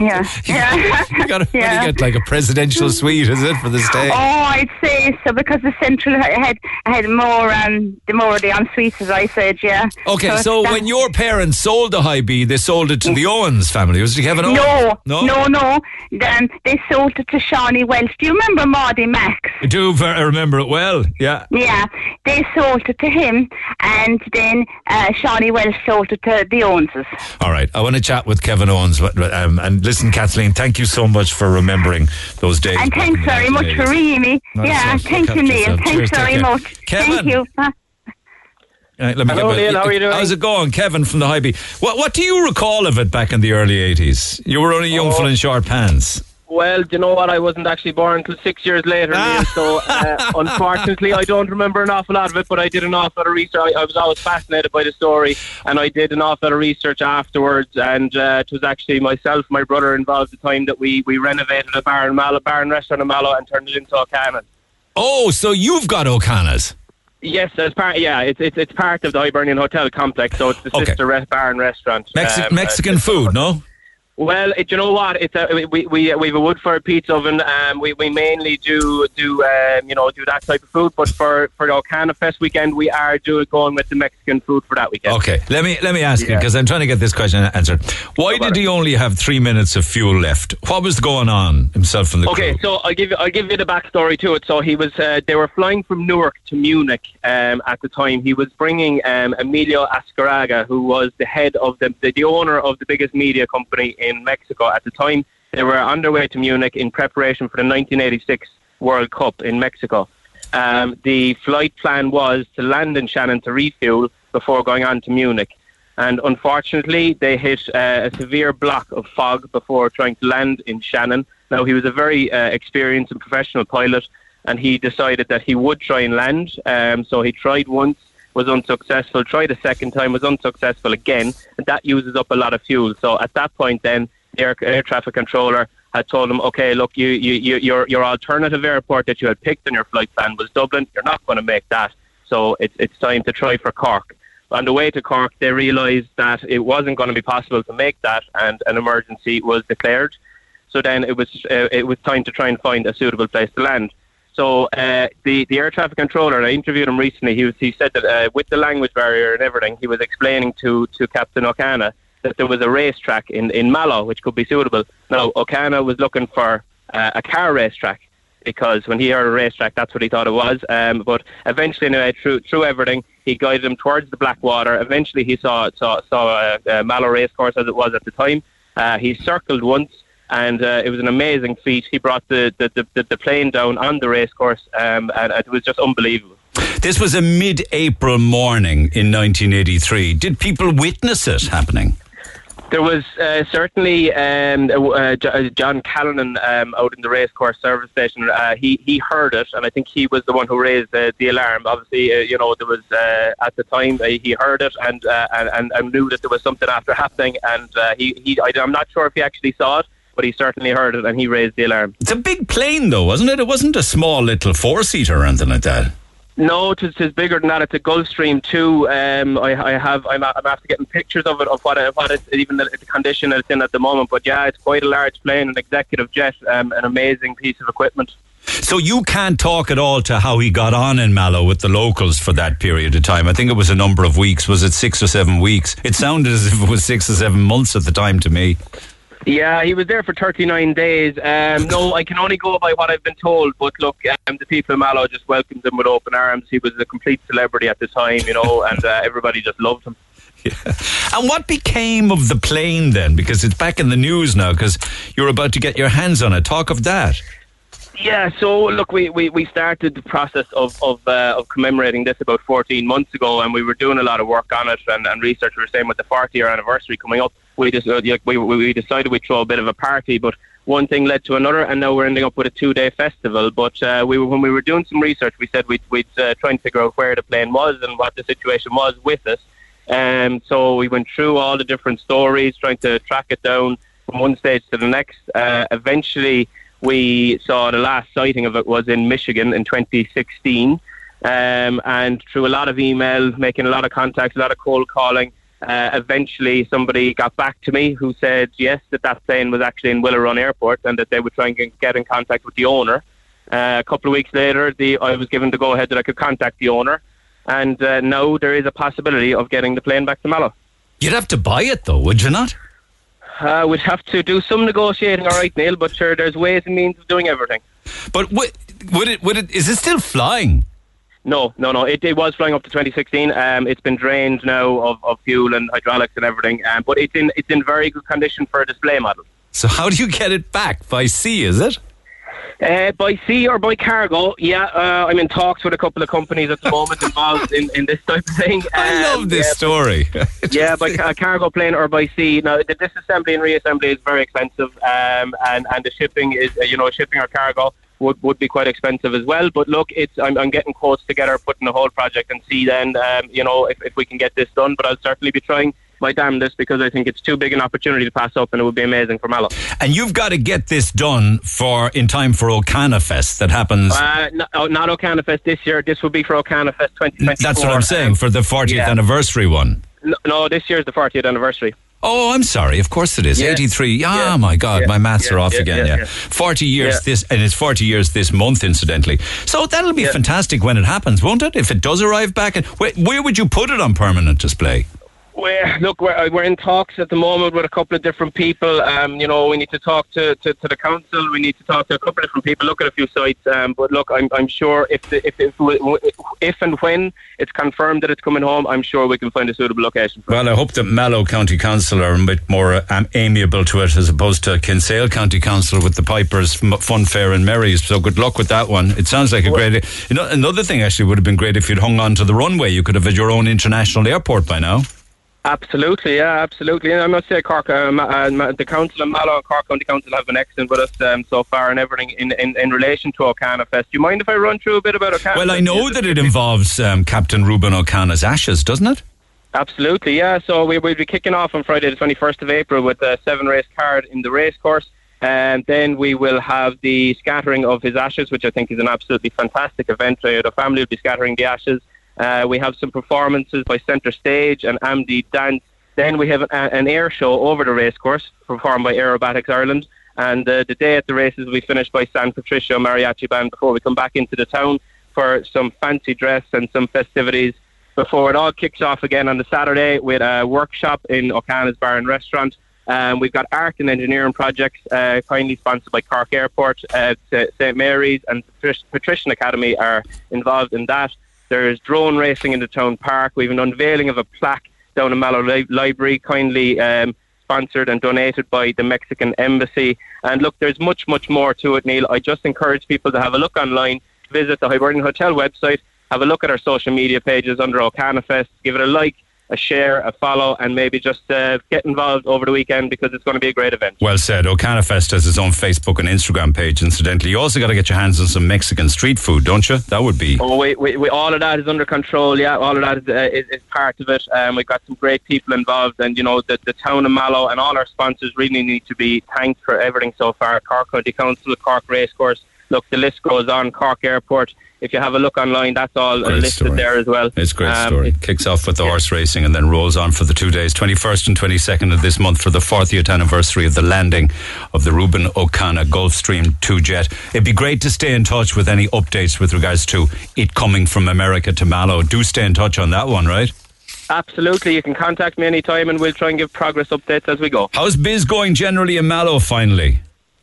yeah, yeah. You got to Yeah. get like a presidential suite, is it, for the stay? Oh, I'd say so because the central had had more um the more of the en suites, as I said. Yeah. Okay, so that- when your parents sold the high B, they sold it to the Owens family. Was it Kevin Owens? no, no, no, no. Then they sold it to Shawnee Wells. Do you remember Maudie Max? I do ver- I remember it well. Yeah. Yeah, they sold it to him, and then uh, Shawnee Wells sold it to the Owenses. All right, I want to chat with Kevin Owens. but, Um, and listen, Kathleen, thank you so much for remembering those days. And back thanks very much 1980s. for ringing me. Not yeah, yourself. thank you, after Neil. yourself. Thanks Cheers, very much. Kevin. Thank you. Bye. All right, let me Hello, get Neil, how are you doing? How's it going, Kevin from the High B? What, what do you recall of it back in the early 80s? You were only a young Oh. fella in short pants. Well, do you know what? I wasn't actually born until six years later, Neil, so uh, unfortunately I don't remember an awful lot of it, but I did an awful lot of research. I, I was always fascinated by the story, and I did an awful lot of research afterwards, and uh, it was actually myself, my brother involved at the time that we, we renovated a bar in Mallow, bar and restaurant in Mallow and turned it into a cannon. Oh, so you've got O'Connors. Yes, as part, yeah, it's, it's it's part of the Hibernian Hotel complex, so it's the Okay. sister re- bar and restaurant. Mexi- Um, Mexican uh, food, no? Well, it, you know what? It's a, we we we have a Woodford pizza oven. Um, we we mainly do do um, you know do that type of food. But for for the Ocana Fest weekend, we are doing going with the Mexican food for that weekend. Okay, let me let me ask you because I'm trying to get this question answered. Why did he only have three minutes of fuel left? What was going on himself and the Okay, crew? so I'll give you I'll give you the backstory to it. So he was uh, they were flying from Newark to Munich um, at the time. He was bringing um, Emilio Azcárraga, who was the head of the, the the owner of the biggest media company in Mexico at the time. They were on their way to Munich in preparation for the 1986 World Cup in Mexico. Um, the flight plan was to land in Shannon to refuel before going on to Munich. And unfortunately, they hit uh, a severe block of fog before trying to land in Shannon. Now, he was a very uh, experienced and professional pilot, and he decided that he would try and land. Um, so he tried once, was unsuccessful, tried a second time, was unsuccessful again, and that uses up a lot of fuel. So at that point, then, the air, air traffic controller had told him, okay, look, you, you, you, your, your alternative airport that you had picked in your flight plan was Dublin. You're not going to make that. So it's, it's time to try for Cork. On the way to Cork, they realised that it wasn't going to be possible to make that, and an emergency was declared. So then it was uh, it was time to try and find a suitable place to land. So uh, the the air traffic controller, and I interviewed him recently. He was he said that uh, with the language barrier and everything, he was explaining to to Captain Ocana that there was a racetrack in in Mallow which could be suitable. Now Ocana was looking for uh, a car racetrack because when he heard a racetrack, that's what he thought it was. Um, but eventually, anyway, through through everything, he guided him towards the Blackwater. Eventually, he saw saw saw a, a Mallow racecourse as it was at the time. Uh, he circled once, and uh, it was an amazing feat. He brought the the, the, the plane down on the racecourse, um, and it was just unbelievable. This was a mid-April morning in 1983. Did people witness it happening? There was uh, certainly um, uh, John Callanan um, out in the racecourse service station. Uh, he he heard it, and I think he was the one who raised the alarm. Obviously, uh, you know there was uh, at the time uh, he heard it and, and and knew that there was something after happening. And he he I, I'm not sure if he actually saw it, but he certainly heard it and he raised the alarm. It's a big plane, though, wasn't it? It wasn't a small little four seater or anything like that. No, it is, it is bigger than that. It's a Gulfstream two. Um, I, I have. I'm, I'm after getting pictures of it of what it, what it's even the, the condition it's in at the moment. But yeah, it's quite a large plane, an executive jet, um, an amazing piece of equipment. So you can't talk at all to how he got on in Mallow with the locals for that period of time. I think it was a number of weeks. Was it six or seven weeks? It sounded as if it was six or seven months at the time to me. Yeah, he was there for 39 days. Um, no, I can only go by what I've been told. But look, um, the people of Mallow just welcomed him with open arms. He was a complete celebrity at the time, you know, and uh, everybody just loved him. Yeah. And what became of the plane then? Because it's back in the news now. Because you're about to get your hands on it. Talk of that. Yeah, so look, we, we, we started the process of of, uh, of commemorating this about 14 months ago, and we were doing a lot of work on it and, and research. We were saying with the 40 year anniversary coming up, we just uh, we, we decided we'd throw a bit of a party, but one thing led to another, and now we're ending up with a two day festival. But uh, we were, when we were doing some research, we said we'd, we'd uh, try and figure out where the plane was and what the situation was with it. Um, so we went through all the different stories, trying to track it down from one stage to the next. Uh, eventually we saw the last sighting of it was in Michigan in 2016. Um, and through a lot of email, making a lot of contacts, a lot of cold calling, uh, eventually somebody got back to me who said yes, that that plane was actually in Willow Run Airport and that they would try and get in contact with the owner. Uh, a couple of weeks later, the, I was given the go ahead that I could contact the owner, and uh, now there is a possibility of getting the plane back to Mallow. You'd have to buy it though, would you not? Uh, we'd have to do some negotiating, all right, Neil. But sure, there's ways and means of doing everything. But would, would it? Would it? Is it still flying? No, no, no. It, it was flying up to 2016. Um, it's been drained now of, of fuel and hydraulics and everything. Um, but it's in it's in very good condition for a display model. So how do you get it back by sea? Is it? Uh, by sea or by cargo, yeah. Uh, I'm in talks with a couple of companies at the moment involved in, in this type of thing. Um, I love this yeah, story. yeah, by ca- cargo plane or by sea. Now, the disassembly and reassembly is very expensive, um, and and the shipping is, uh, you know, shipping or cargo would, would be quite expensive as well. But look, it's I'm, I'm getting quotes together, putting the whole project, and see then, um, you know, if, if we can get this done. But I'll certainly be trying my damnedest because I think it's too big an opportunity to pass up, and it would be amazing for Mallow. And you've got to get this done for in time for Ocana Fest that happens. Uh, no, oh, not Ocana Fest this year. This will be for Ocana Fest 2024. That's what I'm saying for the 40th yeah. anniversary one. No, no, this year is the 40th anniversary. Oh, I'm sorry. Of course it is. Yeah. 83. Ah, Yeah. my God. Yeah. My maths are off again. yeah, Yeah. yeah. 40 years this, and it's 40 years this month, incidentally. So that'll be fantastic when it happens, won't it? If it does arrive back. And where, where would you put it on permanent display? We're, look, we're, we're in talks at the moment with a couple of different people. Um, you know, we need to talk to, to, to the council. We need to talk to a couple of different people. Look at a few sites. Um, but look, I'm, I'm sure if, the, if, if if and when it's confirmed that it's coming home, I'm sure we can find a suitable location. For Well, I hope that Mallow County Council are a bit more um, amiable to it as opposed to Kinsale County Council with the Pipers, M- Funfair and Merries. So good luck with that one. It sounds like a great. You know, another thing actually would have been great if you'd hung on to the runway. You could have had your own international airport by now. Absolutely, yeah, absolutely. And I must say, Cork, uh, Ma- uh, the council and Mallow and Cork County Council have been excellent with us um, so far and everything in, in, in relation to Ocana Fest. Do you mind if I run through a bit about Ocana Well, I know that it involves um, Captain Ruben Ocana's ashes, doesn't it? Absolutely, yeah. So we will be kicking off on Friday, the 21st of April, with a seven race card in the race course. And then we will have the scattering of his ashes, which I think is an absolutely fantastic event. Uh, The family will be scattering the ashes. Uh, we have some performances by Centre Stage and Amdi Dance. Then we have a, an air show over the racecourse performed by Aerobatics Ireland. And uh, the day at the races will be finished by San Patricio Mariachi Band before we come back into the town for some fancy dress and some festivities before it all kicks off again on the Saturday with a workshop in Ocana's Bar and Restaurant. Um, we've got art and engineering projects uh, kindly sponsored by Cork Airport, uh, St Mary's and Patri- Patrician Academy are involved in that. There's drone racing in the town park. We have an unveiling of a plaque down in Mallow Li- Library, kindly um, sponsored and donated by the Mexican Embassy. And look, there's much, much more to it, Neil. I just encourage people to have a look online, visit the Hibernian Hotel website, have a look at our social media pages under Ocana Fest, give it a like, a share, a follow, and maybe just uh, get involved over the weekend because it's going to be a great event. Well said. Ocana Fest has its own Facebook and Instagram page, incidentally. You also got to get your hands on some Mexican street food, don't you? That would be. Oh, we, we, we, all of that is under control. Yeah, all of that is, uh, is, is part of it. Um, we've got some great people involved, and you know the, the town of Mallow and all our sponsors really need to be thanked for everything so far. Cork County Council, Cork Racecourse. Look, the list goes on. Cork Airport. If you have a look online, that's all Great listed story. there as well. It's a great Um, story. Kicks off with the horse racing and then rolls on for the two days, 21st and 22nd of this month for the 40th anniversary of the landing of the Ruben Ocana Gulfstream 2 jet. It'd be great to stay in touch with any updates with regards to it coming from America to Mallow. Do stay in touch on that one, right? Absolutely, you can contact me anytime, and we'll try and give progress updates as we go. How's biz going generally in Mallow finally?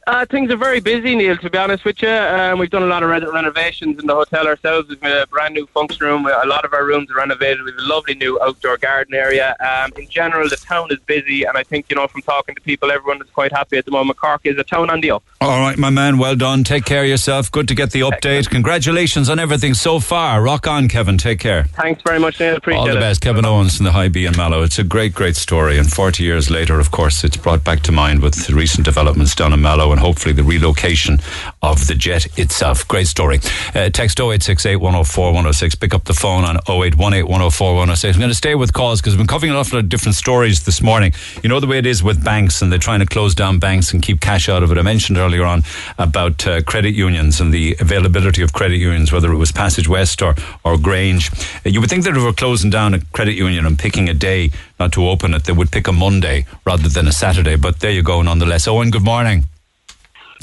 Uh, things are very busy, Neil. To be honest with you, um, we've done a lot of re- renovations in the hotel ourselves. We've got a brand new function room. A lot of our rooms are renovated. We've a lovely new outdoor garden area. Um, in general, the town is busy, and I think you know from talking to people, everyone is quite happy at the moment. Cork is a town on the up. All right, my man. Well done. Take care of yourself. Good to get the update. Congratulations on everything so far. Rock on, Kevin. Take care. Thanks very much, Neil. Appreciate All the it. best. Kevin Owens from the High B in Mallow. It's a great, great story. And 40 years later, of course, it's brought back to mind with the recent developments down in Mallow and hopefully the relocation of the jet itself. Great story. Uh, text 0868 104 106. Pick up the phone on 0818 104 106. I'm going to stay with calls because we've been covering awful lot of different stories this morning. You know the way it is with banks and they're trying to close down banks and keep cash out of it. I mentioned earlier on about uh, credit unions and the availability of credit unions, whether it was Passage West or, or Grange. You would think that if we're closing down a credit union and picking a day not to open it, they would pick a Monday rather than a Saturday. But there you go, nonetheless. Owen, good morning.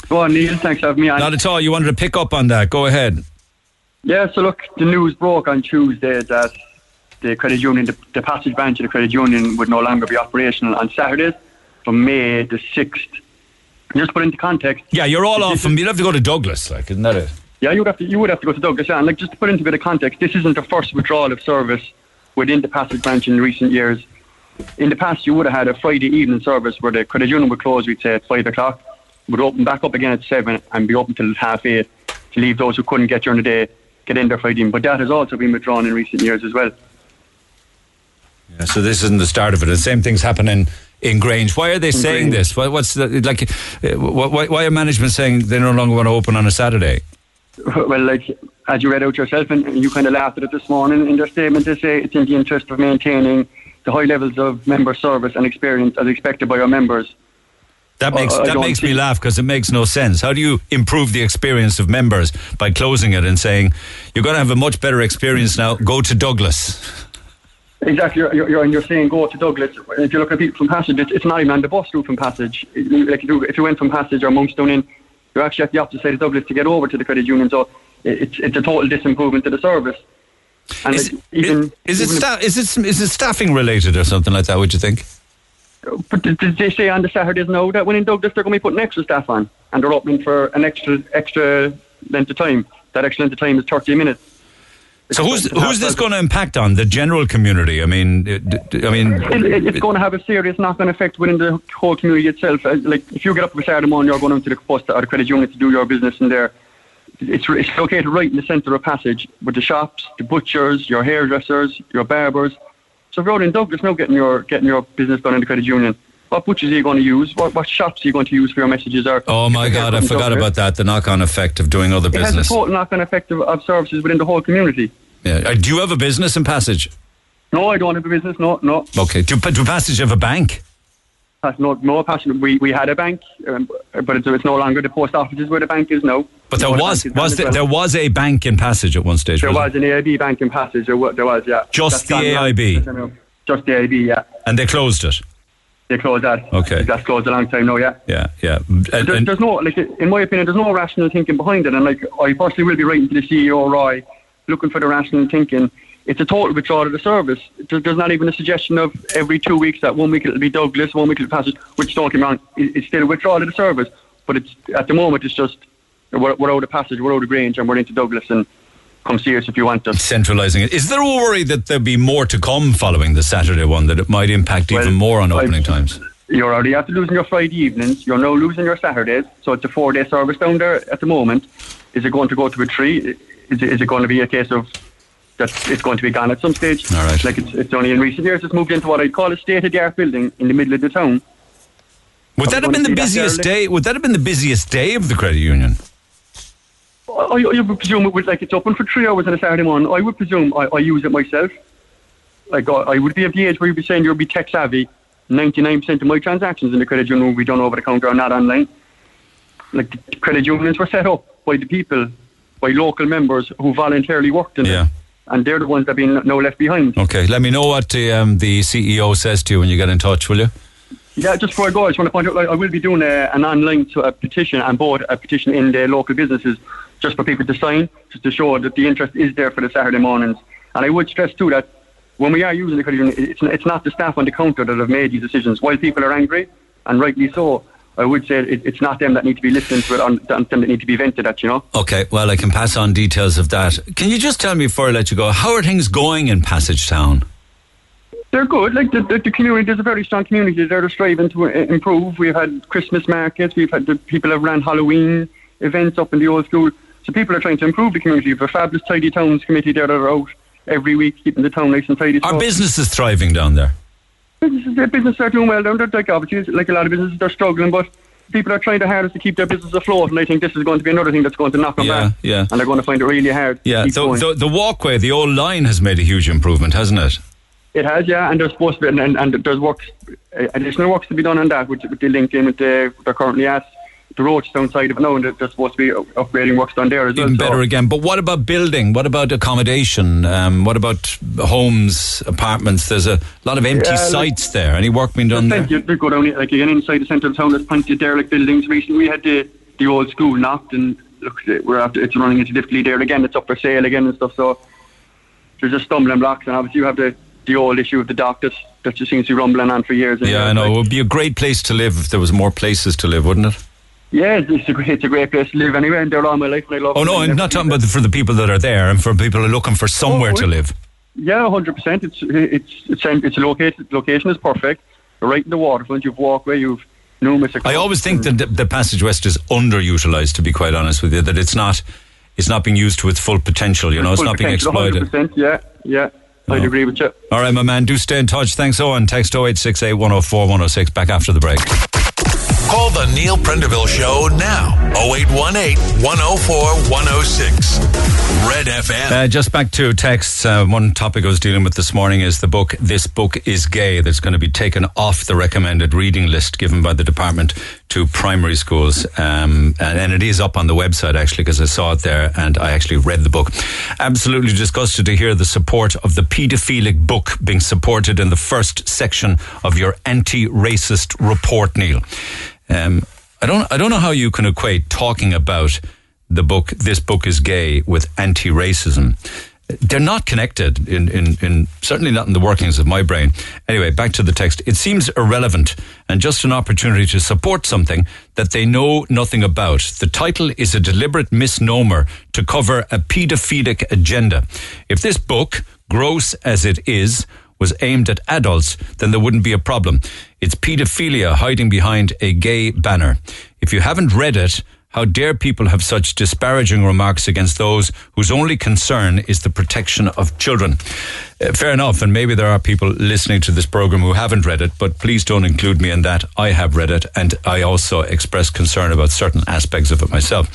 Go on, Neil. Thanks for having me on. Not at all. You wanted to pick up on that. Go ahead. Yeah, so look, the news broke on Tuesday that the credit union, the, the passage branch of the credit union would no longer be operational on Saturdays from May the 6th. Just put into context. Yeah, you're all off from. You'd have to go to Douglas, like, isn't that it? Yeah, you would have to you would have to go to Douglas. Yeah, and like just to put into a bit of context, this isn't the first withdrawal of service within the passage branch in recent years. In the past, you would have had a Friday evening service where the credit union would close, we'd say at five o'clock, would open back up again at seven and be open till half eight to leave those who couldn't get during the day get in there Friday evening. But that has also been withdrawn in recent years as well. Yeah, so this isn't the start of it. The same thing's happening in Grange. Why are they saying Grange. this? What, what's the, like? Why, why are management saying they no longer want to open on a Saturday? Well, like as you read out yourself, and and you kind of laughed at it this morning in their statement, they say it's in the interest of maintaining the high levels of member service and experience as expected by our members. That makes I that makes me laugh because it makes no sense. How do you improve the experience of members by closing it and saying you're going to have a much better experience now? Go to Douglas. Exactly, you're, you're, and you're saying go to Douglas. If you look at people from Passage, it's, it's not even on the bus route from Passage. Like if you, if you went from Passage or Monkstown in, you're actually at the opposite side of Douglas to get over to the credit union. So it's it's a total disimprovement to the service. And Is, like, even, is it even if- sta- is it is it staffing related or something like that? Would you think? But did, they say on the Saturdays now that when in Douglas they're going to be putting extra staff on and they're opening for an extra extra length of time? That extra length of time is 30 minutes. So who's who's this going to impact on the general community? I mean, I mean, It, it, it's going to have a serious knock-on effect within the whole community itself. Uh, Like if you get up on Saturday morning, you're going into the post or the credit union to do your business in there. It's, it's located right in the centre of Passage with the shops, the butchers, your hairdressers, your barbers. So if you're in Douglas now getting your getting your business done in the credit union, what butchers are you going to use? What, what shops are you going to use for your messages? Or oh my God, I forgot about that. The knock-on effect of doing other It has a business. total knock-on effect of, of services within the whole community. Yeah. Do you have a business in Passage? No, I don't have a business. No, no. Okay. Do, do Passage have a bank? Pass- No, no passion. We we had a bank, um, but it's, it's no longer the post offices where the bank is now. But there No, was bank was there, as there was a bank in Passage at one stage. There was an AIB bank in Passage. There was, there was yeah. Just That's the gone now. AIB? Just the AIB, yeah. and they closed it. They closed that. Okay. That's closed a long time now, yeah. Yeah, yeah. And- There's, and- there's no, like, in my opinion, there's no rational thinking behind it. And like, I personally will be writing to the CEO, Roy, looking for the rational thinking. It's a total withdrawal of the service. There's not even a suggestion of every two weeks that one week it'll be Douglas, one week it'll Passage, which don't get me wrong, it's still a withdrawal of the service. But it's at the moment, it's just we're, we're out of Passage, we're out of Grange, and we're into Douglas, and come see us if you want us. centralising it. Is there a worry that there'll be more to come following the Saturday one, that it might impact even more on opening times? You're already after losing your Friday evenings. You're now losing your Saturdays. So it's a four day service down there at the moment. Is it going to go to a three? Is it, is it going to be a case of that it's going to be gone at some stage? All right. Like it's, it's only in recent years it's moved into what I'd call a state of the art building in the middle of the town. Would that have been the busiest day? Would that have been the busiest day of the credit union? I, I, would presume it would like it's open for three hours on a Saturday morning. I would presume I, I use it myself. Like I, I would be of the age where you'd be saying you'd be tech savvy. Ninety nine percent of my transactions in the credit union will be done over the counter or not online. Like the credit unions were set up by the people, by local members who voluntarily worked in Yeah. it, and they're the ones that have been no left behind. Okay, let me know what the, um, the CEO says to you when you get in touch, will you? Yeah, just before I go, I just want to point out, like, I will be doing a, an online to a petition and board a petition in the local businesses just for people to sign, just to show that the interest is there for the Saturday mornings. And I would stress too that when we are using the credit union, it's, it's not the staff on the counter that have made these decisions. While people are angry, and rightly so, I would say it, it's not them that need to be listened to it, and them that need to be vented at, you know. Okay, well, I can pass on details of that. Can you just tell me before I let you go, how are things going in Passage Town? They're good. Like the, the, the community, there's a very strong community there. They're striving to uh, improve. We've had Christmas markets. We've had the people have ran Halloween events up in the old school. So people are trying to improve the community. We have a fabulous tidy towns committee there that are out every week keeping the town nice and tidy. Are So businesses thriving down there? Businesses, their businesses are doing well there. Like obviously, like a lot of businesses, they're struggling, but people are trying their hardest to keep their business afloat. And I think this is going to be another thing that's going to knock them Yeah, back. yeah. And they're going to find it really hard. to Yeah, the, going. the, the walkway, the old line has made a huge improvement, hasn't it? It has, yeah, and there's supposed to be, and, and, and there's works, uh, additional works to be done on that, which with the link in with the, they're currently at the Rochestown side of it now, and there's supposed to be upgrading works done there as well. Even so- better again. But what about building? What about accommodation? Um, what about homes, apartments? There's a lot of empty Yeah, sites there. Any work being done there? You, go down like again inside the centre of town. There's plenty of derelict buildings. Recently, we had the the old school knocked, and look, we're after it's running into difficulty there again. It's up for sale again and stuff. So there's just stumbling blocks, and obviously you have the the old issue of the dock that that just seems to be rumbling on for years. Yeah, I know. Like, It would be a great place to live if there was more places to live, wouldn't it? Yeah, it's, a great, it's a great place to live anyway. And there all my life, and I love. Oh no, I'm not talking about the, for the people that are there, and for people who are looking for somewhere oh, to live. Yeah, hundred percent. It's it's it's um, it's located. Location is perfect. Right in the waterfront. You've walkway. You've numerous. I always think that the, the Passage West is underutilized. To be quite honest with you, that it's not it's not being used to its full potential. You know, it's not being exploited. 100%, Yeah, yeah. I'd agree with you. All right, my man, do stay in touch. Thanks, Owen. Text 0868 104 106. Back after the break. Call the Neil Prendeville Show now. 0818 104 106. Red FM. Uh, just back to texts. Uh, one topic I was dealing with this morning is the book "This Book Is Gay" that's going to be taken off the recommended reading list given by the department to primary schools, um, and, and it is up on the website actually because I saw it there and I actually read the book. Absolutely disgusted to hear the support of the paedophilic book being supported in the first section of your anti-racist report, Neil. Um, I don't. I don't know how you can equate talking about the book "This Book Is Gay" with anti-racism. they're not connected in, in, in certainly not in the workings of my brain. Anyway, back to the text. It seems irrelevant and just an opportunity to support something that they know nothing about. The title is a deliberate misnomer to cover a paedophilic agenda. If this book, gross as it is, was aimed at adults, then there wouldn't be a problem. It's paedophilia hiding behind a gay banner. If you haven't read it, how dare people have such disparaging remarks against those whose only concern is the protection of children? Uh, fair enough, and maybe there are people listening to this program who haven't read it, but please don't include me in that. I have read it, and I also express concern about certain aspects of it myself.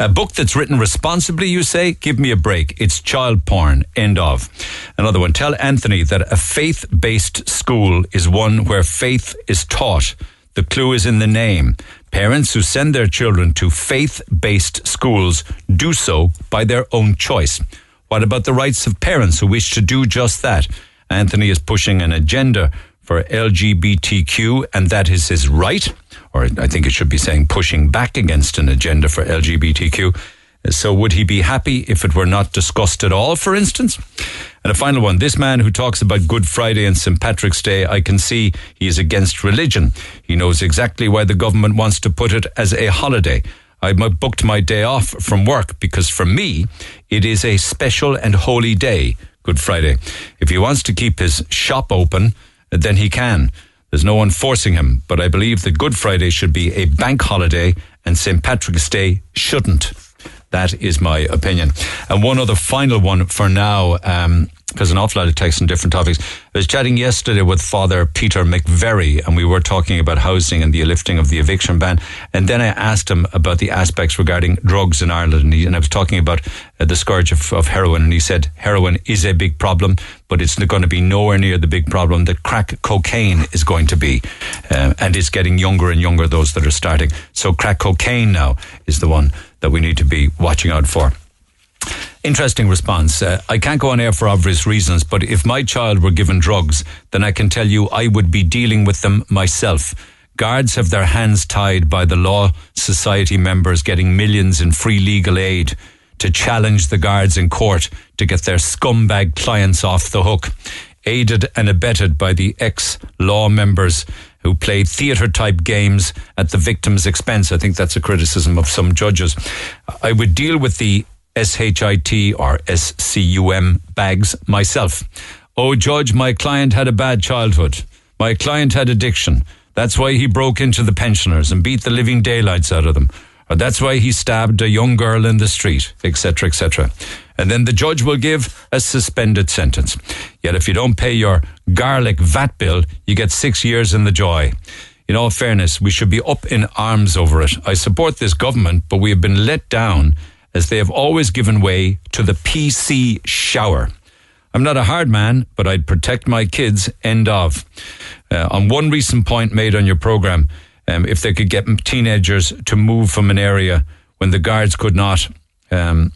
A book that's written responsibly, you say? Give me a break. It's child porn. End of. Another one. Tell Anthony that a faith based school is one where faith is taught. The clue is in the name. Parents who send their children to faith based schools do so by their own choice. What about the rights of parents who wish to do just that? Anthony is pushing an agenda for LGBTQ, and that is his right. Or I think it should be saying pushing back against an agenda for LGBTQ. So would he be happy if it were not discussed at all, for instance? And a final one. This man who talks about Good Friday and St. Patrick's Day, I can see he is against religion. He knows exactly why the government wants to put it as a holiday. I booked my day off from work because for me, it is a special and holy day, Good Friday. If he wants to keep his shop open, then he can. There's no one forcing him, but I believe that Good Friday should be a bank holiday and St. Patrick's Day shouldn't. That is my opinion. And one other final one for now. Um, an awful lot of texts on different topics. I was chatting yesterday with Father Peter McVerry, and we were talking about housing and the lifting of the eviction ban. And then I asked him about the aspects regarding drugs in Ireland, and, he, and I was talking about uh, the scourge of, of heroin, and he said heroin is a big problem, but it's going to be nowhere near the big problem that crack cocaine is going to be, uh, and it's getting younger and younger those that are starting. So crack cocaine now is the one that we need to be watching out for. Interesting response. Uh, I can't go on air for obvious reasons, but if my child were given drugs, then I can tell you I would be dealing with them myself. Guards have their hands tied by the Law Society members getting millions in free legal aid to challenge the guards in court to get their scumbag clients off the hook. Aided and abetted by the ex law members who played theatre type games at the victim's expense. I think that's a criticism of some judges. I would deal with the SHIT or SCUM bags myself. Oh, Judge, my client had a bad childhood. My client had addiction. That's why he broke into the pensioners and beat the living daylights out of them. Or that's why he stabbed a young girl in the street, etc., etc. And then the judge will give a suspended sentence. Yet if you don't pay your garlic VAT bill, you get six years in the joy. In all fairness, we should be up in arms over it. I support this government, but we have been let down as they have always given way to the PC shower. I'm not a hard man, but I'd protect my kids. End of. Uh, on one recent point made on your program, um, if they could get teenagers to move from an area when the guards could not. Um,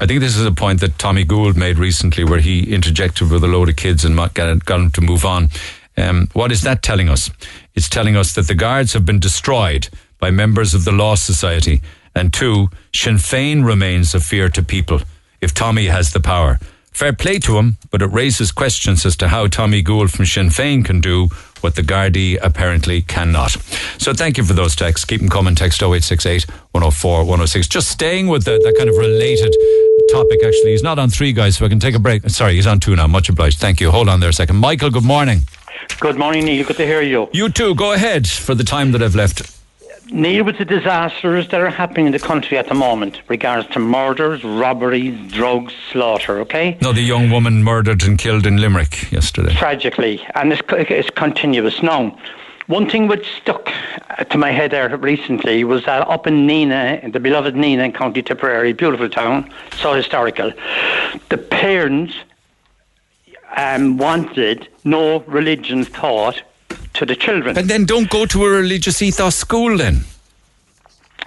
I think this is a point that Tommy Gould made recently, where he interjected with a load of kids and got, them to move on. Um, what is that telling us? It's telling us that the guards have been destroyed by members of the Law Society and two, Sinn Féin remains a fear to people if Tommy has the power. Fair play to him, but it raises questions as to how Tommy Gould from Sinn Féin can do what the Gardaí apparently cannot. So thank you for those texts. Keep them coming. Text 0868 104 106. Just staying with the, that kind of related topic, actually. He's not on three, guys, so I can take a break. Sorry, he's on two now. Much obliged. Thank you. Hold on there a second. Michael, good morning. Good morning, Neil. Good to hear you. You too. Go ahead for the time that I've left. Neil, with the disasters that are happening in the country at the moment, regards to murders, robberies, drugs, slaughter, okay? No, the young woman murdered and killed in Limerick yesterday. Tragically, and it's, it's continuous. Now, one thing which stuck to my head there recently was that up in Nenagh, the beloved Nenagh in County Tipperary, beautiful town, so historical. The parents um, wanted no religion taught to the children. And then don't go to a religious ethos school then.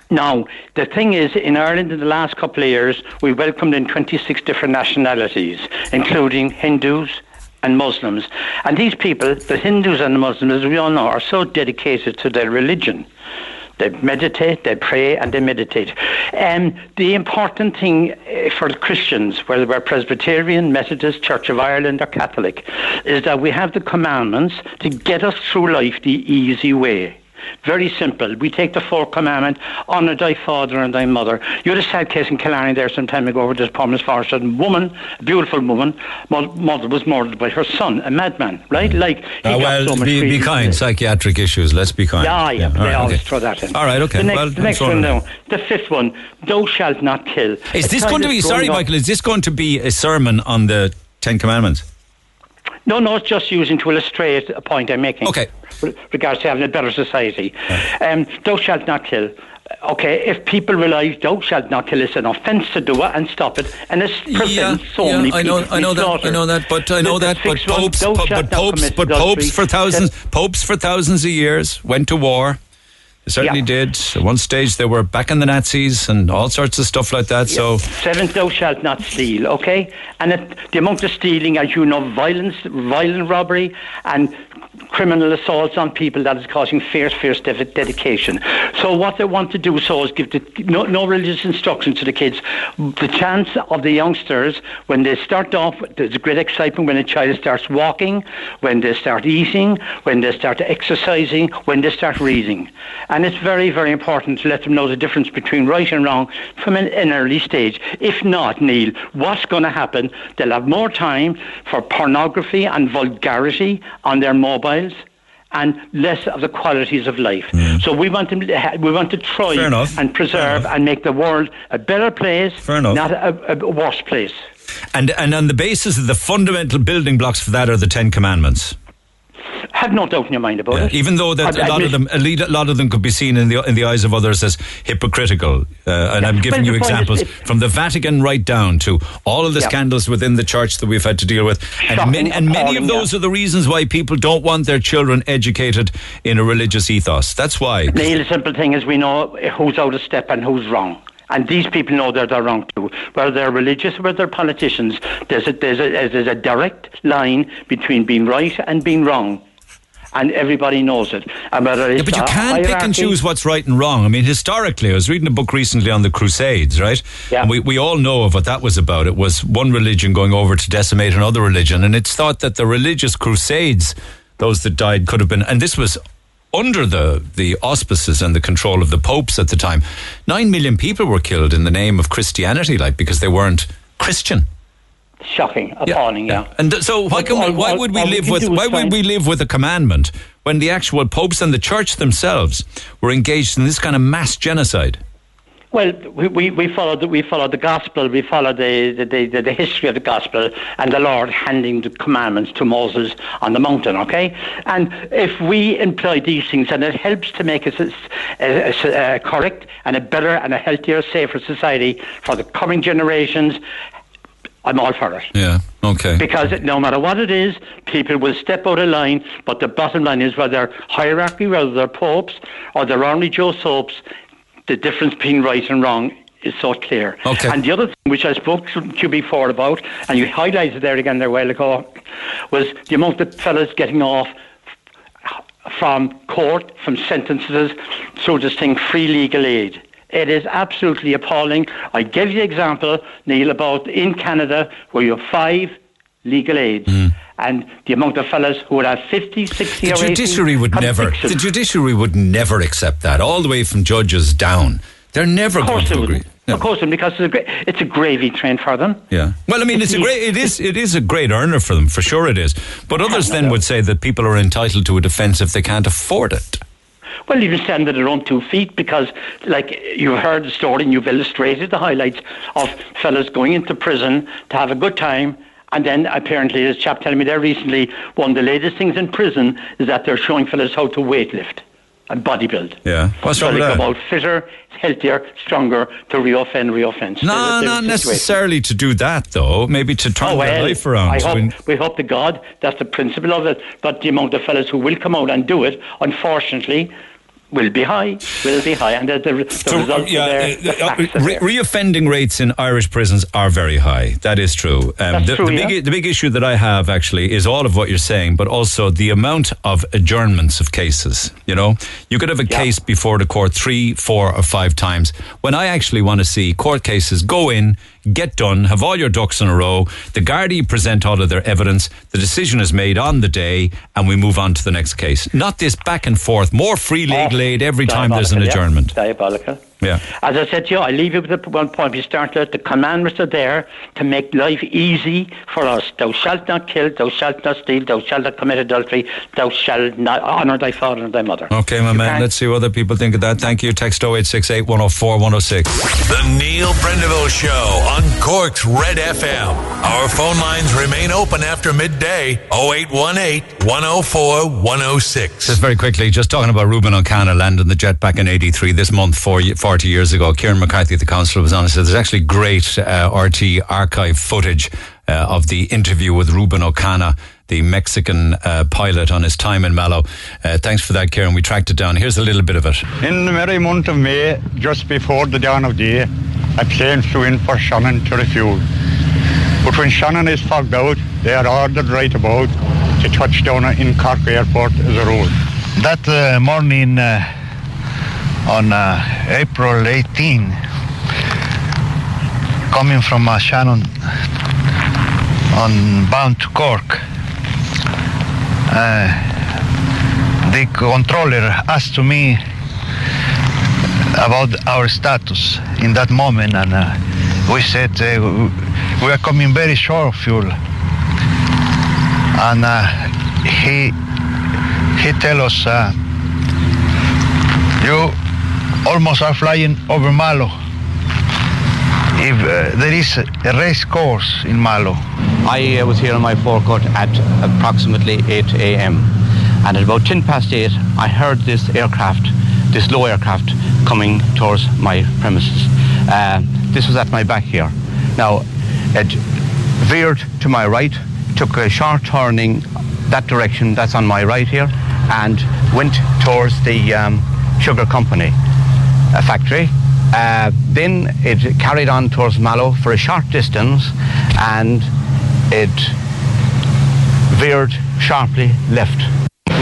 Now, the thing is, in Ireland in the last couple of years, we welcomed in 26 different nationalities, including Hindus and Muslims. And these people, the Hindus and the Muslims, as we all know, are so dedicated to their religion They meditate, they pray, and they meditate. And the important thing uh, for Christians, whether we're Presbyterian, Methodist, Church of Ireland, or Catholic, is that we have the commandments to get us through life the easy way. Very simple. We take the fourth commandment, honour thy father and thy mother. You had a sad case in Killarney there some time ago where this promised forest a woman, a beautiful woman, mother was murdered by her son, a madman, right? Like, he Uh, got well, so much be, be kind. Psychiatric issues. Let's be kind. Yeah, yeah, All they right, always okay. throw that in. All right, okay. The next, well, the next one now, the fifth one, thou shalt not kill. Is A this going to be? Sorry, Michael. Is this going to be a sermon on the Ten Commandments? No, no, it's just using to illustrate a point I'm making. Okay. With regards to having a better society. Um, thou shalt not kill. Okay, if people realise thou shalt not kill, it's an offence to do it and stop it, and it's prevents so yeah, many I know, people I know that, I know that, but I know The- the that, but popes, po- but popes, but popes for thousands, popes for thousands of years went to war. Certainly did. At one stage, they were back in the Nazis and all sorts of stuff like that. So, Seventh, thou shalt not steal, okay? And it, the amount of stealing, as you know, violence, violent robbery, and criminal assaults on people that is causing fierce, fierce de- dedication. So what they want to do so is give the, no, no religious instruction to the kids. The chance of the youngsters, when they start off, there's great excitement when a child starts walking, when they start eating, when they start exercising, when they start reading. And it's very, very important to let them know the difference between right and wrong from an, an early stage. If not, Neil, what's going to happen? They'll have more time for pornography and vulgarity on their mobiles and less of the qualities of life. Hmm. So we want to, we want to try and preserve and make the world a better place, Fair enough. not a, a worse place. and and on the basis of the fundamental building blocks for that are the Ten Commandments. Have no doubt in your mind about Yeah, it. even though that I- a lot of them, a lot of them could be seen in the in the eyes of others as hypocritical, uh, and I'm giving Well, you point is examples from the Vatican right down to all of the Yeah. scandals within the church that we've had to deal with, and many and many of appalling, those are the reasons why people don't want their children educated in a religious ethos. That's why. The simple thing is we know who's out of step and who's wrong. And these people know that they're wrong too. Whether they're religious or whether they're politicians, there's a, there's, a, there's a direct line between being right and being wrong. And everybody knows it. And whether Yeah, but you can't pick and choose what's right and wrong. I mean, historically, I was reading a book recently on the Crusades, right? Yeah. And we, we all know of what that was about. It was one religion going over to decimate another religion. And it's thought that the religious crusades, those that died, could have been, and this was under the, the auspices and the control of the popes at the time. Nine million people were killed in the name of Christianity, like, because they weren't Christian. Shocking, appalling, yeah. And uh, so why, can we, why would we live with why would we live with a commandment when the actual popes and the church themselves were engaged in this kind of mass genocide? Well, we, we, we followed the, we followed the gospel. We followed the, the, the, the history of the gospel and the Lord handing the commandments to Moses on the mountain. Okay, and if we employ these things, and it helps to make us a, a, a, a correct and a better and a healthier, safer society for the coming generations. I'm all for it. Yeah. Okay. Because no matter what it is, people will step out of line. But the bottom line is whether hierarchy, whether they're popes or they're only Joe Soaps, the difference between right and wrong is so clear. Okay. And the other thing which I spoke to you before about, and you highlighted there again there a while ago, was the amount of fellas getting off from court, from sentences, through this thing, free legal aid. It is absolutely appalling. I gave you the example, Neil, about in Canada where you have five legal aids. Hmm. And the amount of fellas who would have 50, 60 The or 80 judiciary would never. The judiciary would never accept that. All the way from judges down, they're never going to agree. wouldn't. Of course, and because it's a, gra- it's a gravy train for them. Yeah. Well, I mean, it's a great. It is. It is a great earner for them, for sure. It is. But others then would say that people are entitled to a defence if they can't afford it. Well, even stand on their own two feet because, like, you've heard the story and you've illustrated the highlights of fellas going into prison to have a good time. And then apparently, this chap telling me there recently, one of the latest things in prison is that they're showing fellas how to weightlift and bodybuild. Yeah. What's so wrong with that? out fitter, healthier, stronger to reoffend, reoffend. No, not necessarily to do that, though. Maybe to turn Oh, their well, life around. I hope, we hope to God that's the principle of it. But the amount of fellas who will come out and do it, unfortunately, will be high, will be high, and the, the, the So, results yeah, are there. uh, uh, re- reoffending rates in Irish prisons are very high. That is true. Um, That's the, true, the yeah. big the big issue that I have actually is all of what you're saying, but also the amount of adjournments of cases. You know, you could have a case before the court three, four, or five times. When I actually want to see court cases go in. Get done, have all your ducks in a row. The Gardaí present all of their evidence. The decision is made on the day, and we move on to the next case. Not this back and forth, more free legal oh, aid every time there's an yeah. adjournment. Diabolical. Yeah. As I said to you, I leave you with the one point. We start out, the commandments are there to make life easy for us. Thou shalt not kill, thou shalt not steal, thou shalt not commit adultery, thou shalt not honour thy father and thy mother. Okay, my man. Let's see what other people think of that. Thank you. Text 0868 104 106. The Neil Prendeville Show on Cork's Red FM. Our phone lines remain open after midday 0818 104 106. Just very quickly, just talking about Ruben Ocana landing the jet back in 83 this month, four, ye- 40 years ago. Kieran McCarthy, the councillor, was on and said there's actually great uh, RTÉ archive footage uh, of the interview with Ruben Ocana, the Mexican uh, pilot, on his time in Mallow. Uh, thanks for that, Kieran. We tracked it down. Here's a little bit of it. In the merry month of May, just before the dawn of day, a plane flew in for Shannon to refuel. But when Shannon is fogged out, they are ordered right about to touch down in Cork Airport as a rule. That uh, morning uh, on uh, April 18, coming from uh, Shannon on bound to Cork, uh, the controller asked to me about our status in that moment, and uh, we said uh, we are coming very short of fuel, and uh, he he tell us you almost are flying over Mallow. If uh, there is a race course in Mallow. I uh, was here on my forecourt at approximately 8 a.m. And at about 10 past 8, I heard this aircraft, this low aircraft, coming towards my premises. Uh, this was at my back here. Now, it veered to my right, took a sharp turning that direction, that's on my right here, and went towards the um, sugar company uh, factory. Uh, then it carried on towards Mallow for a short distance and it veered sharply left.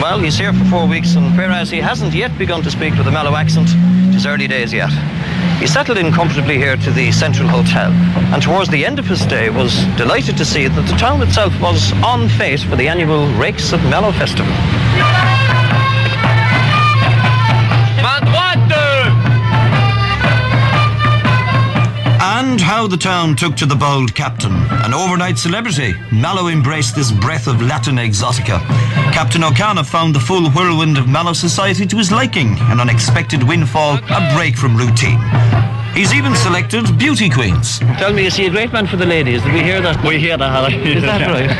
Well, he's here for four weeks, and whereas he hasn't yet begun to speak with a Mallow accent, it is early days yet. He settled in comfortably here to the Central Hotel, and towards the end of his stay was delighted to see that the town itself was on face for the annual Rakes of Mallow Festival. And how the town took to the bold captain. An overnight celebrity, Mallow embraced this breath of Latin exotica. Captain Ocana found the full whirlwind of Mallow society to his liking, an unexpected windfall, a break from routine. He's even selected beauty queens. Tell me, is he a great man for the ladies? Did we hear that? We hear that, Harry. Is that right?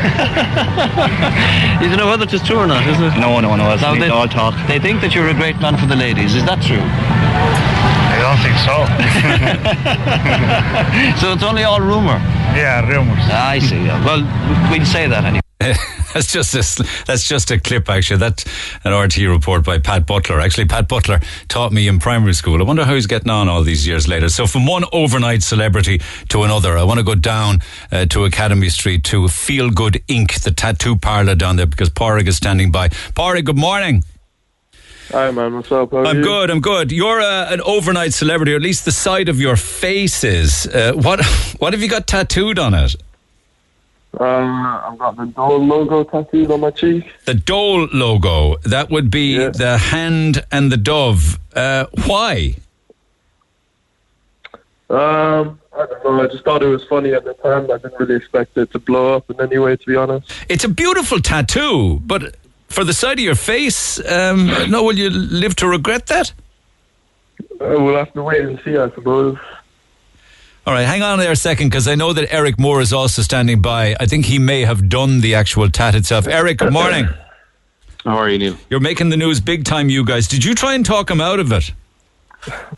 you don't know whether it's true or not, is it? No, no, no, it's they, all talk. They think that you're a great man for the ladies. Is that true? I don't think so. so it's only all rumour. Yeah, rumours. I see. Well, we'll say that anyway. that's just a, that's just a clip actually that's an RTÉ report by Pat Butler actually Pat Butler taught me in primary school I wonder how he's getting on all these years later so from one overnight celebrity to another I want to go down uh, to Academy Street to Feel Good Ink the tattoo parlour down there because Padraig is standing by Padraig good morning Hi man, what's up? How I'm you? good. I'm good. You're uh, an overnight celebrity, or at least the side of your face is. Uh, what What have you got tattooed on it? Uh, I've got the Dole logo tattooed on my cheek. The Dole logo. That would be the hand and the dove. Uh, why? Um, I don't know. I just thought it was funny at the time. I didn't really expect it to blow up in any way, to be honest. It's a beautiful tattoo, but for the side of your face, um, no, will you live to regret that? Uh, we'll have to wait and see, I suppose. All right, hang on there a second because I know that Eric Moore is also standing by. I think he may have done the actual tat itself. Eric, good morning. How are you, Neil? You're making the news big time, you guys. Did you try and talk him out of it?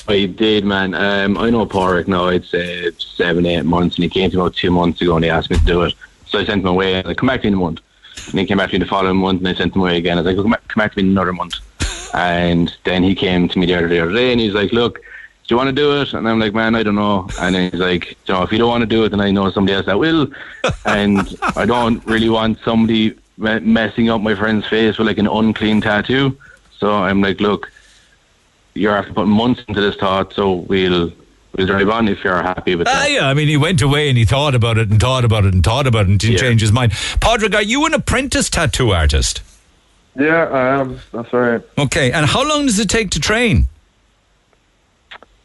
I did, man. Um, I know Padraig now. It's uh, seven, eight months, and he came to me about two months ago and he asked me to do it. So I sent him away. And I come back to me in a month. And he came back to me the following month and I sent him away again. I was like, come back, come back to me in another month. And then he came to me the other, the other day and he's like, look, do you want to do it? And I'm like, man, I don't know. And then he's like, you know, if you don't want to do it, then I know somebody else that will. and I don't really want somebody messing up my friend's face with like an unclean tattoo. So I'm like, look, you're after putting months into this thought, so we'll we'll drive on if you're happy with Ah, that. yeah, I mean, he went away and he thought about it and thought about it and thought about it and didn't change his mind. Padraig, are you an apprentice tattoo artist? Yeah, I am. That's right. Okay, and how long does it take to train?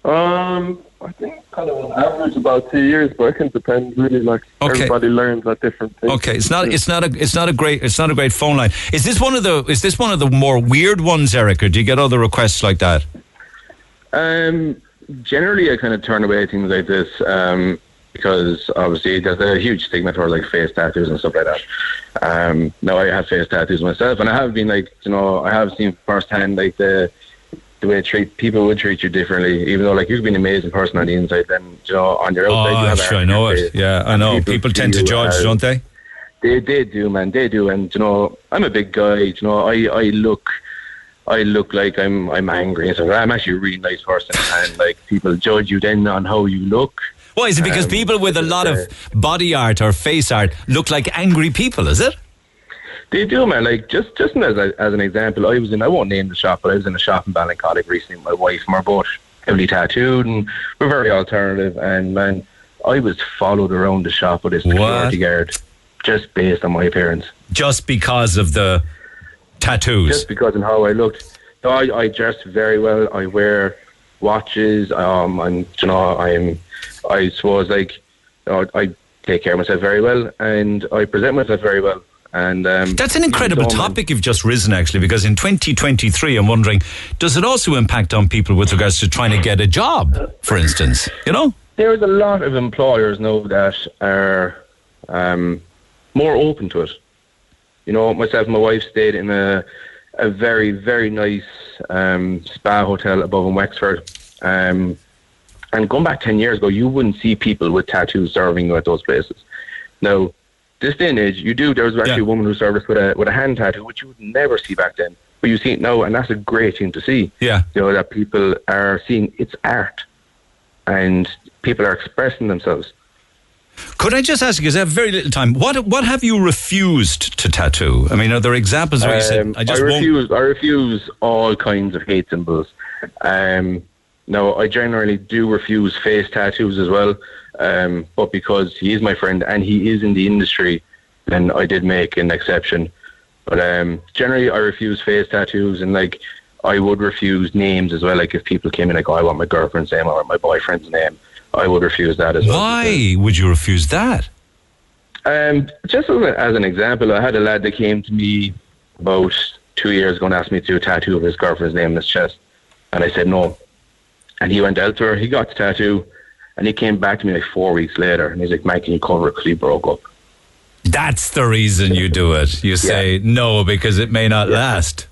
Um, I think kind of on average about two years, but it can depend really. Like Okay. everybody learns at different things. Okay, it's not it's not a it's not a great it's not a great phone line. Is this one of the is this one of the more weird ones, Eric, or do you get other requests like that? Um, generally, I kind of turn away things like this um, because obviously there's a huge stigma for like face tattoos and stuff like that. Um, now I have face tattoos myself, and I have been like, you know, I have seen firsthand like the the way treat people would treat you differently. Even though like you've been an amazing person on the inside, then you know on your outside you Oh, have sure, I know it. Yeah, I know. People People tend to judge, as- don't they? They they do, man. They do, and you know, I'm a big guy. You know, I I look. I look like I'm I'm angry and stuff. I'm actually a really nice person, and like people judge you then on how you look. Why is it because Um, people with a lot of body art or face art look like angry people? Is it? They do, man. Like just just as a, as an example, I was in I won't name the shop, but I was in a shop in Ballincollig recently. with My wife and we're both heavily tattooed, and we're very alternative. And man, I was followed around the shop with this security guard just based on my appearance. Just because of the tattoos. Just because of how I looked. No, I, I dress very well. I wear watches. Um, and you know, I'm. I suppose like, you know, I take care of myself very well, and I present myself very well. And um, That's an incredible topic you've just risen, actually, because in 2023, I'm wondering, does it also impact on people with regards to trying to get a job, for instance? You know? There's a lot of employers now that are um, more open to it. You know, myself and my wife stayed in a a very very nice um, spa hotel above in Wexford. Um, and going back ten years ago, you wouldn't see people with tattoos serving you at those places. Now, this day and age, you do. There was actually a woman who served us with a with a hand tattoo, which you would never see back then. But you see it now, and that's a great thing to see. Yeah. You know that people are seeing it's art, and people are expressing themselves. Could I just ask you, because I have very little time, what what have you refused to tattoo? I mean, are there examples where you said, Um, I just I won't? refuse. I refuse all kinds of hate symbols. Um, no, I generally do refuse face tattoos as well. Um, but because he is my friend and he is in the industry, then I did make an exception. But um, generally, I refuse face tattoos, and like I would refuse names as well. Like if people came in, like, oh, I want my girlfriend's name or my boyfriend's name, I would refuse that as well. Why would you refuse that? Um, just as, a, as an example, I had a lad that came to me about two years ago and asked me to do a tattoo of his girlfriend's name on his chest, and I said no. And he went elsewhere. He got the tattoo, and he came back to me like four weeks later, and he's like, "Mike, can you cover it because he broke up?" That's the reason you do it. You say no because it may not last.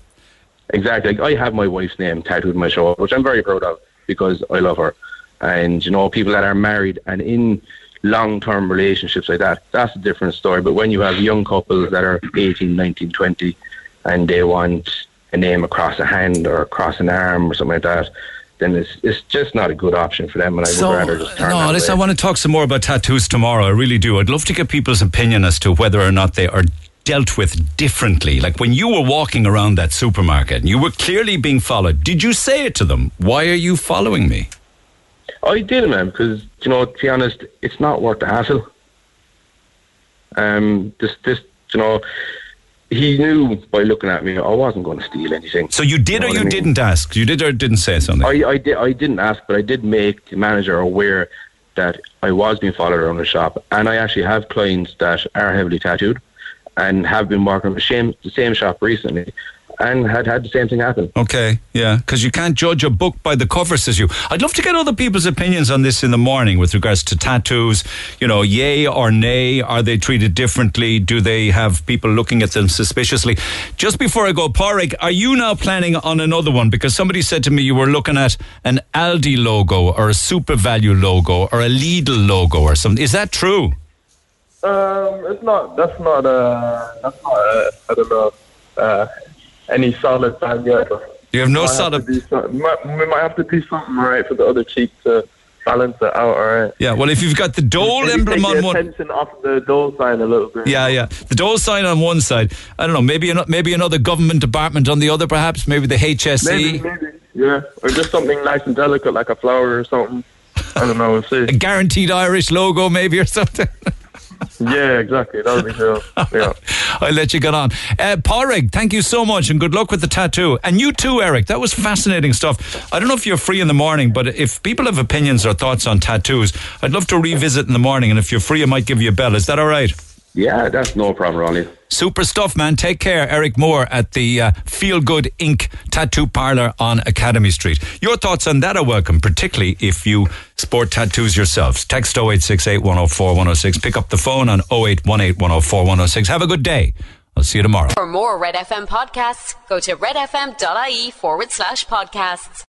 Exactly. Like, I have my wife's name tattooed on my shoulder, which I'm very proud of because I love her. And you know, people that are married and in long-term relationships like that, that's a different story. But when you have young couples that are 18, 19, 20, and they want a name across a hand or across an arm or something like that, then it's it's just not a good option for them. And I would rather just turn no, listen, I want to talk some more about tattoos tomorrow. I really do. I'd love to get people's opinion as to whether or not they are dealt with differently. Like when you were walking around that supermarket and you were clearly being followed, did you say it to them? Why are you following me? I did, man, because you know, to be honest, it's not worth the hassle. Um, this, this, you know, he knew by looking at me, I wasn't going to steal anything. So you did know or you I mean? didn't ask? You did or didn't say something? I, I did. I didn't ask, but I did make the manager aware that I was being followed around the shop, and I actually have clients that are heavily tattooed and have been working at the same the same shop recently, and had had the same thing happen. Okay, yeah, because you can't judge a book by the cover, says you. I'd love to get other people's opinions on this in the morning with regards to tattoos. You know, yay or nay? Are they treated differently? Do they have people looking at them suspiciously? Just before I go, Padraig, are you now planning on another one? Because somebody said to me you were looking at an Aldi logo or a SuperValu logo or a Lidl logo or something. Is that true? Um, it's not. That's not. Uh, that's not. Uh, I don't know. Uh, any solid plan yet. You have no Might solid. do something- might- We might have to do something right for the other cheek to balance it out. All right. Yeah, well, if you've got the Dole Maybe emblem take on the one. attention off the Dole sign a little bit. Yeah, yeah. The Dole sign on one side. I don't know. Maybe maybe another government department on the other, perhaps. Maybe the HSE. Maybe, maybe, yeah, or just something nice and delicate like a flower or something. I don't know. We'll see. A guaranteed Irish logo, maybe or something. Yeah, exactly. That would be cool. Yeah. I'll let you get on. Uh, Padraig, thank you so much and good luck with the tattoo. And you too, Eric. That was fascinating stuff. I don't know if you're free in the morning, but if people have opinions or thoughts on tattoos, I'd love to revisit in the morning. And if you're free, I might give you a bell. Is that all right? Yeah, that's no problem, Ronnie. Super stuff, man. Take care. Eric Moore at the uh, Feel Good Ink Tattoo Parlor on Academy Street. Your thoughts on that are welcome, particularly if you sport tattoos yourselves. Text 0868 104 106. Pick up the phone on 0818 104 106. Have a good day. I'll see you tomorrow. For more Red FM podcasts, go to redfm.ie forward slash podcasts.